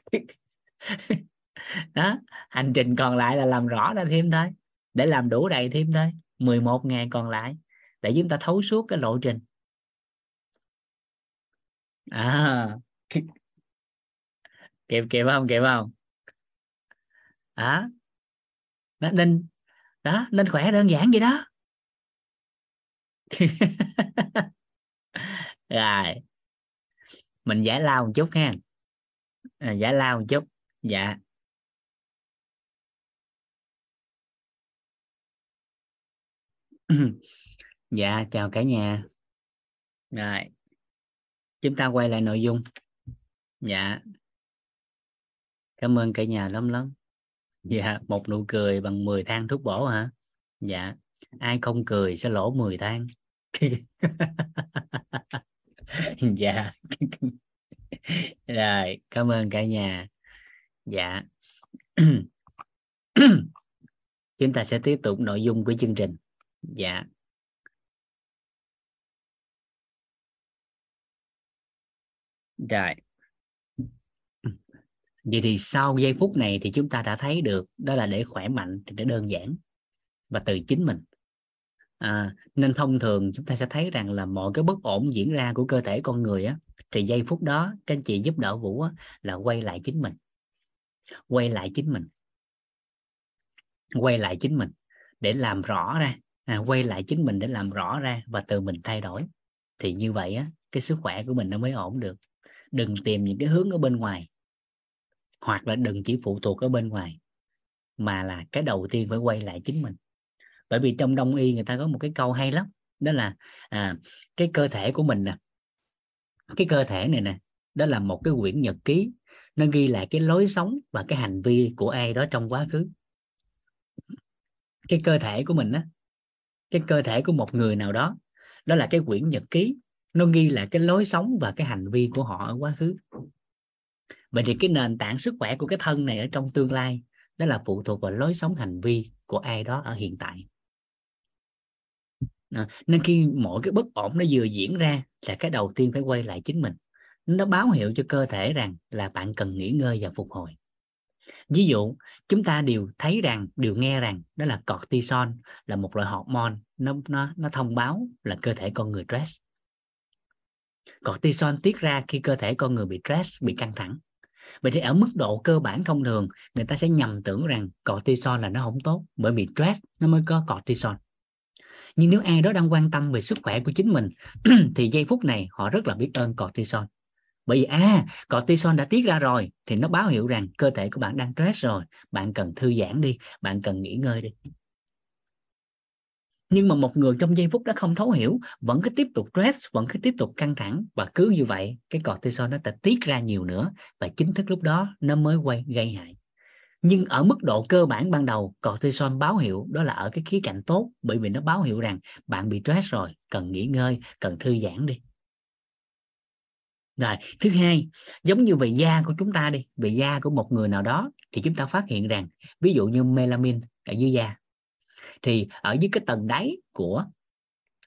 S1: Đó, hành trình còn lại là làm rõ ra thêm thôi, để làm đủ đầy thêm thôi 11 ngày còn lại, để chúng ta thấu suốt cái lộ trình. À kịp kịp không kịp không? Đó. nên đó nên khỏe, đơn giản vậy đó. rồi. Mình giải lao một chút ha. À, giải lao một chút. Dạ. Dạ chào cả nhà. Rồi. Chúng ta quay lại nội dung. Dạ. Cảm ơn cả nhà lắm lắm. Dạ một nụ cười bằng 10 thang thuốc bổ hả? Dạ ai không cười sẽ lỗ 10 tháng. dạ. Rồi, cảm ơn cả nhà. Dạ. Chúng ta sẽ tiếp tục nội dung của chương trình. Dạ. Rồi. Vậy thì sau giây phút này thì chúng ta đã thấy được đó là để khỏe mạnh thì nó đơn giản và từ chính mình à, nên thông thường chúng ta sẽ thấy rằng là mọi cái bất ổn diễn ra của cơ thể con người á thì giây phút đó các anh chị giúp đỡ vũ á, là quay lại chính mình. Quay lại chính mình. Quay lại chính mình để làm rõ ra. À, quay lại chính mình để làm rõ ra và từ mình thay đổi. Thì như vậy á cái sức khỏe của mình nó mới ổn được. Đừng tìm những cái hướng ở bên ngoài hoặc là đừng chỉ phụ thuộc ở bên ngoài mà là cái đầu tiên phải quay lại chính mình bởi vì trong đông y người ta có một cái câu hay lắm đó là à, cái cơ thể của mình nè cái cơ thể này nè đó là một cái quyển nhật ký nó ghi lại cái lối sống và cái hành vi của ai đó trong quá khứ. Cái cơ thể của mình á cái cơ thể của một người nào đó đó là cái quyển nhật ký nó ghi lại cái lối sống và cái hành vi của họ ở quá khứ. Vậy thì cái nền tảng sức khỏe của cái thân này ở trong tương lai đó là phụ thuộc vào lối sống hành vi của ai đó ở hiện tại à, nên khi mỗi cái bất ổn nó vừa diễn ra là cái đầu tiên phải quay lại chính mình. Nó báo hiệu cho cơ thể rằng là bạn cần nghỉ ngơi và phục hồi. Ví dụ chúng ta đều thấy rằng đều nghe rằng đó là cortisol là một loại hormone nó nó nó thông báo là cơ thể con người stress. Cortisol tiết ra khi cơ thể con người bị stress bị căng thẳng. Vậy thì ở mức độ cơ bản thông thường người ta sẽ nhầm tưởng rằng cortisol là nó không tốt bởi vì stress nó mới có cortisol nhưng nếu ai đó đang quan tâm về sức khỏe của chính mình, thì giây phút này họ rất là biết ơn cortisol bởi vì à cortisol đã tiết ra rồi, thì nó báo hiệu rằng cơ thể của bạn đang stress rồi. Bạn cần thư giãn đi, bạn cần nghỉ ngơi đi. Nhưng mà một người trong giây phút đó không thấu hiểu, vẫn cứ tiếp tục stress, vẫn cứ tiếp tục căng thẳng. Và cứ như vậy, cái cortisol nó sẽ tiết ra nhiều nữa. Và chính thức lúc đó, nó mới quay, gây hại nhưng ở mức độ cơ bản ban đầu cortisol báo hiệu đó là ở cái khía cạnh tốt, bởi vì nó báo hiệu rằng bạn bị stress rồi, cần nghỉ ngơi, cần thư giãn đi. Rồi, thứ hai, giống như về da của chúng ta đi, về da của một người nào đó, thì chúng ta phát hiện rằng, ví dụ như melanin ở dưới da, thì ở dưới cái tầng đáy của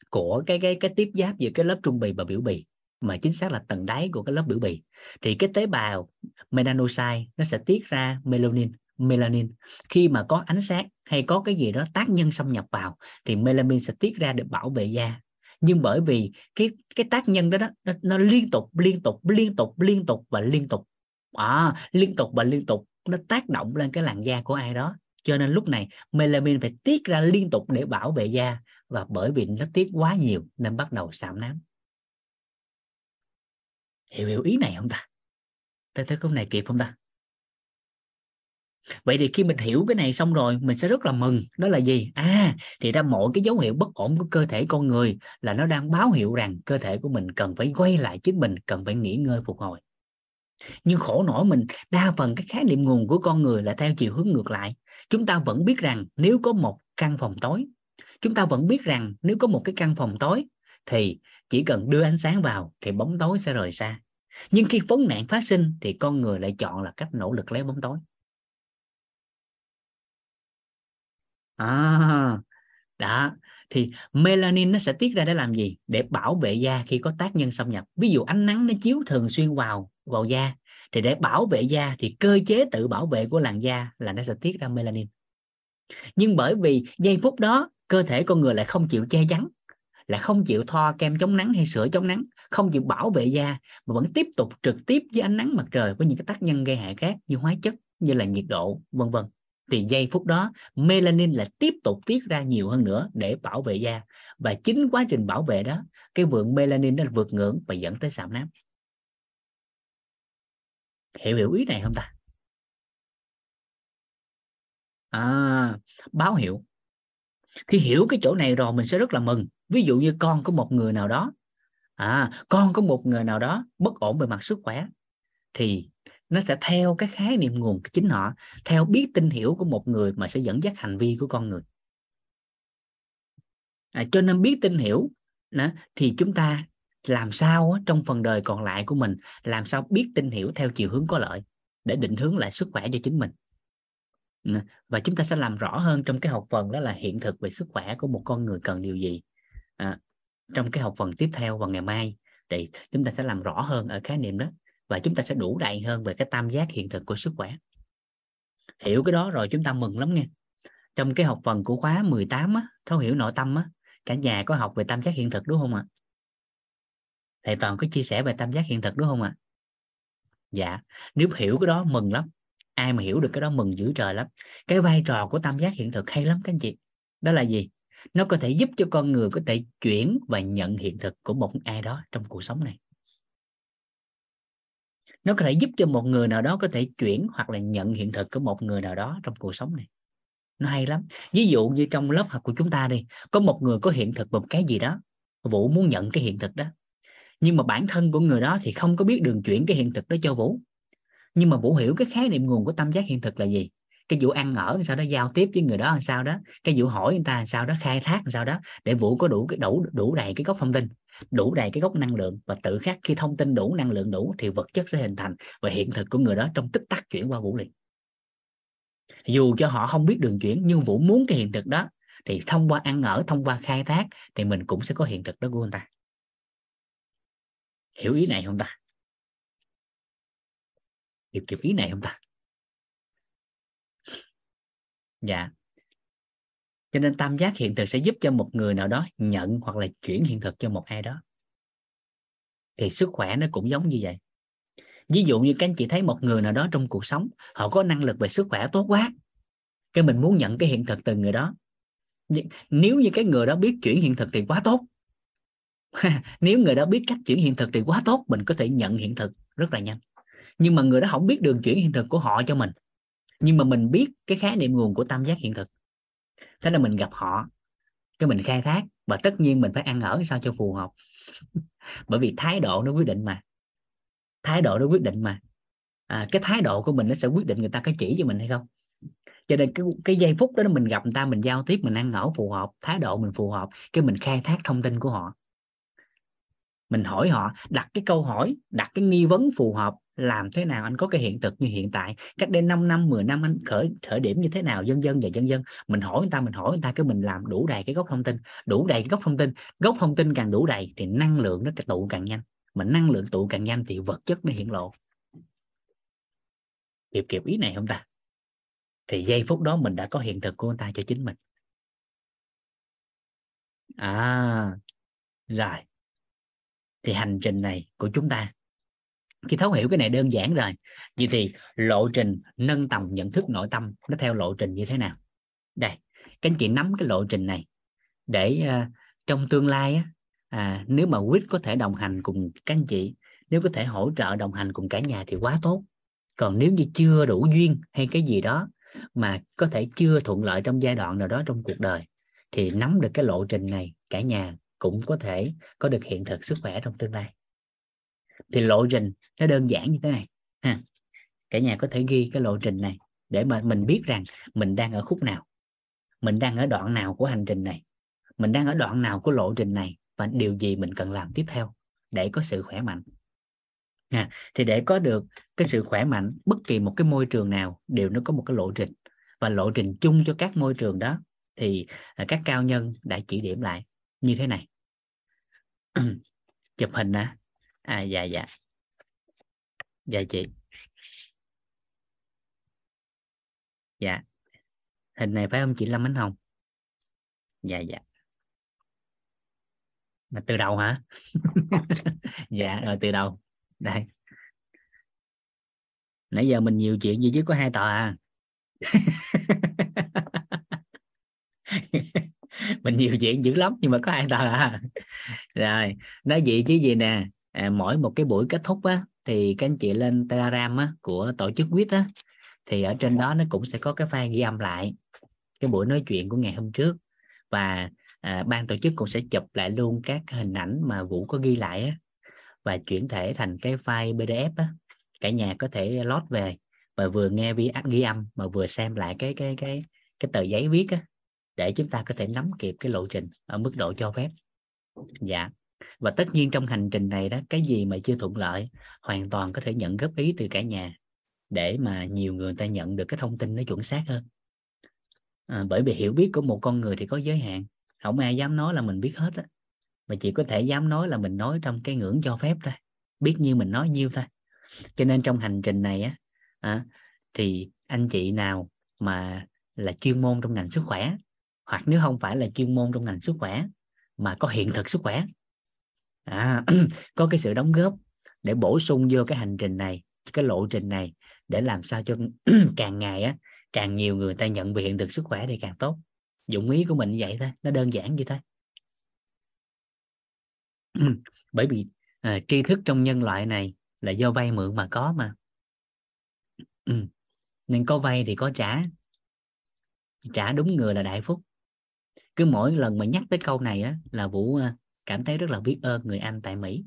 S1: của cái cái cái tiếp giáp giữa cái lớp trung bì và biểu bì, mà chính xác là tầng đáy của cái lớp biểu bì, thì cái tế bào melanocyte nó sẽ tiết ra melanin melanin. Khi mà có ánh sáng hay có cái gì đó tác nhân xâm nhập vào thì melanin sẽ tiết ra để bảo vệ da. Nhưng bởi vì cái cái tác nhân đó, đó nó, nó liên tục liên tục liên tục liên tục và liên tục. À, liên tục và liên tục nó tác động lên cái làn da của ai đó. Cho nên lúc này melanin phải tiết ra liên tục để bảo vệ da và bởi vì nó tiết quá nhiều nên bắt đầu sạm nám. Hiểu hiểu ý này không ta? Ta thấy câu này kịp không ta? Vậy thì khi mình hiểu cái này xong rồi, mình sẽ rất là mừng. Đó là gì? À thì ra mọi cái dấu hiệu bất ổn của cơ thể con người là nó đang báo hiệu rằng cơ thể của mình cần phải quay lại chính mình, cần phải nghỉ ngơi phục hồi. Nhưng khổ nổi mình, đa phần cái khái niệm nguồn của con người là theo chiều hướng ngược lại. Chúng ta vẫn biết rằng nếu có một căn phòng tối, chúng ta vẫn biết rằng nếu có một cái căn phòng tối thì chỉ cần đưa ánh sáng vào thì bóng tối sẽ rời xa. Nhưng khi vấn nạn phát sinh thì con người lại chọn là cách nỗ lực lấy bóng tối. À đó. Thì melanin nó sẽ tiết ra để làm gì? Để bảo vệ da khi có tác nhân xâm nhập. Ví dụ ánh nắng nó chiếu thường xuyên vào vào da. Thì để bảo vệ da thì cơ chế tự bảo vệ của làn da là nó sẽ tiết ra melanin. Nhưng bởi vì giây phút đó, cơ thể con người lại không chịu che chắn là không chịu thoa kem chống nắng hay sữa chống nắng, không chịu bảo vệ da mà vẫn tiếp tục trực tiếp với ánh nắng mặt trời với những cái tác nhân gây hại khác như hóa chất, như là nhiệt độ, vân vân thì giây phút đó melanin lại tiếp tục tiết ra nhiều hơn nữa để bảo vệ da. Và chính quá trình bảo vệ đó cái vượng melanin nó vượt ngưỡng và dẫn tới sạm nám. Hiểu hiểu ý này không ta? À, báo hiệu. Khi hiểu cái chỗ này rồi mình sẽ rất là mừng. Ví dụ như con có một người nào đó. À con có một người nào đó bất ổn về mặt sức khỏe thì nó sẽ theo cái khái niệm nguồn chính họ theo biết tin hiểu của một người mà sẽ dẫn dắt hành vi của con người. À, cho nên biết tin hiểu đó, thì chúng ta làm sao trong phần đời còn lại của mình làm sao biết tin hiểu theo chiều hướng có lợi để định hướng lại sức khỏe cho chính mình. Và chúng ta sẽ làm rõ hơn trong cái học phần đó là hiện thực về sức khỏe của một con người cần điều gì à, trong cái học phần tiếp theo vào ngày mai. Thì chúng ta sẽ làm rõ hơn ở khái niệm đó và chúng ta sẽ đủ đầy hơn về cái tam giác hiện thực của sức khỏe. Hiểu cái đó rồi chúng ta mừng lắm nha trong cái học phần của khóa 18 á, thấu hiểu nội tâm á, cả nhà có học về tam giác hiện thực đúng không ạ? Thầy toàn có chia sẻ về tam giác hiện thực đúng không ạ? Dạ nếu hiểu cái đó mừng lắm. Ai mà hiểu được cái đó mừng dữ trời lắm. Cái vai trò của tam giác hiện thực hay lắm các anh chị. Đó là gì? Nó có thể giúp cho con người có thể chuyển và nhận hiện thực của một ai đó trong cuộc sống này nó có thể giúp cho một người nào đó có thể chuyển hoặc là nhận hiện thực của một người nào đó trong cuộc sống này. Nó hay lắm. Ví dụ như trong lớp học của chúng ta đi, có một người có hiện thực một cái gì đó, vũ muốn nhận cái hiện thực đó. Nhưng mà bản thân của người đó thì không có biết đường chuyển cái hiện thực đó cho vũ. Nhưng mà vũ hiểu cái khái niệm nguồn của tâm giác hiện thực là gì? Cái vụ ăn ở sao đó, giao tiếp với người đó làm sao đó, cái vụ hỏi người ta làm sao đó, khai thác làm sao đó để vũ có đủ cái, đủ đủ đầy cái góc thông tin đủ đầy cái gốc năng lượng và tự khắc khi thông tin đủ năng lượng đủ thì vật chất sẽ hình thành và hiện thực của người đó trong tích tắc chuyển qua vũ liền. Dù cho họ không biết đường chuyển nhưng vũ muốn cái hiện thực đó thì thông qua ăn ở, thông qua khai thác thì mình cũng sẽ có hiện thực đó của người ta. Hiểu ý này không ta? Hiểu kịp ý này không ta? Dạ cho nên tam giác hiện thực sẽ giúp cho một người nào đó nhận hoặc là chuyển hiện thực cho một ai đó. Thì sức khỏe nó cũng giống như vậy. Ví dụ như các anh chị thấy một người nào đó trong cuộc sống, họ có năng lực về sức khỏe tốt quá, cái mình muốn nhận cái hiện thực từ người đó. Nếu như cái người đó biết chuyển hiện thực thì quá tốt. Nếu người đó biết cách chuyển hiện thực thì quá tốt, mình có thể nhận hiện thực rất là nhanh. Nhưng mà người đó không biết đường chuyển hiện thực của họ cho mình. Nhưng mà mình biết cái khái niệm nguồn của tam giác hiện thực thế là mình gặp họ cái mình khai thác và tất nhiên mình phải ăn ở sao cho phù hợp. Bởi vì thái độ nó quyết định mà. Thái độ nó quyết định mà. À, cái thái độ của mình nó sẽ quyết định người ta có chỉ cho mình hay không. Cho nên cái cái giây phút đó mình gặp người ta mình giao tiếp mình ăn ở phù hợp thái độ mình phù hợp cái mình khai thác thông tin của họ mình hỏi họ, đặt cái câu hỏi, đặt cái nghi vấn phù hợp, làm thế nào anh có cái hiện thực như hiện tại? Cách đây 5 năm 10 năm anh khởi khởi điểm như thế nào? Dân dân và dân dân. Mình hỏi người ta, mình hỏi người ta cái mình làm đủ đầy cái gốc thông tin. Đủ đầy cái gốc thông tin. Gốc thông tin càng đủ đầy thì năng lượng nó tụ càng nhanh. Mà năng lượng tụ càng nhanh thì vật chất nó hiện lộ. Kịp kịp ý này không ta? Thì giây phút đó mình đã có hiện thực của người ta cho chính mình. À rồi thì hành trình này của chúng ta khi thấu hiểu cái này đơn giản rồi vậy thì lộ trình nâng tầm nhận thức nội tâm nó theo lộ trình như thế nào? Đây các anh chị nắm cái lộ trình này để uh, trong tương lai á, à, nếu mà quýt có thể đồng hành cùng các anh chị nếu có thể hỗ trợ đồng hành cùng cả nhà thì quá tốt. Còn nếu như chưa đủ duyên hay cái gì đó mà có thể chưa thuận lợi trong giai đoạn nào đó trong cuộc đời thì nắm được cái lộ trình này cả nhà cũng có thể có được hiện thực sức khỏe trong tương lai. Thì lộ trình nó đơn giản như thế này ha. Cả nhà có thể ghi cái lộ trình này để mà mình biết rằng mình đang ở khúc nào mình đang ở đoạn nào của hành trình này mình đang ở đoạn nào của lộ trình này và điều gì mình cần làm tiếp theo để có sự khỏe mạnh. À, thì để có được cái sự khỏe mạnh bất kỳ một cái môi trường nào đều nó có một cái lộ trình. Và lộ trình chung cho các môi trường đó thì à, các cao nhân đã chỉ điểm lại như thế này. Chụp hình nè à dạ dạ. Dạ chị. Dạ. Hình này phải không chị Lâm Ánh Hồng? Dạ dạ. Mà từ đầu hả? Dạ rồi từ đầu. Đây. Nãy giờ mình nhiều chuyện gì chứ có hai tòa à mình nhiều chuyện dữ lắm nhưng mà có ai tao à? Rồi nói gì chứ gì nè? À, mỗi một cái buổi kết thúc á thì các anh chị lên telegram á của tổ chức quýt á thì ở trên đó nó cũng sẽ có cái file ghi âm lại cái buổi nói chuyện của ngày hôm trước. Và à, ban tổ chức cũng sẽ chụp lại luôn các hình ảnh mà vũ có ghi lại á và chuyển thể thành cái file pdf á. Cả nhà có thể lót về và vừa nghe vi ghi âm mà vừa xem lại cái cái cái cái tờ giấy viết á để chúng ta có thể nắm kịp cái lộ trình ở mức độ cho phép. Dạ. Và tất nhiên trong hành trình này đó cái gì mà chưa thuận lợi hoàn toàn có thể nhận góp ý từ cả nhà để mà nhiều người ta nhận được cái thông tin nó chuẩn xác hơn. À, bởi vì hiểu biết của một con người thì có giới hạn. Không ai dám nói là mình biết hết á. Mà chỉ có thể dám nói là mình nói trong cái ngưỡng cho phép thôi. Biết như mình nói nhiêu thôi. Cho nên trong hành trình này á à, thì anh chị nào mà là chuyên môn trong ngành sức khỏe hoặc nếu không phải là chuyên môn trong ngành sức khỏe mà có hiện thực sức khỏe. À, có cái sự đóng góp để bổ sung vô cái hành trình này cái lộ trình này để làm sao cho càng ngày á càng nhiều người ta nhận về hiện thực sức khỏe thì càng tốt. Dụng ý của mình như vậy thôi nó đơn giản như thế bởi vì à, tri thức trong nhân loại này là do vay mượn mà có mà. Nên có vay thì có trả. Trả đúng người là đại phúc cứ mỗi lần mà nhắc tới câu này á là vũ ờ, cảm thấy rất là biết ơn người anh tại mỹ.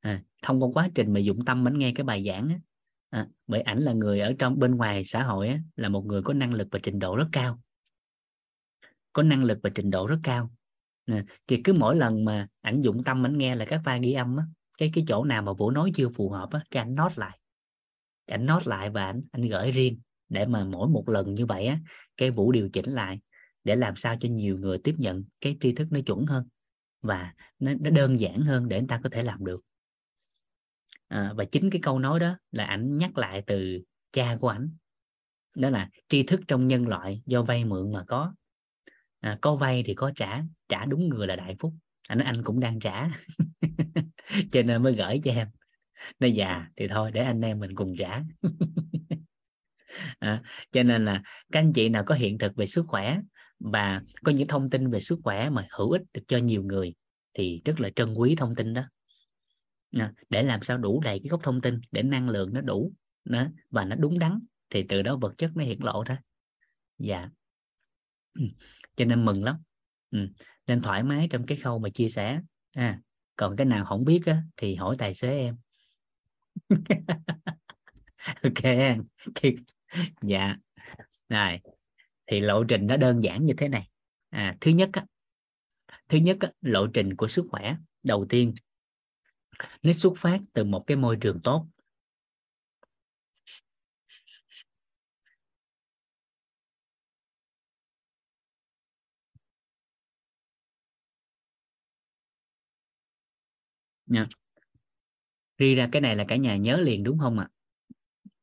S1: À, thông qua quá trình mà dụng tâm mình nghe cái bài giảng á, à, bởi ảnh là người ở trong bên ngoài xã hội á, là một người có năng lực và trình độ rất cao. Có năng lực và trình độ rất cao. À, thì cứ mỗi lần mà ảnh dụng tâm ảnh nghe là các vai ghi âm á, cái cái chỗ nào mà vũ nói chưa phù hợp á, cái ảnh nốt lại. Ảnh nốt lại và ảnh anh gửi riêng để mà mỗi một lần như vậy á cái vũ điều chỉnh lại để làm sao cho nhiều người tiếp nhận cái tri thức nó chuẩn hơn và nó, nó đơn giản hơn để anh ta có thể làm được. À, và chính cái câu nói đó là ảnh nhắc lại từ cha của ảnh. Đó là tri thức trong nhân loại do vay mượn mà có. À, có vay thì có trả trả đúng người là đại phúc. À, anh anh cũng đang trả cho nên mới gửi cho em. Nó già thì thôi để anh em mình cùng trả. À, cho nên là các anh chị nào có hiện thực về sức khỏe và có những thông tin về sức khỏe mà hữu ích được cho nhiều người thì rất là trân quý thông tin đó. Để làm sao đủ đầy cái gốc thông tin để năng lượng nó đủ nó và nó đúng đắn thì từ đó vật chất nó hiện lộ thôi. Dạ. Cho nên mừng lắm. Ừ. nên thoải mái trong cái khâu mà chia sẻ. À, còn cái nào không biết á, thì hỏi tài xế em. Ok dạ. Này thì lộ trình nó đơn giản như thế này. À, thứ nhất á, thứ nhất á, lộ trình của sức khỏe. Đầu tiên nó xuất phát từ một cái môi trường tốt. Nha. Đi ra cái này là cả nhà nhớ liền đúng không ạ? À?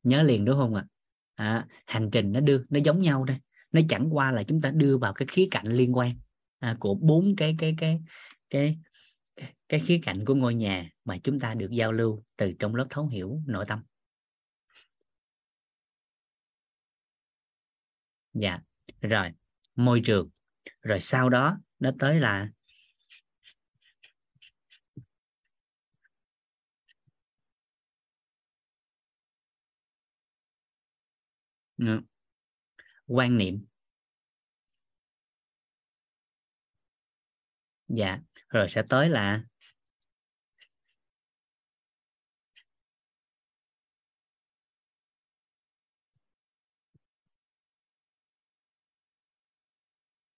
S1: nhớ liền đúng không ạ? À? à, hành trình nó đưa nó giống nhau đây nó chẳng qua là chúng ta đưa vào cái khía cạnh liên quan à, của bốn cái cái cái cái cái khía cạnh của ngôi nhà mà chúng ta được giao lưu từ trong lớp thấu hiểu nội tâm dạ rồi môi trường rồi sau đó nó tới là Yeah quan niệm. Dạ rồi sẽ tới là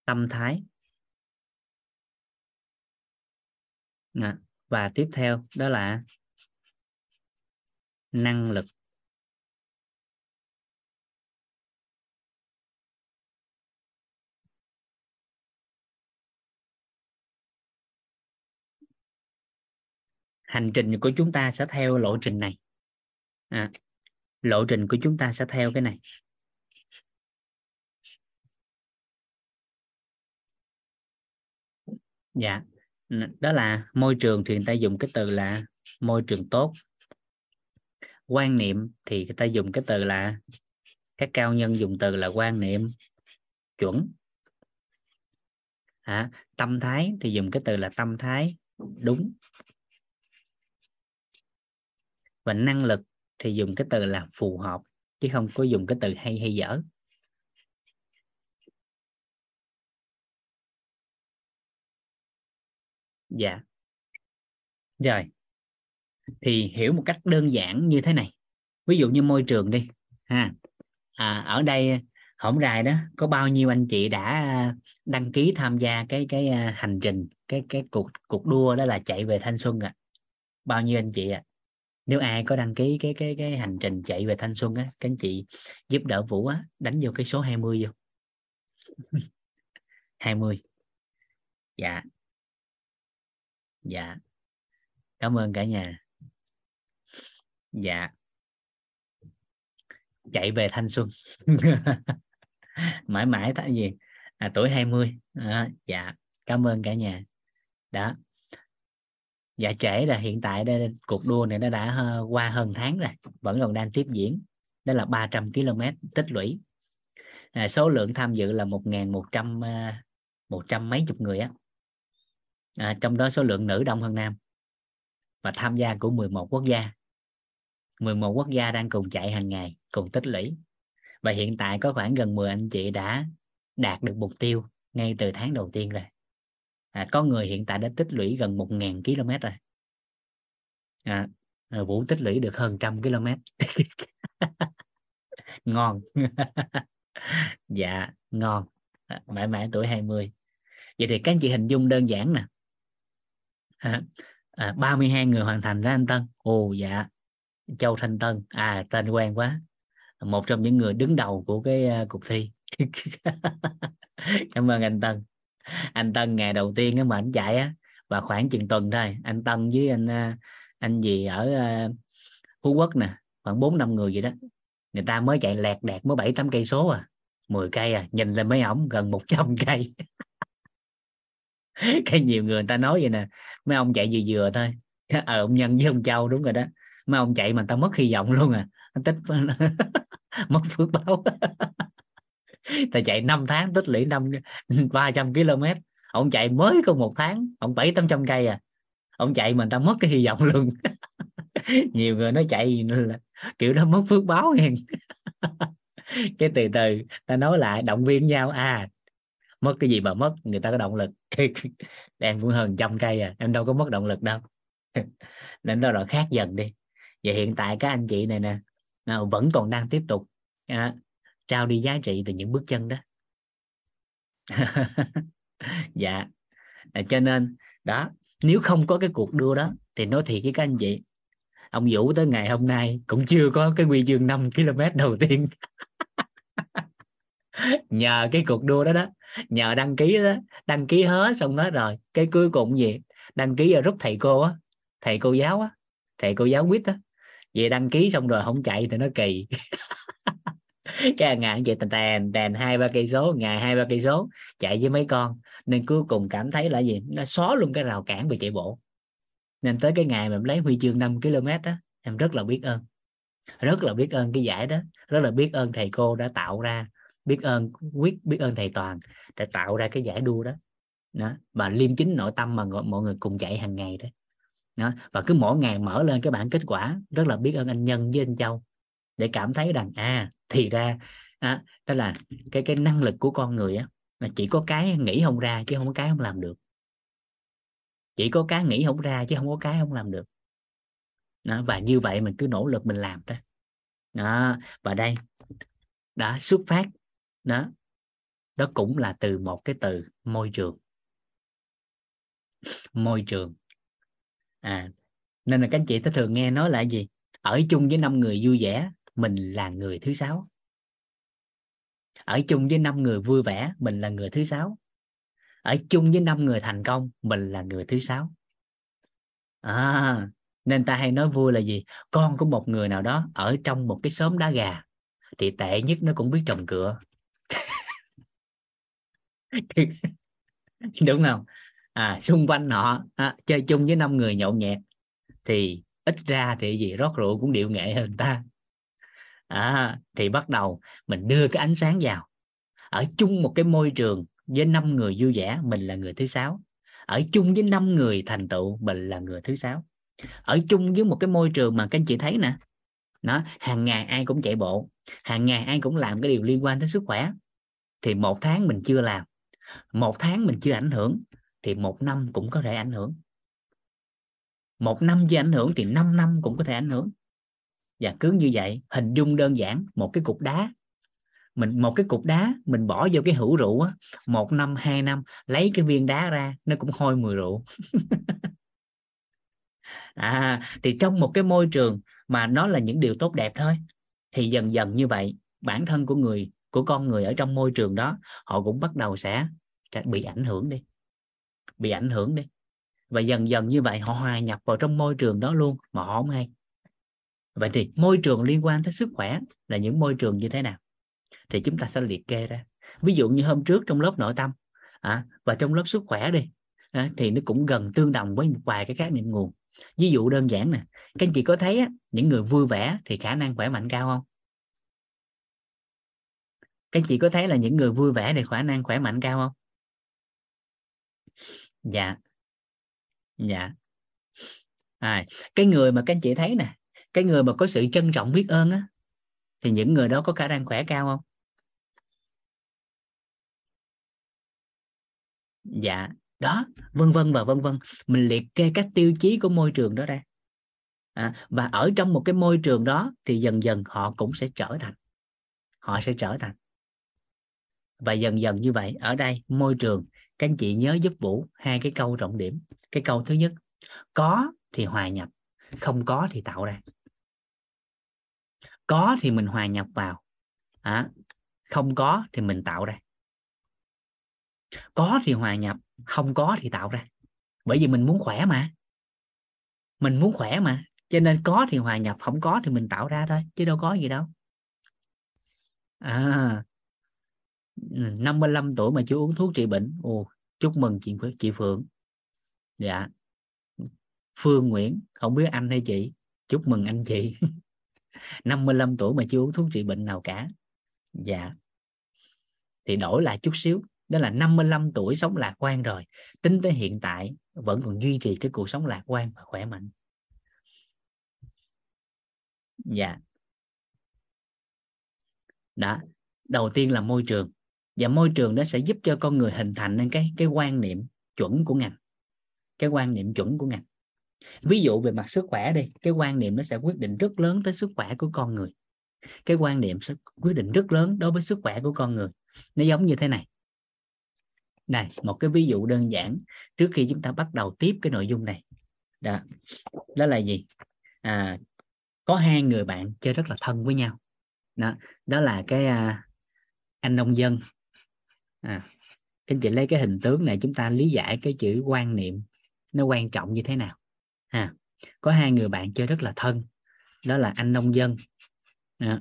S1: tâm thái. Dạ, và tiếp theo đó là năng lực. Hành trình của chúng ta sẽ theo lộ trình này. À, lộ trình của chúng ta sẽ theo cái này. Dạ đó là môi trường thì người ta dùng cái từ là môi trường tốt. Quan niệm thì người ta dùng cái từ là các cao nhân dùng từ là quan niệm chuẩn. À, tâm thái thì dùng cái từ là tâm thái đúng và năng lực thì dùng cái từ là phù hợp chứ không có dùng cái từ hay hay dở. Dạ. Rồi. Thì hiểu một cách đơn giản như thế này. Ví dụ như môi trường đi ha. À, ở đây hổng rài đó có bao nhiêu anh chị đã đăng ký tham gia cái cái à, hành trình cái cái cuộc cuộc đua đó là chạy về thanh xuân à bao nhiêu anh chị ạ? à? Nếu ai có đăng ký cái cái cái hành trình chạy về thanh xuân á các anh chị giúp đỡ vũ á đánh vô cái số 20 vô. 20 dạ. Dạ. Cảm ơn cả nhà. Dạ. Chạy về thanh xuân. Mãi mãi tại gì à, tuổi 20 à, dạ. Cảm ơn cả nhà. Đó dạ trễ là hiện tại đây cuộc đua này nó đã ờ, qua hơn tháng rồi vẫn còn đang tiếp diễn. Đó là 300 km tích lũy. À, số lượng tham dự là 1.100 ờ, một trăm mấy chục người á. À, trong đó số lượng nữ đông hơn nam và tham gia của 11 quốc gia. 11 quốc gia đang cùng chạy hàng ngày cùng tích lũy. Và hiện tại có khoảng gần 10 anh chị đã đạt được mục tiêu ngay từ tháng đầu tiên rồi à, có người hiện tại đã tích lũy gần 1.000 km rồi. À, à, Vũ tích lũy được hơn trăm km. Ngon. Dạ ngon. À, mãi mãi tuổi 20 vậy thì các anh chị hình dung đơn giản nè. À, à, 32 người hoàn thành ra anh Tân. Ồ dạ. Châu Thanh Tân. À tên quen quá. Một trong những người đứng đầu của cái uh, cuộc thi. Cảm ơn anh Tân anh Tân ngày đầu tiên mà anh chạy á và khoảng chừng tuần thôi. Anh Tân với anh à, anh gì ở à, Phú Quốc nè khoảng bốn năm người vậy đó. Người ta mới chạy lẹt đẹt mới bảy tám cây số à. 10 cây à nhìn lên mấy ổng gần 100 cây. Cái nhiều người, người ta nói vậy nè mấy ông chạy vừa vừa thôi. Ờ ông nhân với ông châu đúng rồi đó. Mấy ông chạy mà ta mất hy vọng luôn à. Tích mất phước báo ta chạy 5 tháng tích lũy năm ba trăm km ông chạy mới có một tháng ông bảy tám trăm cây à. Ông chạy mình ta mất cái hy vọng luôn. Nhiều người nói chạy là kiểu đó mất phước báo nghe. Cái từ từ ta nói lại động viên nhau. À mất cái gì mà mất người ta có động lực. Em cũng hơn trăm cây à em đâu có mất động lực đâu. Nên đó là khác dần đi. Và hiện tại các anh chị này nè à, vẫn còn đang tiếp tục. À, trao đi giá trị từ những bước chân đó. Dạ. À, cho nên đó nếu không có cái cuộc đua đó thì nói thiệt với các anh chị ông Vũ tới ngày hôm nay cũng chưa có cái quy chương 5 km đầu tiên. Nhờ cái cuộc đua đó đó nhờ đăng ký đó đăng ký hết xong hết rồi cái cuối cùng gì? Đăng ký ở rút thầy cô á thầy cô giáo á thầy cô giáo quýt á. Về đăng ký xong rồi không chạy thì nó kỳ. cái ngày chạy tèn tèn tèn hai ba cây số, ngày hai ba cây số, chạy với mấy con. Nên cuối cùng cảm thấy là gì? Nó xóa luôn cái rào cản về chạy bộ. Nên tới cái ngày mà em lấy huy chương 5 km đó em rất là biết ơn. Rất là biết ơn cái giải đó. Rất là biết ơn thầy cô đã tạo ra, biết ơn, quyết biết ơn thầy toàn đã tạo ra cái giải đua đó. Đó, và liêm chính nội tâm mà mọi người cùng chạy hàng ngày đấy đó. và cứ mỗi ngày mở lên cái bảng kết quả, rất là biết ơn anh nhân với anh châu để cảm thấy rằng à thì ra à, đó là cái cái năng lực của con người á mà chỉ có cái nghĩ không ra chứ không có cái không làm được. Chỉ có cái nghĩ không ra chứ không có cái không làm được. Đó, và như vậy mình cứ nỗ lực mình làm đó đó và đây đã xuất phát đó đó cũng là từ một cái từ môi trường. Môi trường. À nên là các anh chị ta thường nghe nói là gì? Ở chung với năm người vui vẻ mình là người thứ sáu. Ở chung với năm người vui vẻ mình là người thứ sáu. Ở chung với năm người thành công mình là người thứ sáu. À, nên ta hay nói vui là gì? Con của một người nào đó ở trong một cái xóm đá gà thì tệ nhất nó cũng biết trồng cửa. Đúng không? À, xung quanh họ à, chơi chung với năm người nhậu nhẹt thì ít ra thì gì rót rượu cũng điệu nghệ hơn ta à, thì bắt đầu mình đưa cái ánh sáng vào. Ở chung một cái môi trường với năm người vui vẻ mình là người thứ sáu. Ở chung với năm người thành tựu mình là người thứ sáu. Ở chung với một cái môi trường mà các anh chị thấy nè nó hàng ngày ai cũng chạy bộ hàng ngày ai cũng làm cái điều liên quan tới sức khỏe thì một tháng mình chưa làm. Một tháng mình chưa ảnh hưởng thì một năm cũng có thể ảnh hưởng. Một năm chưa ảnh hưởng thì năm năm cũng có thể ảnh hưởng và cứ như vậy, hình dung đơn giản, một cái cục đá. Mình, một cái cục đá, mình bỏ vô cái hũ rượu á, một năm, hai năm, lấy cái viên đá ra, nó cũng hôi mùi rượu. À thì trong một cái môi trường mà nó là những điều tốt đẹp thôi, thì dần dần như vậy, bản thân của người, của con người ở trong môi trường đó, họ cũng bắt đầu sẽ bị ảnh hưởng đi. Bị ảnh hưởng đi. Và dần dần như vậy, họ hòa nhập vào trong môi trường đó luôn, mà họ không hay vậy thì môi trường liên quan tới sức khỏe là những môi trường như thế nào? Thì chúng ta sẽ liệt kê ra. Ví dụ như hôm trước trong lớp nội tâm à, và trong lớp sức khỏe đi à, thì nó cũng gần tương đồng với một vài cái khái niệm nguồn. Ví dụ đơn giản nè các anh chị có thấy á, những người vui vẻ thì khả năng khỏe mạnh cao không? Các anh chị có thấy là những người vui vẻ thì khả năng khỏe mạnh cao không? Dạ. Dạ. À, cái người mà các anh chị thấy nè cái người mà có sự trân trọng biết ơn á thì những người đó có khả năng khỏe cao không? Dạ đó vân vân và vân vân. Mình liệt kê các tiêu chí của môi trường đó ra. À, và ở trong một cái môi trường đó thì dần dần họ cũng sẽ trở thành. Họ sẽ trở thành. Và dần dần như vậy ở đây môi trường các anh chị nhớ giúp vũ hai cái câu trọng điểm. Cái câu thứ nhất có thì hòa nhập không có thì tạo ra có thì mình hòa nhập vào. À, không có thì mình tạo ra. Có thì hòa nhập không có thì tạo ra. Bởi vì mình muốn khỏe mà. Mình muốn khỏe mà. Cho nên có thì hòa nhập không có thì mình tạo ra thôi chứ đâu có gì đâu. À. 55 tuổi mà chưa uống thuốc trị bệnh ồ chúc mừng chị chị Phượng. Dạ. Phương Nguyễn không biết anh hay chị. Chúc mừng anh chị. 55 tuổi mà chưa uống thuốc trị bệnh nào cả. Dạ. Thì đổi lại chút xíu, đó là 55 tuổi sống lạc quan rồi. Tính tới hiện tại, vẫn còn duy trì cái cuộc sống lạc quan và khỏe mạnh. Dạ. Đó, đầu tiên là môi trường. Và môi trường đó sẽ giúp cho con người hình thành nên cái cái quan niệm chuẩn của ngành, cái quan niệm chuẩn của ngành ví dụ về mặt sức khỏe đi cái quan niệm nó sẽ quyết định rất lớn tới sức khỏe của con người. Cái quan niệm sẽ quyết định rất lớn đối với sức khỏe của con người. Nó giống như thế này. Này một cái ví dụ đơn giản. Trước khi chúng ta bắt đầu tiếp cái nội dung này đó đó là gì? À, có hai người bạn chơi rất là thân với nhau. Đó đó là cái à, anh nông dân. À, các anh chị lấy cái hình tướng này chúng ta lý giải cái chữ quan niệm nó quan trọng như thế nào ha có hai người bạn chơi rất là thân đó là anh nông dân à,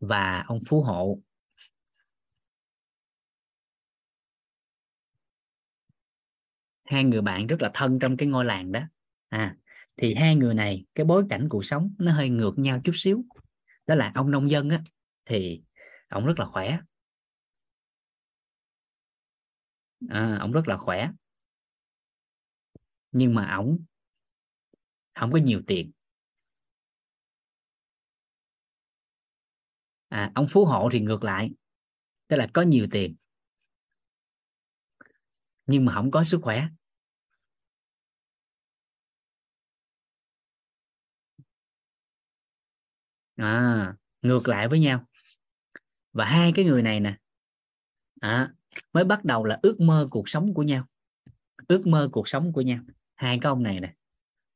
S1: và ông phú hộ. Hai người bạn rất là thân trong cái ngôi làng đó. À thì hai người này cái bối cảnh cuộc sống nó hơi ngược nhau chút xíu. Đó là ông nông dân á thì ông rất là khỏe. À, ông rất là khỏe. Nhưng mà ổng không có nhiều tiền. À, ông phú hộ thì ngược lại tức là có nhiều tiền nhưng mà không có sức khỏe. À, ngược lại với nhau. Và hai cái người này nè à, mới bắt đầu là ước mơ cuộc sống của nhau. Ước mơ cuộc sống của nhau. Hai cái ông này nè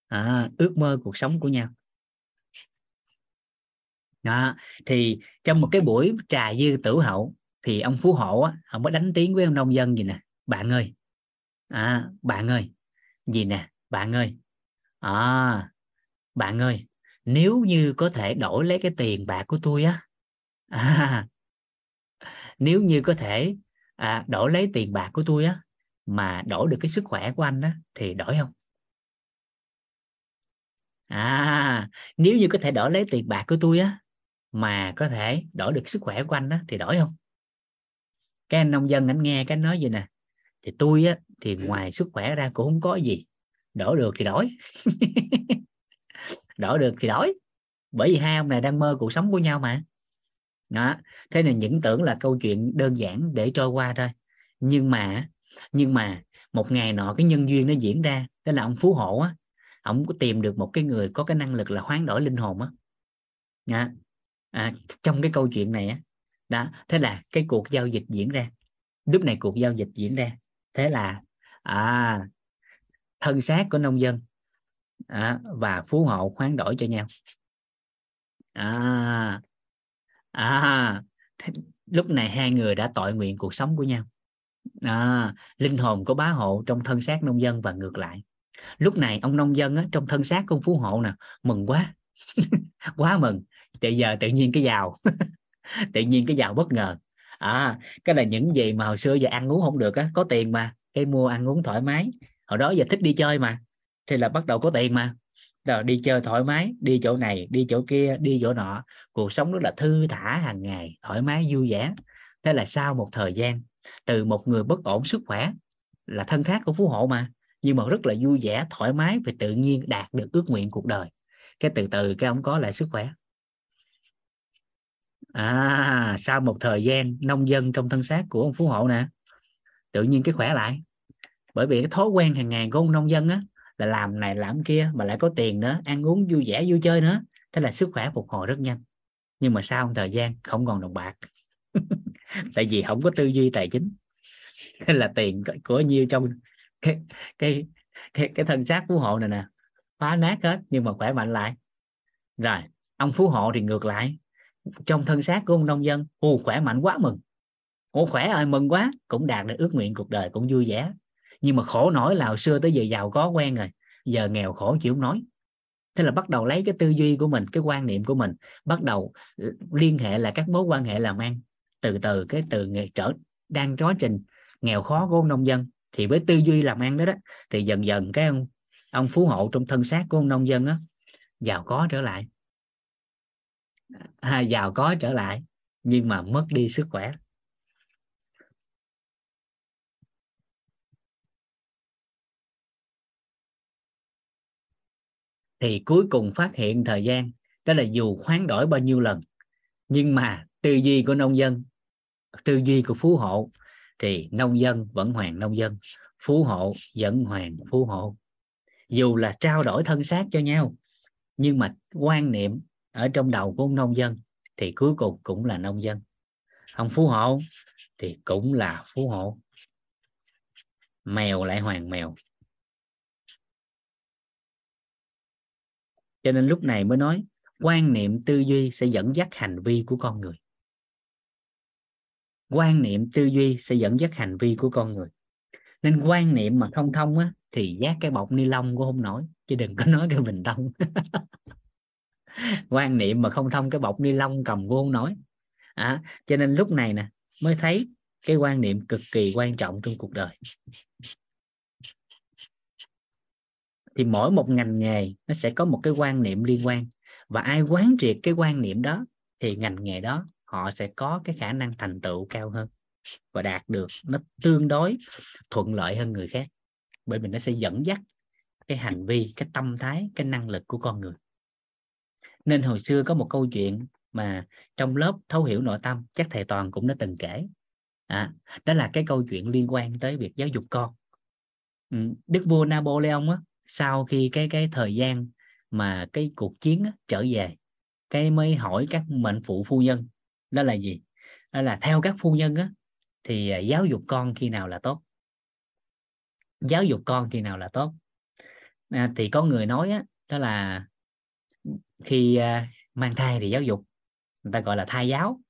S1: à, ước mơ cuộc sống của nhau đó. thì trong một cái buổi trà dư tử hậu thì ông phú hộ á, ông mới đánh tiếng với ông nông dân gì nè bạn ơi à, bạn ơi gì nè bạn ơi à, bạn ơi nếu như có thể đổi lấy cái tiền bạc của tôi á à, nếu như có thể à, đổi lấy tiền bạc của tôi á mà đổi được cái sức khỏe của anh á thì đổi không à nếu như có thể đổi lấy tiền bạc của tôi á mà có thể đổi được sức khỏe của anh á thì đổi không? Cái anh nông dân anh nghe cái nói gì nè thì tôi á thì ngoài sức khỏe ra cũng không có gì đổi được thì đổi. Đổi được thì đổi bởi vì hai ông này đang mơ cuộc sống của nhau mà. Đó thế nên những tưởng là câu chuyện đơn giản để trôi qua thôi. Nhưng mà nhưng mà một ngày nọ cái nhân duyên nó diễn ra đó là ông phú hộ á ông có tìm được một cái người có cái năng lực là hoán đổi linh hồn á. À, à, trong cái câu chuyện này á đó thế là cái cuộc giao dịch diễn ra. Lúc này cuộc giao dịch diễn ra. Thế là à thân xác của nông dân à, và phú hộ hoán đổi cho nhau. À à lúc này hai người đã tội nguyện cuộc sống của nhau. À, linh hồn của bá hộ trong thân xác nông dân và ngược lại lúc này ông nông dân á, trong thân xác của phú hộ nè mừng quá. Quá mừng. Tự giờ tự nhiên cái giàu. Tự nhiên cái giàu bất ngờ. À cái là những gì mà hồi xưa giờ ăn uống không được á có tiền mà. Cái mua ăn uống thoải mái. Hồi đó giờ thích đi chơi mà. Thì là bắt đầu có tiền mà. Rồi đi chơi thoải mái đi chỗ này đi chỗ kia đi chỗ nọ. Cuộc sống rất là thư thả hàng ngày thoải mái vui vẻ. Thế là sau một thời gian từ một người bất ổn sức khỏe là thân khác của phú hộ mà nhưng mà rất là vui vẻ, thoải mái và tự nhiên đạt được ước nguyện cuộc đời. Cái từ từ cái ông có lại sức khỏe. À sau một thời gian nông dân trong thân xác của ông phú hộ nè, tự nhiên cái khỏe lại. Bởi vì cái thói quen hàng ngày của ông nông dân á, là làm này làm kia mà lại có tiền nữa, ăn uống vui vẻ, vui chơi nữa. Thế là sức khỏe phục hồi rất nhanh. Nhưng mà sau một thời gian không còn đồng bạc. Tại vì không có tư duy tài chính. Thế là tiền của nhiêu trong cái cái cái, cái thân xác phú hộ này nè phá nát hết nhưng mà khỏe mạnh lại. Rồi ông phú hộ thì ngược lại. Trong thân xác của ông nông dân ô khỏe mạnh quá mừng. Ô khỏe ơi mừng quá cũng đạt được ước nguyện cuộc đời cũng vui vẻ. Nhưng mà khổ nổi là hồi xưa tới giờ giàu có quen rồi giờ nghèo khổ chịu không nói thế là bắt đầu lấy cái tư duy của mình cái quan niệm của mình bắt đầu liên hệ là các mối quan hệ làm ăn. Từ từ cái từ nghề trở đang quá trình nghèo khó của ông nông dân thì với tư duy làm ăn đó đó thì dần dần cái ông ông phú hộ trong thân xác của ông nông dân á giàu có trở lại. À, giàu có trở lại nhưng mà mất đi sức khỏe. Thì cuối cùng phát hiện thời gian đó là dù khoán đổi bao nhiêu lần nhưng mà tư duy của nông dân tư duy của phú hộ thì nông dân vẫn hoàng nông dân, phú hộ vẫn hoàng phú hộ. Dù là trao đổi thân xác cho nhau, nhưng mà quan niệm ở trong đầu của ông nông dân thì cuối cùng cũng là nông dân. Ông phú hộ thì cũng là phú hộ. Mèo lại hoàng mèo. Cho nên lúc này mới nói, quan niệm tư duy sẽ dẫn dắt hành vi của con người quan niệm tư duy sẽ dẫn dắt hành vi của con người. Nên quan niệm mà không thông á thì giác cái bọc ni lông cũng không nổi chứ đừng có nói cái bình thông quan niệm mà không thông cái bọc ni lông cầm cũng không nổi à, cho nên lúc này nè mới thấy cái quan niệm cực kỳ quan trọng trong cuộc đời. Thì mỗi một ngành nghề nó sẽ có một cái quan niệm liên quan. Và ai quán triệt cái quan niệm đó thì ngành nghề đó họ sẽ có cái khả năng thành tựu cao hơn và đạt được nó tương đối thuận lợi hơn người khác. Bởi vì nó sẽ dẫn dắt cái hành vi cái tâm thái cái năng lực của con người. Nên hồi xưa có một câu chuyện mà trong lớp thấu hiểu nội tâm chắc thầy toàn cũng đã từng kể. À, đó là cái câu chuyện liên quan tới việc giáo dục con. Ừ, Đức vua napoleon á sau khi cái cái thời gian mà cái cuộc chiến á, trở về cái mới hỏi các mệnh phụ phu nhân đó là gì? Đó là theo các phu nhân á thì à, giáo dục con khi nào là tốt? Giáo dục con khi nào là tốt? À, thì có người nói á, đó là khi à, mang thai thì giáo dục người ta gọi là thai giáo.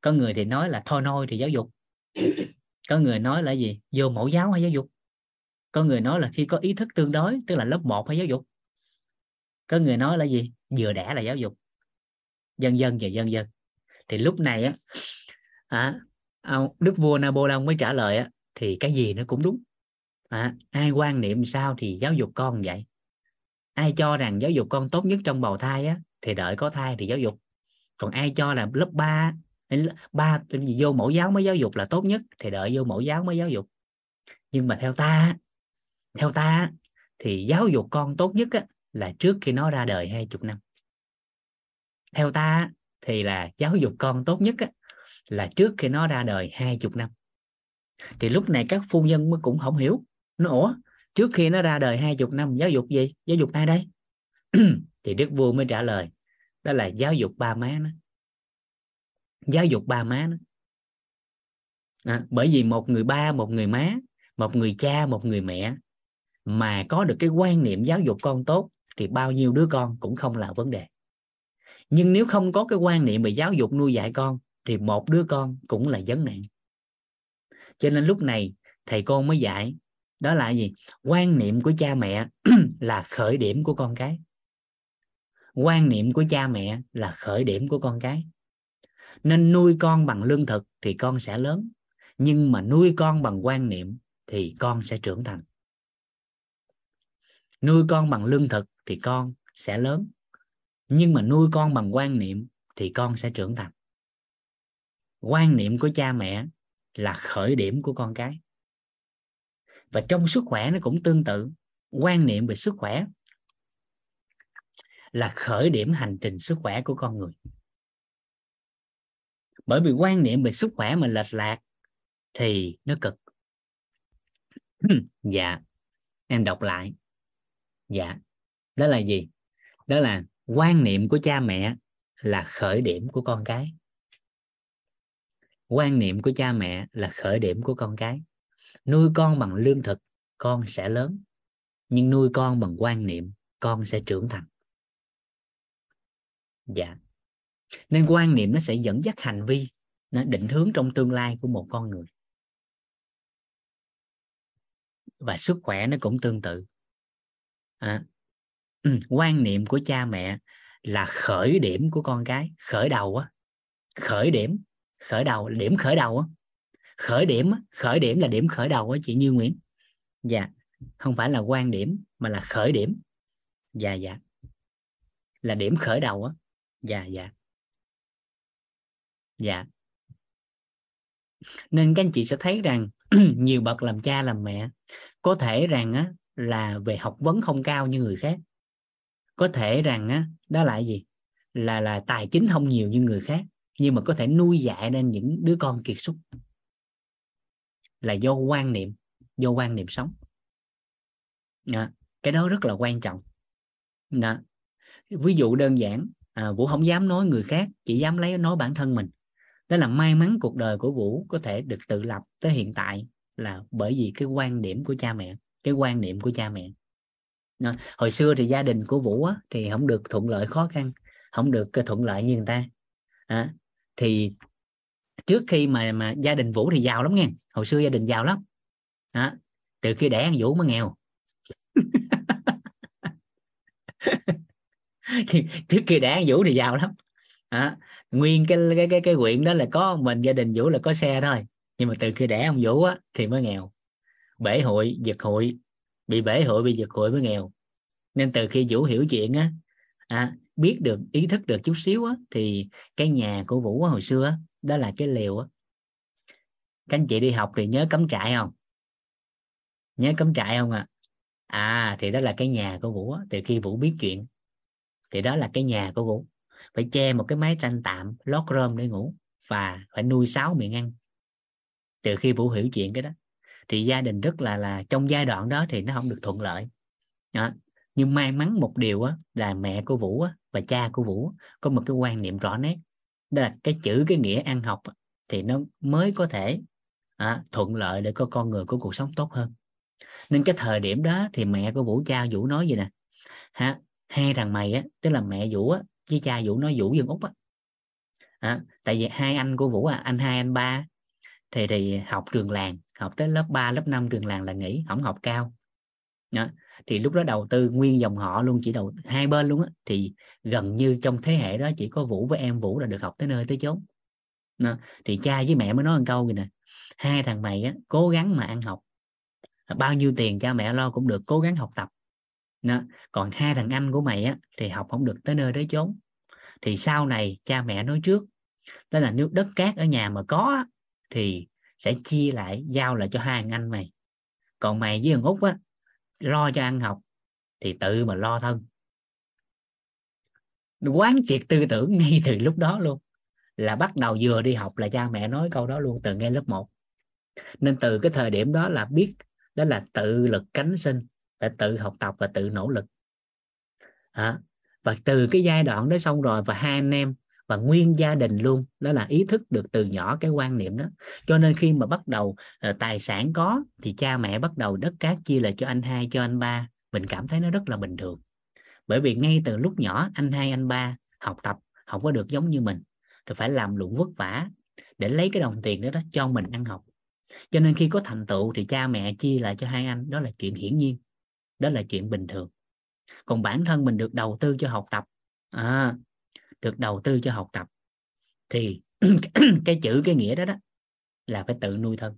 S1: Có người thì nói là thôi nôi thì giáo dục. Có người nói là gì? Vô mẫu giáo hay giáo dục. Có người nói là khi có ý thức tương đối tức là lớp 1 hay giáo dục. Có người nói là gì? Vừa đẻ là giáo dục. Dân dân và dân dân thì lúc này á à, đức vua Napoleon mới trả lời á thì cái gì nó cũng đúng. À, ai quan niệm sao thì giáo dục con vậy. Ai cho rằng giáo dục con tốt nhất trong bào thai á thì đợi có thai thì giáo dục. Còn ai cho là lớp 3 ba vô mẫu giáo mới giáo dục là tốt nhất thì đợi vô mẫu giáo mới giáo dục. Nhưng mà theo ta theo ta thì giáo dục con tốt nhất á, là trước khi nó ra đời hai chục năm. Theo ta thì là giáo dục con tốt nhất á, là trước khi nó ra đời hai chục năm. Thì lúc này các phu nhân cũng không hiểu. Nó ủa trước khi nó ra đời hai chục năm giáo dục gì? Giáo dục ai đây? Thì đức vua mới trả lời đó là giáo dục ba má nó. Giáo dục ba má nó. À, bởi vì một người ba một người má một người cha một người mẹ mà có được cái quan niệm giáo dục con tốt thì bao nhiêu đứa con cũng không là vấn đề nhưng nếu không có cái quan niệm về giáo dục nuôi dạy con, thì một đứa con cũng là vấn nạn. Cho nên lúc này, thầy cô mới dạy, đó là gì? Quan niệm của cha mẹ là khởi điểm của con cái. Quan niệm của cha mẹ là khởi điểm của con cái. Nên nuôi con bằng lương thực thì con sẽ lớn, nhưng mà nuôi con bằng quan niệm thì con sẽ trưởng thành. Nuôi con bằng lương thực thì con sẽ lớn nhưng mà nuôi con bằng quan niệm thì con sẽ trưởng thành. Quan niệm của cha mẹ là khởi điểm của con cái. Và trong sức khỏe nó cũng tương tự. Quan niệm về sức khỏe là khởi điểm hành trình sức khỏe của con người. Bởi vì quan niệm về sức khỏe mà lệch lạc thì nó cực. Dạ. Em đọc lại. Dạ. Đó là gì? Đó là quan niệm của cha mẹ là khởi điểm của con cái. Quan niệm của cha mẹ là khởi điểm của con cái. Nuôi con bằng lương thực con sẽ lớn. Nhưng nuôi con bằng quan niệm con sẽ trưởng thành. Dạ. Nên quan niệm nó sẽ dẫn dắt hành vi nó định hướng trong tương lai của một con người. Và sức khỏe nó cũng tương tự. À, ừ, quan niệm của cha mẹ là khởi điểm của con cái khởi đầu á khởi điểm khởi đầu điểm khởi đầu á. Khởi điểm khởi điểm là điểm khởi đầu á chị Như Nguyễn. Dạ không phải là quan điểm mà là khởi điểm. Dạ dạ. Là điểm khởi đầu á. Dạ dạ. Dạ. Nên các anh chị sẽ thấy rằng nhiều bậc làm cha làm mẹ có thể rằng á là về học vấn không cao như người khác có thể rằng á đó là gì? Là là tài chính không nhiều như người khác nhưng mà có thể nuôi dạy nên những đứa con kiệt xuất. Là do quan niệm do quan niệm sống. Đó. cái đó rất là quan trọng. Đó. ví dụ đơn giản à, vũ không dám nói người khác chỉ dám lấy nói bản thân mình. Đó là may mắn cuộc đời của vũ có thể được tự lập tới hiện tại là bởi vì cái quan điểm của cha mẹ cái quan niệm của cha mẹ hồi xưa thì gia đình của vũ á, thì không được thuận lợi khó khăn không được ờ, thuận lợi như người ta. À, thì trước khi mà mà gia đình vũ thì giàu lắm nghe hồi xưa gia đình giàu lắm. À, từ khi đẻ ăn vũ mới nghèo. Trước khi đẻ ăn vũ thì giàu lắm. À, nguyên cái cái cái cái quyện đó là có mình gia đình vũ là có xe thôi nhưng mà từ khi đẻ ông vũ á thì mới nghèo. Bể hội giật hội bị bể hội bị giật hội mới nghèo. Nên từ khi vũ hiểu chuyện á à, biết được ý thức được chút xíu á thì cái nhà của vũ hồi xưa á, đó là cái liều á. Các anh chị đi học thì nhớ cắm trại không? Nhớ cắm trại không ạ? À? à thì đó là cái nhà của vũ á. từ khi vũ biết chuyện thì đó là cái nhà của vũ. Phải che một cái mái tranh tạm lót rơm để ngủ và phải nuôi sáu miệng ăn. Từ khi vũ hiểu chuyện cái đó thì gia đình rất là là trong giai đoạn đó thì nó không được thuận lợi. Đó. nhưng may mắn một điều á, là mẹ của vũ á, và cha của vũ có một cái quan niệm rõ nét. Đó là cái chữ cái nghĩa ăn học thì nó mới có thể à, thuận lợi để có con người có cuộc sống tốt hơn. Nên cái thời điểm đó thì mẹ của vũ cha vũ nói gì nè? Ha hai thằng mày á tức là mẹ vũ á với cha vũ nói vũ dân úc á. À, tại vì hai anh của vũ à anh hai anh ba thì thì học trường làng học tới lớp 3, lớp 5 trường làng là nghỉ không học cao đó. thì lúc đó đầu tư nguyên dòng họ luôn chỉ đầu hai bên luôn á thì gần như trong thế hệ đó chỉ có vũ với em vũ là được học tới nơi tới chốn đó. thì cha với mẹ mới nói một câu gì nè hai thằng mày á cố gắng mà ăn học bao nhiêu tiền cha mẹ lo cũng được cố gắng học tập đó. còn hai thằng anh của mày á thì học không được tới nơi tới chốn thì sau này cha mẹ nói trước đó là nếu đất cát ở nhà mà có thì sẽ chia lại giao lại cho hai thằng anh mày. Còn mày với thằng út á lo cho ăn học thì tự mà lo thân. Quán triệt tư tưởng ngay từ lúc đó luôn. Là bắt đầu vừa đi học là cha mẹ nói câu đó luôn từ ngay lớp 1 nên từ cái thời điểm đó là biết đó là tự lực cánh sinh phải tự học tập và tự nỗ lực. À, và từ cái giai đoạn đó xong rồi và hai anh em và nguyên gia đình luôn. Đó là ý thức được từ nhỏ cái quan niệm đó. Cho nên khi mà bắt đầu uh, tài sản có thì cha mẹ bắt đầu đất cát chia lại cho anh hai cho anh ba. Mình cảm thấy nó rất là bình thường. Bởi vì ngay từ lúc nhỏ anh hai anh ba học tập không có được giống như mình. Thì phải làm lụng vất vả để lấy cái đồng tiền đó, đó cho mình ăn học. Cho nên khi có thành tựu thì cha mẹ chia lại cho hai anh. Đó là chuyện hiển nhiên. Đó là chuyện bình thường. Còn bản thân mình được đầu tư cho học tập. À, được đầu tư cho học tập thì cái chữ cái nghĩa đó đó là phải tự nuôi thân.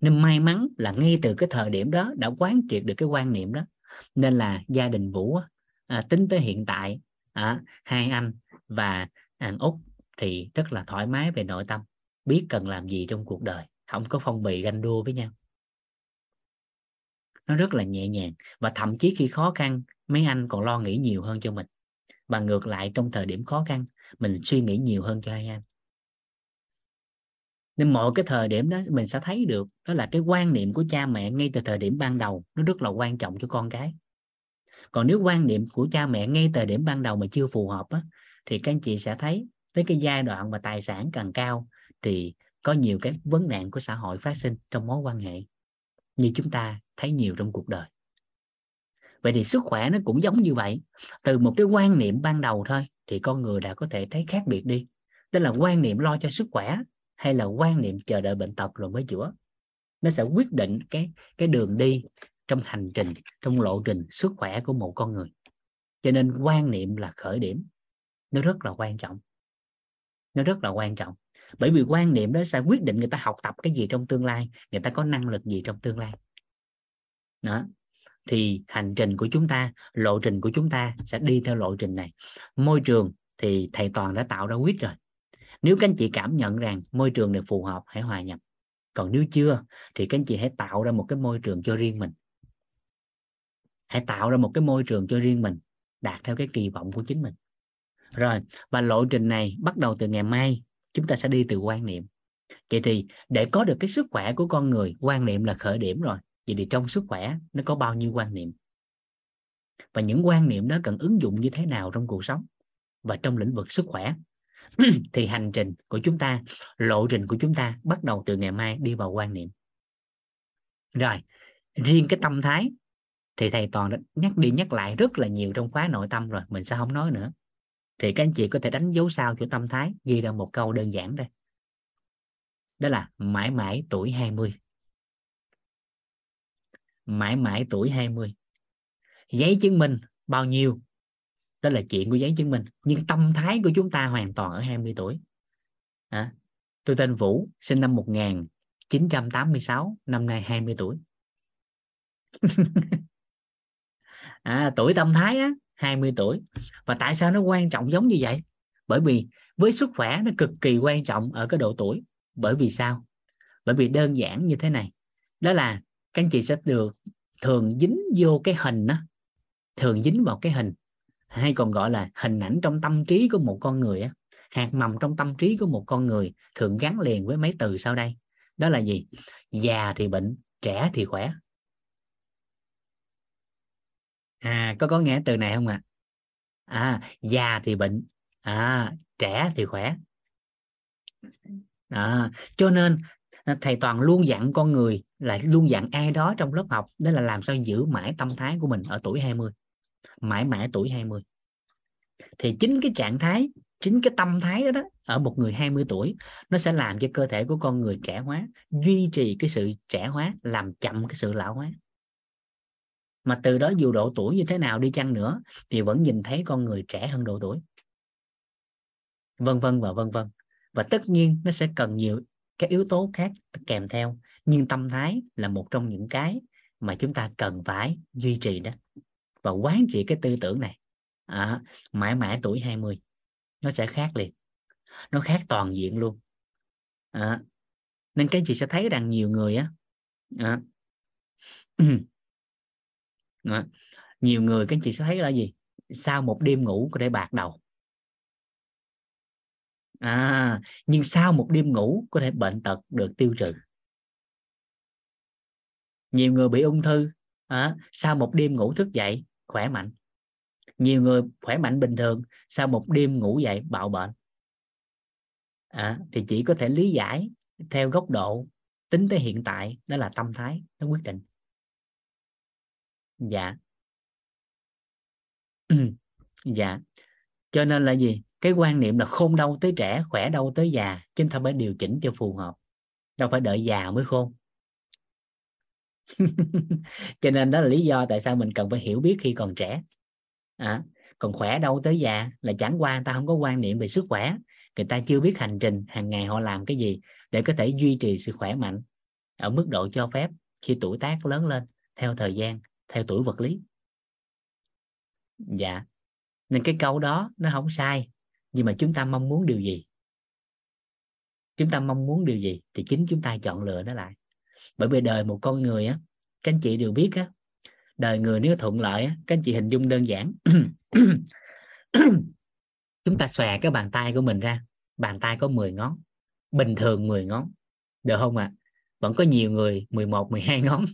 S1: Nên may mắn là ngay từ cái thời điểm đó đã quán triệt được cái quan niệm đó. Nên là gia đình vũ à, tính tới hiện tại à, hai anh và anh út thì rất là thoải mái về nội tâm biết cần làm gì trong cuộc đời không có phong bì ganh đua với nhau. Nó rất là nhẹ nhàng và thậm chí khi khó khăn mấy anh còn lo nghĩ nhiều hơn cho mình và ngược lại trong thời điểm khó khăn mình suy nghĩ nhiều hơn cho hai anh nên mọi cái thời điểm đó mình sẽ thấy được đó là cái quan niệm của cha mẹ ngay từ thời điểm ban đầu nó rất là quan trọng cho con cái. Còn nếu quan niệm của cha mẹ ngay thời điểm ban đầu mà chưa phù hợp á, thì các anh chị sẽ thấy tới cái giai đoạn mà tài sản càng cao thì có nhiều cái vấn nạn của xã hội phát sinh trong mối quan hệ như chúng ta thấy nhiều trong cuộc đời vậy thì sức khỏe nó cũng giống như vậy. Từ một cái quan niệm ban đầu thôi, thì con người đã có thể thấy khác biệt đi. Tức là quan niệm lo cho sức khỏe hay là quan niệm chờ đợi bệnh tật rồi mới chữa. Nó sẽ quyết định cái cái đường đi trong hành trình, trong lộ trình sức khỏe của một con người. Cho nên quan niệm là khởi điểm. Nó rất là quan trọng. Nó rất là quan trọng. Bởi vì quan niệm đó sẽ quyết định người ta học tập cái gì trong tương lai, người ta có năng lực gì trong tương lai. Đó thì hành trình của chúng ta, lộ trình của chúng ta sẽ đi theo lộ trình này. Môi trường thì thầy toàn đã tạo ra quyết rồi. Nếu các anh chị cảm nhận rằng môi trường này phù hợp, hãy hòa nhập. Còn nếu chưa, thì các anh chị hãy tạo ra một cái môi trường cho riêng mình. Hãy tạo ra một cái môi trường cho riêng mình, đạt theo cái kỳ vọng của chính mình. Rồi, và lộ trình này bắt đầu từ ngày mai, chúng ta sẽ đi từ quan niệm. Vậy thì để có được cái sức khỏe của con người, quan niệm là khởi điểm rồi vậy thì trong sức khỏe nó có bao nhiêu quan niệm? Và những quan niệm đó cần ứng dụng như thế nào trong cuộc sống và trong lĩnh vực sức khỏe? Thì hành trình của chúng ta, lộ trình của chúng ta bắt đầu từ ngày mai đi vào quan niệm. Rồi, riêng cái tâm thái thì thầy toàn đã nhắc đi nhắc lại rất là nhiều trong khóa nội tâm rồi, mình sẽ không nói nữa. Thì các anh chị có thể đánh dấu sao cho tâm thái, ghi ra một câu đơn giản đây. Đó là mãi mãi tuổi 20 mãi mãi tuổi 20 giấy chứng minh bao nhiêu đó là chuyện của giấy chứng minh. Nhưng tâm thái của chúng ta hoàn toàn ở 20 tuổi. À, tôi tên Vũ sinh năm 1986 năm nay 20 tuổi. À, tuổi tâm thái á 20 tuổi. Và tại sao nó quan trọng giống như vậy? Bởi vì với sức khỏe nó cực kỳ quan trọng ở cái độ tuổi. Bởi vì sao? Bởi vì đơn giản như thế này. Đó là các anh chị sẽ được thường dính vô cái hình đó thường dính vào cái hình hay còn gọi là hình ảnh trong tâm trí của một con người á hạt mầm trong tâm trí của một con người thường gắn liền với mấy từ sau đây. Đó là gì? Già thì bệnh trẻ thì khỏe. À có có nghe từ này không ạ? À? à già thì bệnh à trẻ thì khỏe. À, cho nên thầy toàn luôn dặn con người là luôn dặn ai đó trong lớp học đó là làm sao giữ mãi tâm thái của mình ở tuổi 20 mãi mãi tuổi 20 thì chính cái trạng thái chính cái tâm thái đó, đó ở một người 20 tuổi nó sẽ làm cho cơ thể của con người trẻ hóa duy trì cái sự trẻ hóa làm chậm cái sự lão hóa. Mà từ đó dù độ tuổi như thế nào đi chăng nữa thì vẫn nhìn thấy con người trẻ hơn độ tuổi. Vân vân và vân vân. Và tất nhiên nó sẽ cần nhiều các yếu tố khác kèm theo nhưng tâm thái là một trong những cái mà chúng ta cần phải duy trì đó và quán trị cái tư tưởng này. À, mãi mãi tuổi 20 nó sẽ khác liền nó khác toàn diện luôn. À, nên các chị sẽ thấy rằng nhiều người á à, à, nhiều người các chị sẽ thấy là gì? Sau một đêm ngủ có thể bạc đầu à nhưng sau một đêm ngủ có thể bệnh tật được tiêu trừ. Nhiều người bị ung thư à, sau một đêm ngủ thức dậy khỏe mạnh. Nhiều người khỏe mạnh bình thường sau một đêm ngủ dậy bạo bệnh. À, thì chỉ có thể lý giải theo góc độ tính tới hiện tại đó là tâm thái nó quyết định. Dạ. Dạ. Cho nên là gì? Cái quan niệm là khôn đâu tới trẻ khỏe đâu tới già chúng ta phải điều chỉnh cho phù hợp. Đâu phải đợi già mới khôn. Cho nên đó là lý do tại sao mình cần phải hiểu biết khi còn trẻ. À, còn khỏe đâu tới già là chẳng qua người ta không có quan niệm về sức khỏe. Người ta chưa biết hành trình hàng ngày họ làm cái gì để có thể duy trì sự khỏe mạnh ở mức độ cho phép khi tuổi tác lớn lên theo thời gian theo tuổi vật lý. Dạ. Nên cái câu đó nó không sai nhưng mà chúng ta mong muốn điều gì? Chúng ta mong muốn điều gì thì chính chúng ta chọn lựa nó lại. Bởi vì đời một con người á, các anh chị đều biết á, đời người nếu thuận lợi á, các anh chị hình dung đơn giản. Chúng ta xòe cái bàn tay của mình ra, bàn tay có 10 ngón, bình thường 10 ngón, được không ạ? À? vẫn có nhiều người 11 12 ngón.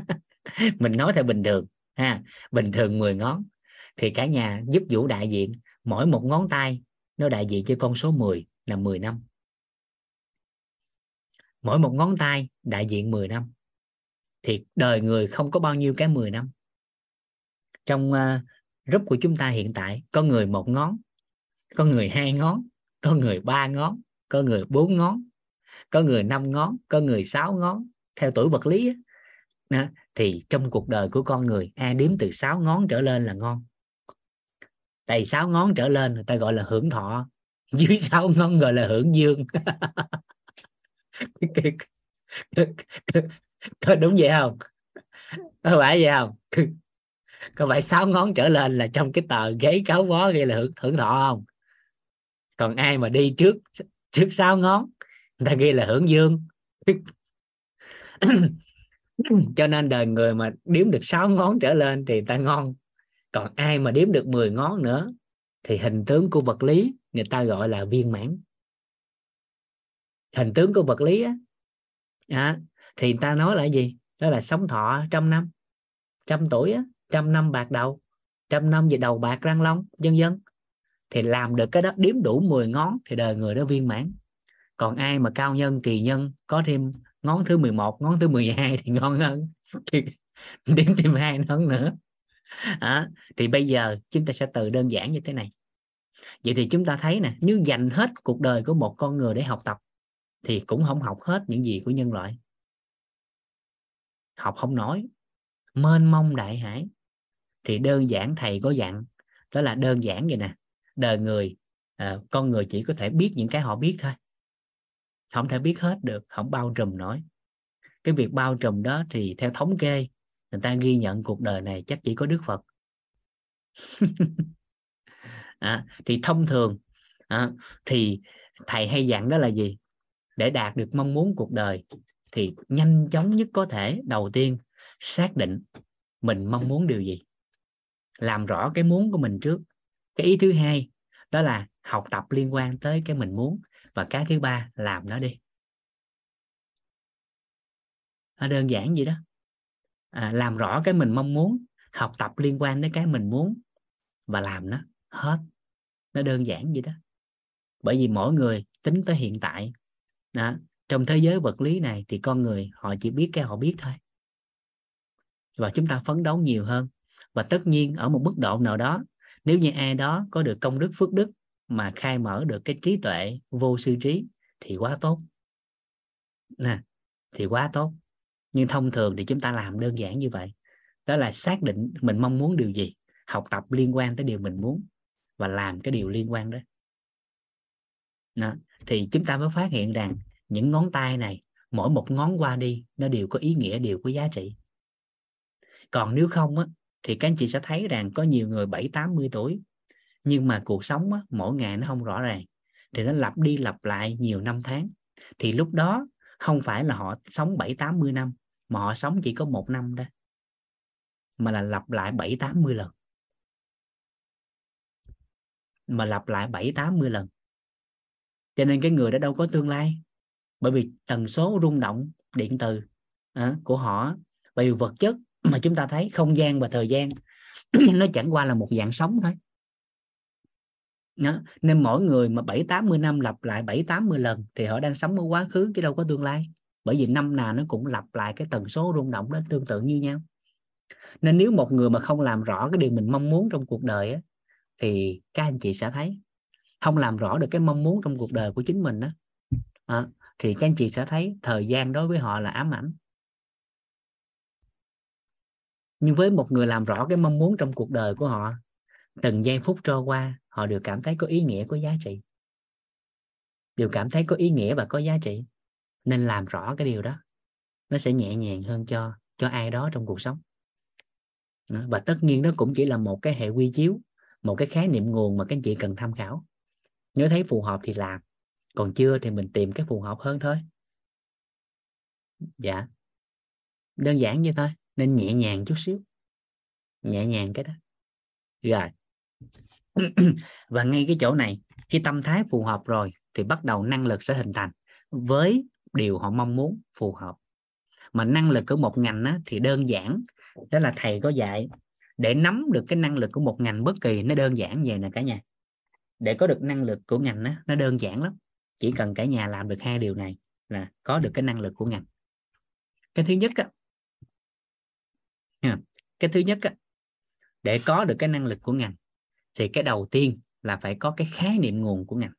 S1: Mình nói theo bình thường, ha, bình thường 10 ngón. Thì cả nhà giúp vũ đại diện, mỗi một ngón tay nó đại diện cho con số 10 là 10 năm. Mỗi một ngón tay đại diện 10 năm. Thì đời người không có bao nhiêu cái 10 năm. Trong uh, group của chúng ta hiện tại có người một ngón có người hai ngón có người ba ngón có người bốn ngón có người năm ngón có người sáu ngón. Theo tuổi vật lý á, thì trong cuộc đời của con người ai đếm từ sáu ngón trở lên là ngon tại sáu ngón trở lên người ta gọi là hưởng thọ. Dưới sáu ngón gọi là hưởng dương. Có đúng vậy không? Có phải vậy không? Có phải sáu ngón trở lên là trong cái tờ giấy cáo bó ghi là hưởng, hưởng thọ không? Còn ai mà đi trước trước sáu ngón người ta ghi là hưởng dương. Cho nên đời người mà điếm được sáu ngón trở lên thì ta ngon còn ai mà đếm được 10 ngón nữa thì hình tướng của vật lý người ta gọi là viên mãn. Hình tướng của vật lý á à, thì ta nói là gì? Đó là sống thọ trăm năm. Trăm tuổi á trăm năm bạc đầu. Trăm năm về đầu bạc răng long vân vân. Thì làm được cái đó đếm đủ 10 ngón thì đời người đó viên mãn. Còn ai mà cao nhân kỳ nhân có thêm ngón thứ 11 ngón thứ 12 thì ngon hơn. Đếm thêm hai ngón nữa à, thì bây giờ chúng ta sẽ từ đơn giản như thế này. Vậy thì chúng ta thấy nè nếu dành hết cuộc đời của một con người để học tập thì cũng không học hết những gì của nhân loại. Học không nổi mênh mông đại hải. Thì đơn giản thầy có dặn đó là đơn giản vậy nè đời người à, con người chỉ có thể biết những cái họ biết thôi. Không thể biết hết được không bao trùm nổi. Cái việc bao trùm đó thì theo thống kê người ta ghi nhận cuộc đời này chắc chỉ có đức phật. À, thì thông thường à, thì thầy hay dặn đó là gì? Để đạt được mong muốn cuộc đời thì nhanh chóng nhất có thể đầu tiên xác định mình mong muốn điều gì. Làm rõ cái muốn của mình trước. Cái ý thứ hai đó là học tập liên quan tới cái mình muốn. Và cái thứ ba làm nó đi. Nó đơn giản vậy đó à, làm rõ cái mình mong muốn học tập liên quan đến cái mình muốn và làm nó hết. Nó đơn giản vậy đó. Bởi vì mỗi người tính tới hiện tại. Đó, trong thế giới vật lý này thì con người họ chỉ biết cái họ biết thôi. Và chúng ta phấn đấu nhiều hơn. Và tất nhiên ở một mức độ nào đó nếu như ai đó có được công đức phước đức mà khai mở được cái trí tuệ vô sư trí thì quá tốt. Nè thì quá tốt nhưng thông thường thì chúng ta làm đơn giản như vậy. Đó là xác định mình mong muốn điều gì học tập liên quan tới điều mình muốn và làm cái điều liên quan đó, đó. thì chúng ta mới phát hiện rằng những ngón tay này mỗi một ngón qua đi nó đều có ý nghĩa đều có giá trị. Còn nếu không á, thì các anh chị sẽ thấy rằng có nhiều người bảy tám mươi tuổi nhưng mà cuộc sống á, mỗi ngày nó không rõ ràng thì nó lặp đi lặp lại nhiều năm tháng. Thì lúc đó không phải là họ sống bảy tám mươi năm mà họ sống chỉ có một năm đó mà là lặp lại bảy tám mươi lần. Mà lặp lại bảy tám mươi lần. Cho nên cái người đó đâu có tương lai. Bởi vì tần số rung động điện từ à, của họ bởi vì vật chất mà chúng ta thấy không gian và thời gian nó chẳng qua là một dạng sống thôi. Đó. nên mỗi người mà bảy tám mươi năm lặp lại bảy tám mươi lần thì họ đang sống ở quá khứ chứ đâu có tương lai bởi vì năm nào nó cũng lặp lại cái tần số rung động đó tương tự như nhau. Nên nếu một người mà không làm rõ cái điều mình mong muốn trong cuộc đời á, thì các anh chị sẽ thấy không làm rõ được cái mong muốn trong cuộc đời của chính mình đó à, thì các anh chị sẽ thấy thời gian đối với họ là ám ảnh. Nhưng với một người làm rõ cái mong muốn trong cuộc đời của họ từng giây phút trôi qua họ đều cảm thấy có ý nghĩa có giá trị. Đều cảm thấy có ý nghĩa và có giá trị nên làm rõ cái điều đó. Nó sẽ nhẹ nhàng hơn cho cho ai đó trong cuộc sống. Và tất nhiên nó cũng chỉ là một cái hệ quy chiếu, một cái khái niệm nguồn mà các anh chị cần tham khảo. Nếu thấy phù hợp thì làm, còn chưa thì mình tìm cái phù hợp hơn thôi. Dạ. Đơn giản như thôi, nên nhẹ nhàng chút xíu. Nhẹ nhàng cái đó. Rồi. Và ngay cái chỗ này, khi tâm thái phù hợp rồi thì bắt đầu năng lực sẽ hình thành. Với điều họ mong muốn phù hợp. Mà năng lực của một ngành á, thì đơn giản. Đó là thầy có dạy để nắm được cái năng lực của một ngành bất kỳ nó đơn giản vậy nè cả nhà. Để có được năng lực của ngành á, nó đơn giản lắm. Chỉ cần cả nhà làm được hai điều này là có được cái năng lực của ngành. Cái thứ nhất á, cái thứ nhất á, để có được cái năng lực của ngành thì cái đầu tiên là phải có cái khái niệm nguồn của ngành.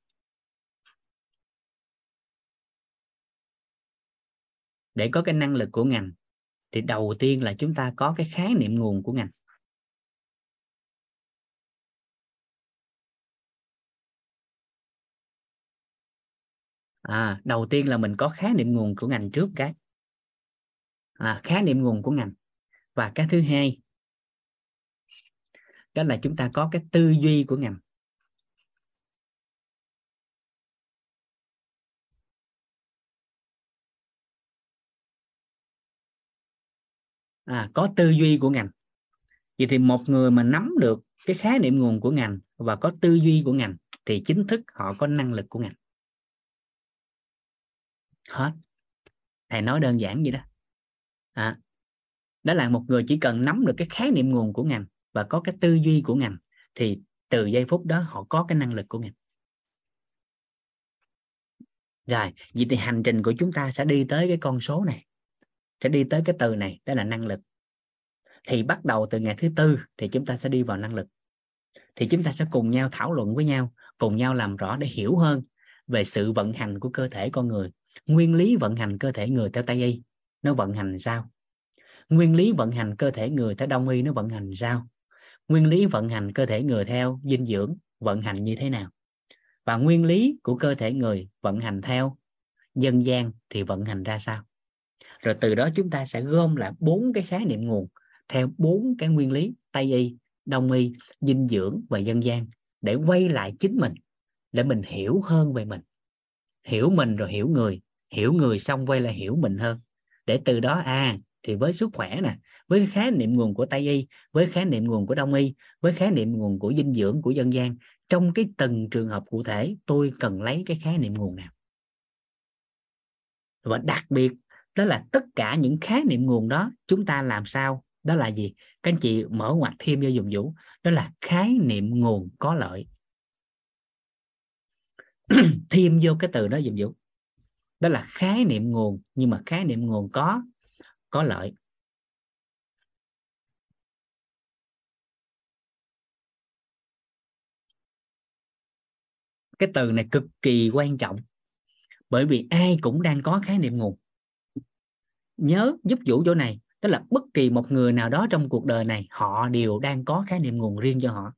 S1: Để có cái năng lực của ngành thì đầu tiên là chúng ta có cái khái niệm nguồn của ngành. À, đầu tiên là mình có khái niệm nguồn của ngành trước cái. À, khái niệm nguồn của ngành. Và cái thứ hai đó là chúng ta có cái tư duy của ngành. À, có tư duy của ngành. Vậy thì một người mà nắm được cái khái niệm nguồn của ngành và có tư duy của ngành thì chính thức họ có năng lực của ngành. Hết. Thầy nói đơn giản vậy đó. À, đó là một người chỉ cần nắm được cái khái niệm nguồn của ngành và có cái tư duy của ngành thì từ giây phút đó họ có cái năng lực của ngành. Rồi vậy thì hành trình của chúng ta sẽ đi tới cái con số này sẽ đi tới cái từ này, đó là năng lực. Thì bắt đầu từ ngày thứ tư thì chúng ta sẽ đi vào năng lực. Thì chúng ta sẽ cùng nhau thảo luận với nhau, cùng nhau làm rõ để hiểu hơn về sự vận hành của cơ thể con người, nguyên lý vận hành cơ thể người theo tây y, nó vận hành sao? Nguyên lý vận hành cơ thể người theo đông y nó vận hành sao? Nguyên lý vận hành cơ thể người theo dinh dưỡng vận hành như thế nào? Và nguyên lý của cơ thể người vận hành theo dân gian thì vận hành ra sao? Rồi từ đó chúng ta sẽ gom lại bốn cái khái niệm nguồn theo bốn cái nguyên lý, tây y, đông y, dinh dưỡng và dân gian, để quay lại chính mình, để mình hiểu hơn về mình. Hiểu mình rồi hiểu người hiểu người xong quay lại hiểu mình hơn. Để từ đó à thì với sức khỏe nè, với khái niệm nguồn của tây y, với khái niệm nguồn của đông y, với khái niệm nguồn của dinh dưỡng, của dân gian, trong cái từng trường hợp cụ thể, tôi cần lấy cái khái niệm nguồn nào. Và đặc biệt đó là tất cả những khái niệm nguồn đó chúng ta làm sao? Đó là gì? Các anh chị mở ngoặt thêm vô dùng vũ. Đó là khái niệm nguồn có lợi. Thêm vô cái từ đó dùng vũ. Đó là khái niệm nguồn, nhưng mà khái niệm nguồn có có lợi. Cái từ này cực kỳ quan trọng, bởi vì ai cũng đang có khái niệm nguồn nhớ giúp vũ chỗ này đó là bất kỳ một người nào đó trong cuộc đời này, họ đều đang có khái niệm nguồn riêng cho họ.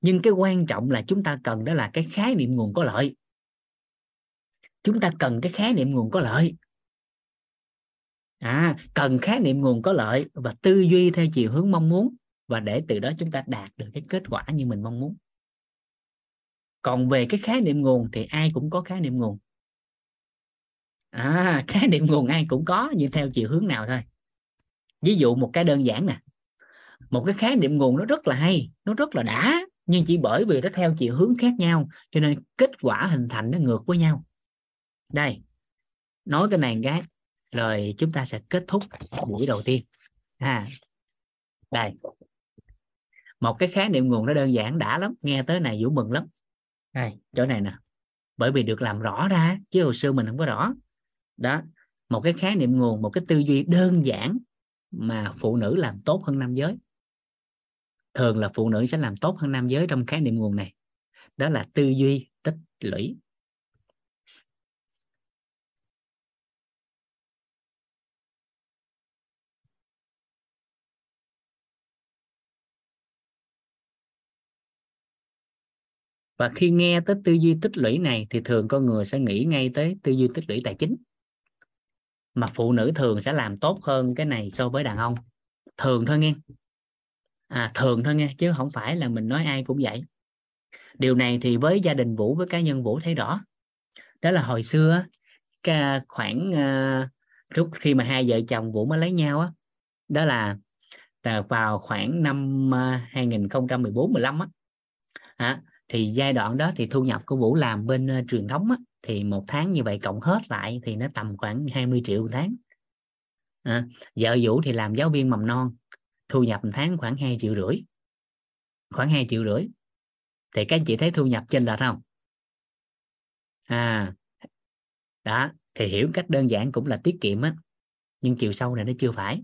S1: Nhưng cái quan trọng là chúng ta cần đó là cái khái niệm nguồn có lợi. Chúng ta cần cái khái niệm nguồn có lợi. À cần khái niệm nguồn có lợi và tư duy theo chiều hướng mong muốn và để từ đó chúng ta đạt được cái kết quả như mình mong muốn. Còn về cái khái niệm nguồn thì ai cũng có khái niệm nguồn à khái niệm nguồn ai cũng có, nhưng theo chiều hướng nào thôi. Ví dụ một cái đơn giản nè, một cái khái niệm nguồn nó rất là hay, nó rất là đã, nhưng chỉ bởi vì nó theo chiều hướng khác nhau, cho nên kết quả hình thành nó ngược với nhau. Đây, nói cái này cái rồi chúng ta sẽ kết thúc buổi đầu tiên. Ha đây. Một cái khái niệm nguồn nó đơn giản, đã lắm, nghe tới này vũ mừng lắm. Đây, chỗ này nè, bởi vì được làm rõ ra, chứ hồi xưa mình không có rõ đó, một cái khái niệm nguồn, một cái tư duy đơn giản mà phụ nữ làm tốt hơn nam giới. Thường là phụ nữ sẽ làm tốt hơn nam giới trong khái niệm nguồn này. Đó là tư duy tích lũy. Và khi nghe tới tư duy tích lũy này thì thường con người sẽ nghĩ ngay tới tư duy tích lũy tài chính mà phụ nữ thường sẽ làm tốt hơn cái này so với đàn ông? Thường thôi nghe. À thường thôi nghe chứ không phải là mình nói ai cũng vậy. Điều này thì với gia đình vũ với cá nhân vũ thấy rõ. Đó là hồi xưa khoảng à, lúc khi mà hai vợ chồng vũ mới lấy nhau á đó là à, vào khoảng năm à, 2014 15 á. À, thì giai đoạn đó thì thu nhập của Vũ làm bên uh, truyền thống á, thì một tháng như vậy cộng hết lại thì nó tầm khoảng 20 triệu một tháng. À, vợ Vũ thì làm giáo viên mầm non thu nhập một tháng khoảng 2 triệu rưỡi khoảng 2 triệu rưỡi. Thì các anh chị thấy thu nhập trên là không? À đó thì hiểu cách đơn giản cũng là tiết kiệm á nhưng chiều sâu này nó chưa phải.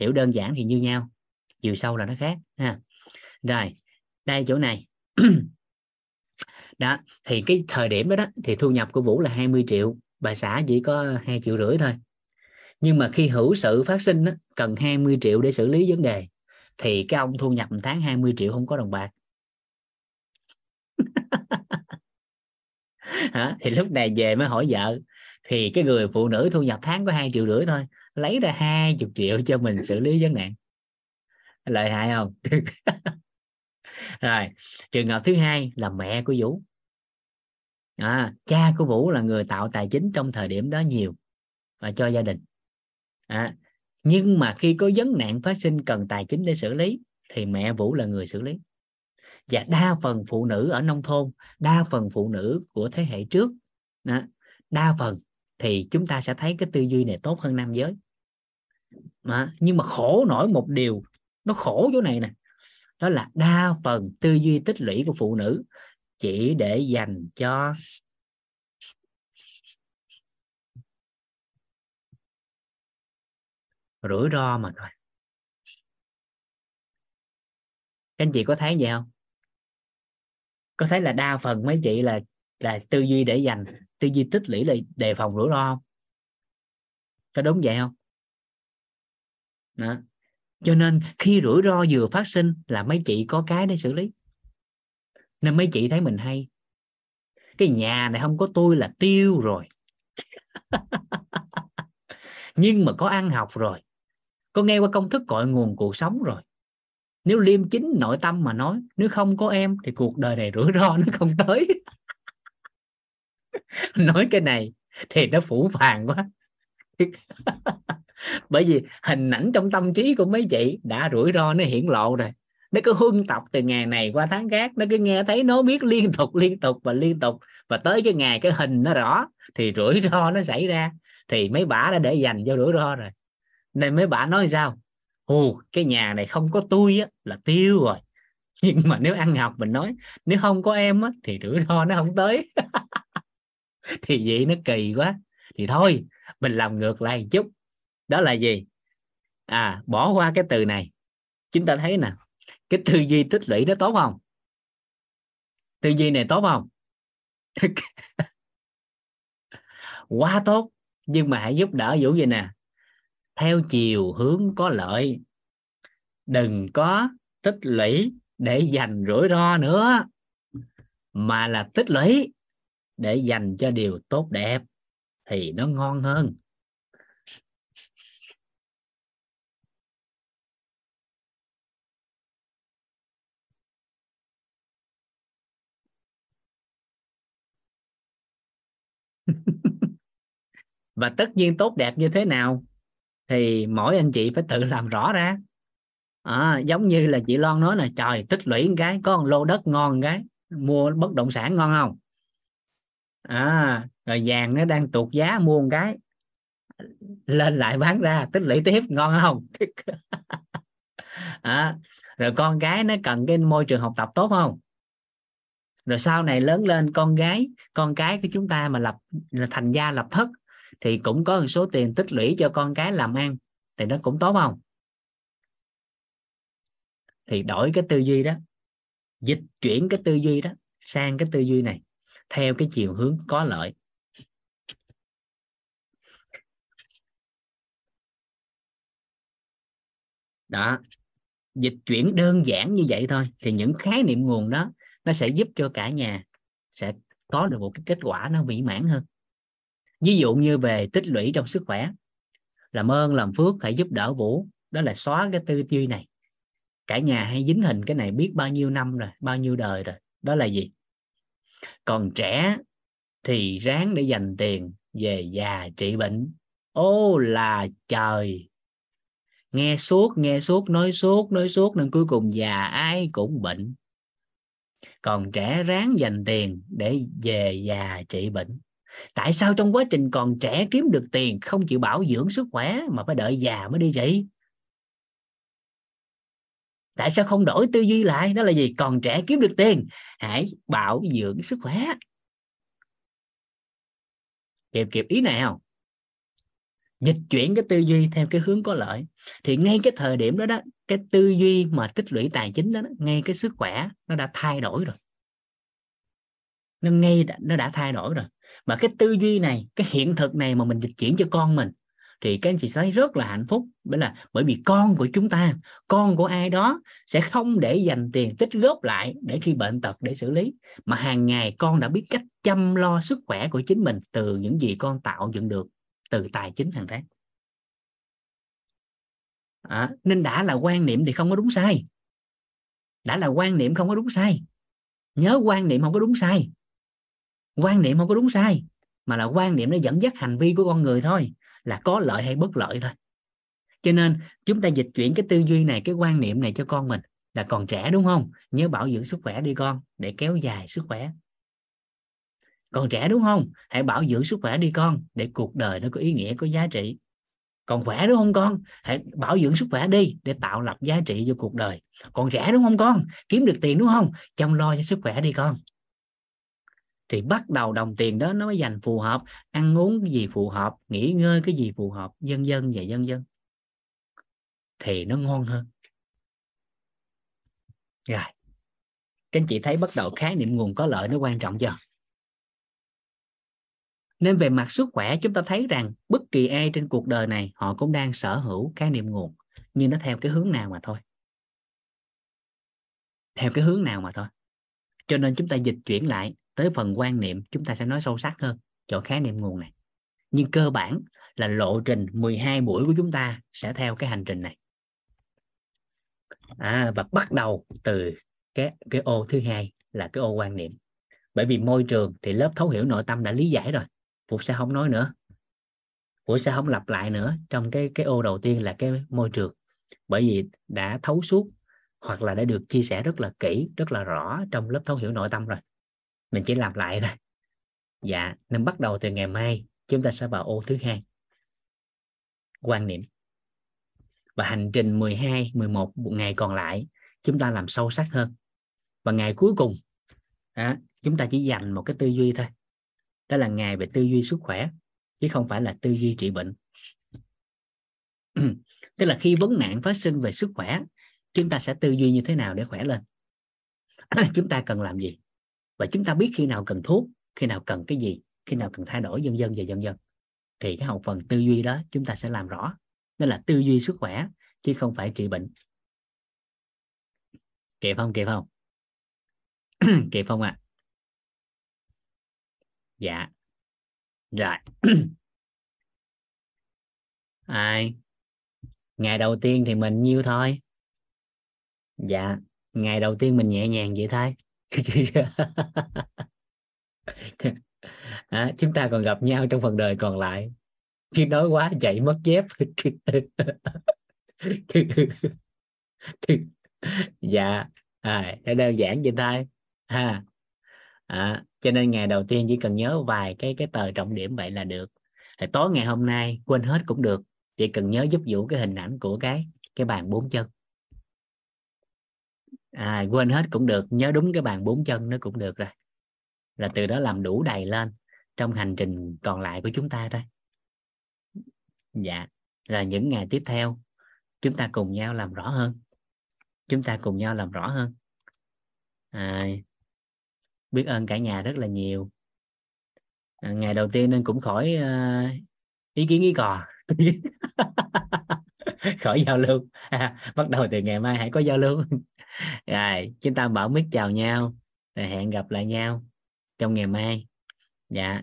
S1: Hiểu đơn giản thì như nhau chiều sâu là nó khác ha. Rồi đây chỗ này. đó thì cái thời điểm đó, đó thì thu nhập của Vũ là 20 triệu bà xã chỉ có hai triệu rưỡi thôi. Nhưng mà khi hữu sự phát sinh đó, cần 20 triệu để xử lý vấn đề thì cái ông thu nhập một tháng 20 triệu không có đồng bạc. Hả? thì lúc này về mới hỏi vợ thì cái người phụ nữ thu nhập tháng có hai triệu rưỡi thôi lấy ra hai chục triệu cho mình xử lý vấn nạn. Lợi hại không? rồi trường hợp thứ hai là mẹ của vũ. À, cha của vũ là người tạo tài chính trong thời điểm đó nhiều và cho gia đình. À, nhưng mà khi có vấn nạn phát sinh cần tài chính để xử lý thì mẹ vũ là người xử lý. Và đa phần phụ nữ ở nông thôn đa phần phụ nữ của thế hệ trước đó, đa phần thì chúng ta sẽ thấy cái tư duy này tốt hơn nam giới. Mà nhưng mà khổ nổi một điều nó khổ chỗ này nè đó là đa phần tư duy tích lũy của phụ nữ, chỉ để dành cho rủi ro mà thôi. Các anh chị có thấy vậy không? Có thấy là đa phần mấy chị là là tư duy để dành, tư duy tích lũy là đề phòng rủi ro không? Có đúng vậy không? Đó cho nên khi rủi ro vừa phát sinh là mấy chị có cái để xử lý. Nên mấy chị thấy mình hay. Cái nhà này không có tôi là tiêu rồi. Nhưng mà có ăn học rồi. Có nghe qua công thức cội nguồn cuộc sống rồi. Nếu liêm chính nội tâm mà nói, nếu không có em thì cuộc đời này rủi ro nó không tới. Nói cái này thì nó phủ phàng quá. bởi vì hình ảnh trong tâm trí của mấy chị đã rủi ro, nó hiển lộ rồi. Nó cứ huân tập từ ngày này qua tháng khác, nó cứ nghe thấy nó biết liên tục liên tục và liên tục. Và tới cái ngày cái hình nó rõ, thì rủi ro nó xảy ra. Thì mấy bả đã để dành cho rủi ro rồi. Nên mấy bả nói sao? Hù, cái nhà này không có tôi á, là tiêu rồi. Nhưng mà nếu ăn học mình nói, nếu không có em á, thì rủi ro nó không tới. Thì vậy nó kỳ quá. Thì thôi, mình làm ngược lại một chút đó là gì? À bỏ qua cái từ này. Chúng ta thấy nè, cái tư duy tích lũy nó tốt không? Tư duy này tốt không? Quá tốt, nhưng mà hãy giúp đỡ vũ gì nè. Theo chiều hướng có lợi, đừng có tích lũy để dành rủi ro nữa, mà là tích lũy để dành cho điều tốt đẹp thì nó ngon hơn. và tất nhiên tốt đẹp như thế nào thì mỗi anh chị phải tự làm rõ ra. À, giống như là chị Loan nói là trời tích lũy một cái có một lô đất ngon một cái mua bất động sản ngon không? À, rồi vàng nó đang tụt giá mua một cái lên lại bán ra tích lũy tiếp ngon không? À, rồi con cái nó cần cái môi trường học tập tốt không? Rồi sau này lớn lên, con gái, con cái của chúng ta mà lập, thành gia lập thất, thì cũng có một số tiền tích lũy cho con cái làm ăn, thì nó cũng tốt không? Thì đổi cái tư duy đó, dịch chuyển cái tư duy đó sang cái tư duy này, theo cái chiều hướng có lợi. Đó, dịch chuyển đơn giản như vậy thôi, thì những khái niệm nguồn đó nó sẽ giúp cho cả nhà sẽ có được một cái kết quả nó mỹ mãn hơn. Ví dụ như về tích lũy trong sức khỏe, làm ơn, làm phước, hãy giúp đỡ vũ. Đó là xóa cái tư duy này. Cả nhà hay dính hình cái này biết bao nhiêu năm rồi, bao nhiêu đời rồi. Đó là gì? Còn trẻ thì ráng để dành tiền về già trị bệnh. Ô là trời! Nghe suốt nghe suốt, nói suốt nói suốt nên cuối cùng già ai cũng bệnh còn trẻ ráng dành tiền để về già trị bệnh. Tại sao trong quá trình còn trẻ kiếm được tiền không chịu bảo dưỡng sức khỏe mà phải đợi già mới đi trị? Tại sao không đổi tư duy lại? Đó là gì còn trẻ kiếm được tiền, hãy bảo dưỡng sức khỏe. Kịp kịp ý này không? Dịch chuyển cái tư duy theo cái hướng có lợi thì ngay cái thời điểm đó đó cái tư duy mà tích lũy tài chính đó, đó ngay cái sức khỏe nó đã thay đổi rồi. Nó ngay đã, nó đã thay đổi rồi. Mà cái tư duy này cái hiện thực này mà mình dịch chuyển cho con mình thì các anh chị thấy rất là hạnh phúc. Bởi là bởi vì con của chúng ta con của ai đó sẽ không để dành tiền tích góp lại để khi bệnh tật để xử lý mà hàng ngày con đã biết cách chăm lo sức khỏe của chính mình từ những gì con tạo dựng được từ tài chính hàng tháng à, nên đã là quan niệm thì không có đúng sai. Đã là quan niệm không có đúng sai. Nhớ quan niệm không có đúng sai. Quan niệm không có đúng sai mà là quan niệm nó dẫn dắt hành vi của con người thôi là có lợi hay bất lợi thôi. Cho nên chúng ta dịch chuyển cái tư duy này cái quan niệm này cho con mình. Là còn trẻ đúng không? Nhớ bảo dưỡng sức khỏe đi con để kéo dài sức khỏe còn trẻ đúng không? Hãy bảo dưỡng sức khỏe đi con, để cuộc đời nó có ý nghĩa, có giá trị. Còn khỏe đúng không con? Hãy bảo dưỡng sức khỏe đi, để tạo lập giá trị cho cuộc đời. Còn trẻ đúng không con? Kiếm được tiền đúng không? Chăm lo cho sức khỏe đi con. Thì bắt đầu đồng tiền đó, nó mới dành phù hợp. Ăn uống cái gì phù hợp, nghỉ ngơi cái gì phù hợp dân dân và dân dân thì nó ngon hơn. Rồi. Các anh chị thấy bắt đầu khái niệm nguồn có lợi nó quan trọng chưa? Nên về mặt sức khỏe chúng ta thấy rằng bất kỳ ai trên cuộc đời này họ cũng đang sở hữu khái niệm nguồn. Nhưng nó theo cái hướng nào mà thôi? Theo cái hướng nào mà thôi? Cho nên chúng ta dịch chuyển lại tới phần quan niệm chúng ta sẽ nói sâu sắc hơn chỗ khái niệm nguồn này. Nhưng cơ bản là lộ trình 12 buổi của chúng ta sẽ theo cái hành trình này. À, và bắt đầu từ cái cái ô thứ hai là cái ô quan niệm. Bởi vì môi trường thì lớp thấu hiểu nội tâm đã lý giải rồi. Phục sẽ không nói nữa? Phục sẽ không lặp lại nữa? Trong cái cái ô đầu tiên là cái môi trường. Bởi vì đã thấu suốt hoặc là đã được chia sẻ rất là kỹ rất là rõ trong lớp thấu hiểu nội tâm rồi. Mình chỉ làm lại thôi. Dạ nên bắt đầu từ ngày mai chúng ta sẽ vào ô thứ hai. Quan niệm. Và hành trình 12 11 ngày còn lại chúng ta làm sâu sắc hơn. Và ngày cuối cùng đó, chúng ta chỉ dành một cái tư duy thôi đó là ngày về tư duy sức khỏe, chứ không phải là tư duy trị bệnh. Tức là khi vấn nạn phát sinh về sức khỏe, chúng ta sẽ tư duy như thế nào để khỏe lên? Chúng ta cần làm gì? Và chúng ta biết khi nào cần thuốc, khi nào cần cái gì, khi nào cần thay đổi dân dân và dân dân thì cái hậu phần tư duy đó chúng ta sẽ làm rõ. Đó là tư duy sức khỏe, chứ không phải trị bệnh. Kịp không? Kịp không? Kịp không ạ? à? Dạ. Rồi. Ai? Ngày đầu tiên thì mình nhiêu thôi? Dạ ngày đầu tiên mình nhẹ nhàng vậy thôi. À, chúng ta còn gặp nhau trong phần đời còn lại. Khi nói quá chạy mất dép. Dạ. À, đơn giản vậy thôi. Ha. À, cho nên ngày đầu tiên chỉ cần nhớ vài cái cái tờ trọng điểm vậy là được. Thì tối ngày hôm nay quên hết cũng được chỉ cần nhớ giúp vũ cái hình ảnh của cái cái bàn bốn chân. À, quên hết cũng được nhớ đúng cái bàn bốn chân nó cũng được rồi. Là từ đó làm đủ đầy lên trong hành trình còn lại của chúng ta thôi. Dạ là những ngày tiếp theo chúng ta cùng nhau làm rõ hơn. Chúng ta cùng nhau làm rõ hơn. À, biết ơn cả nhà rất là nhiều. À, ngày đầu tiên nên cũng khỏi uh, ý kiến ý cò. Khỏi giao lưu. À, bắt đầu từ ngày mai hãy có giao lưu. Rồi chúng ta mở mic chào nhau. Rồi hẹn gặp lại nhau trong ngày mai. Dạ.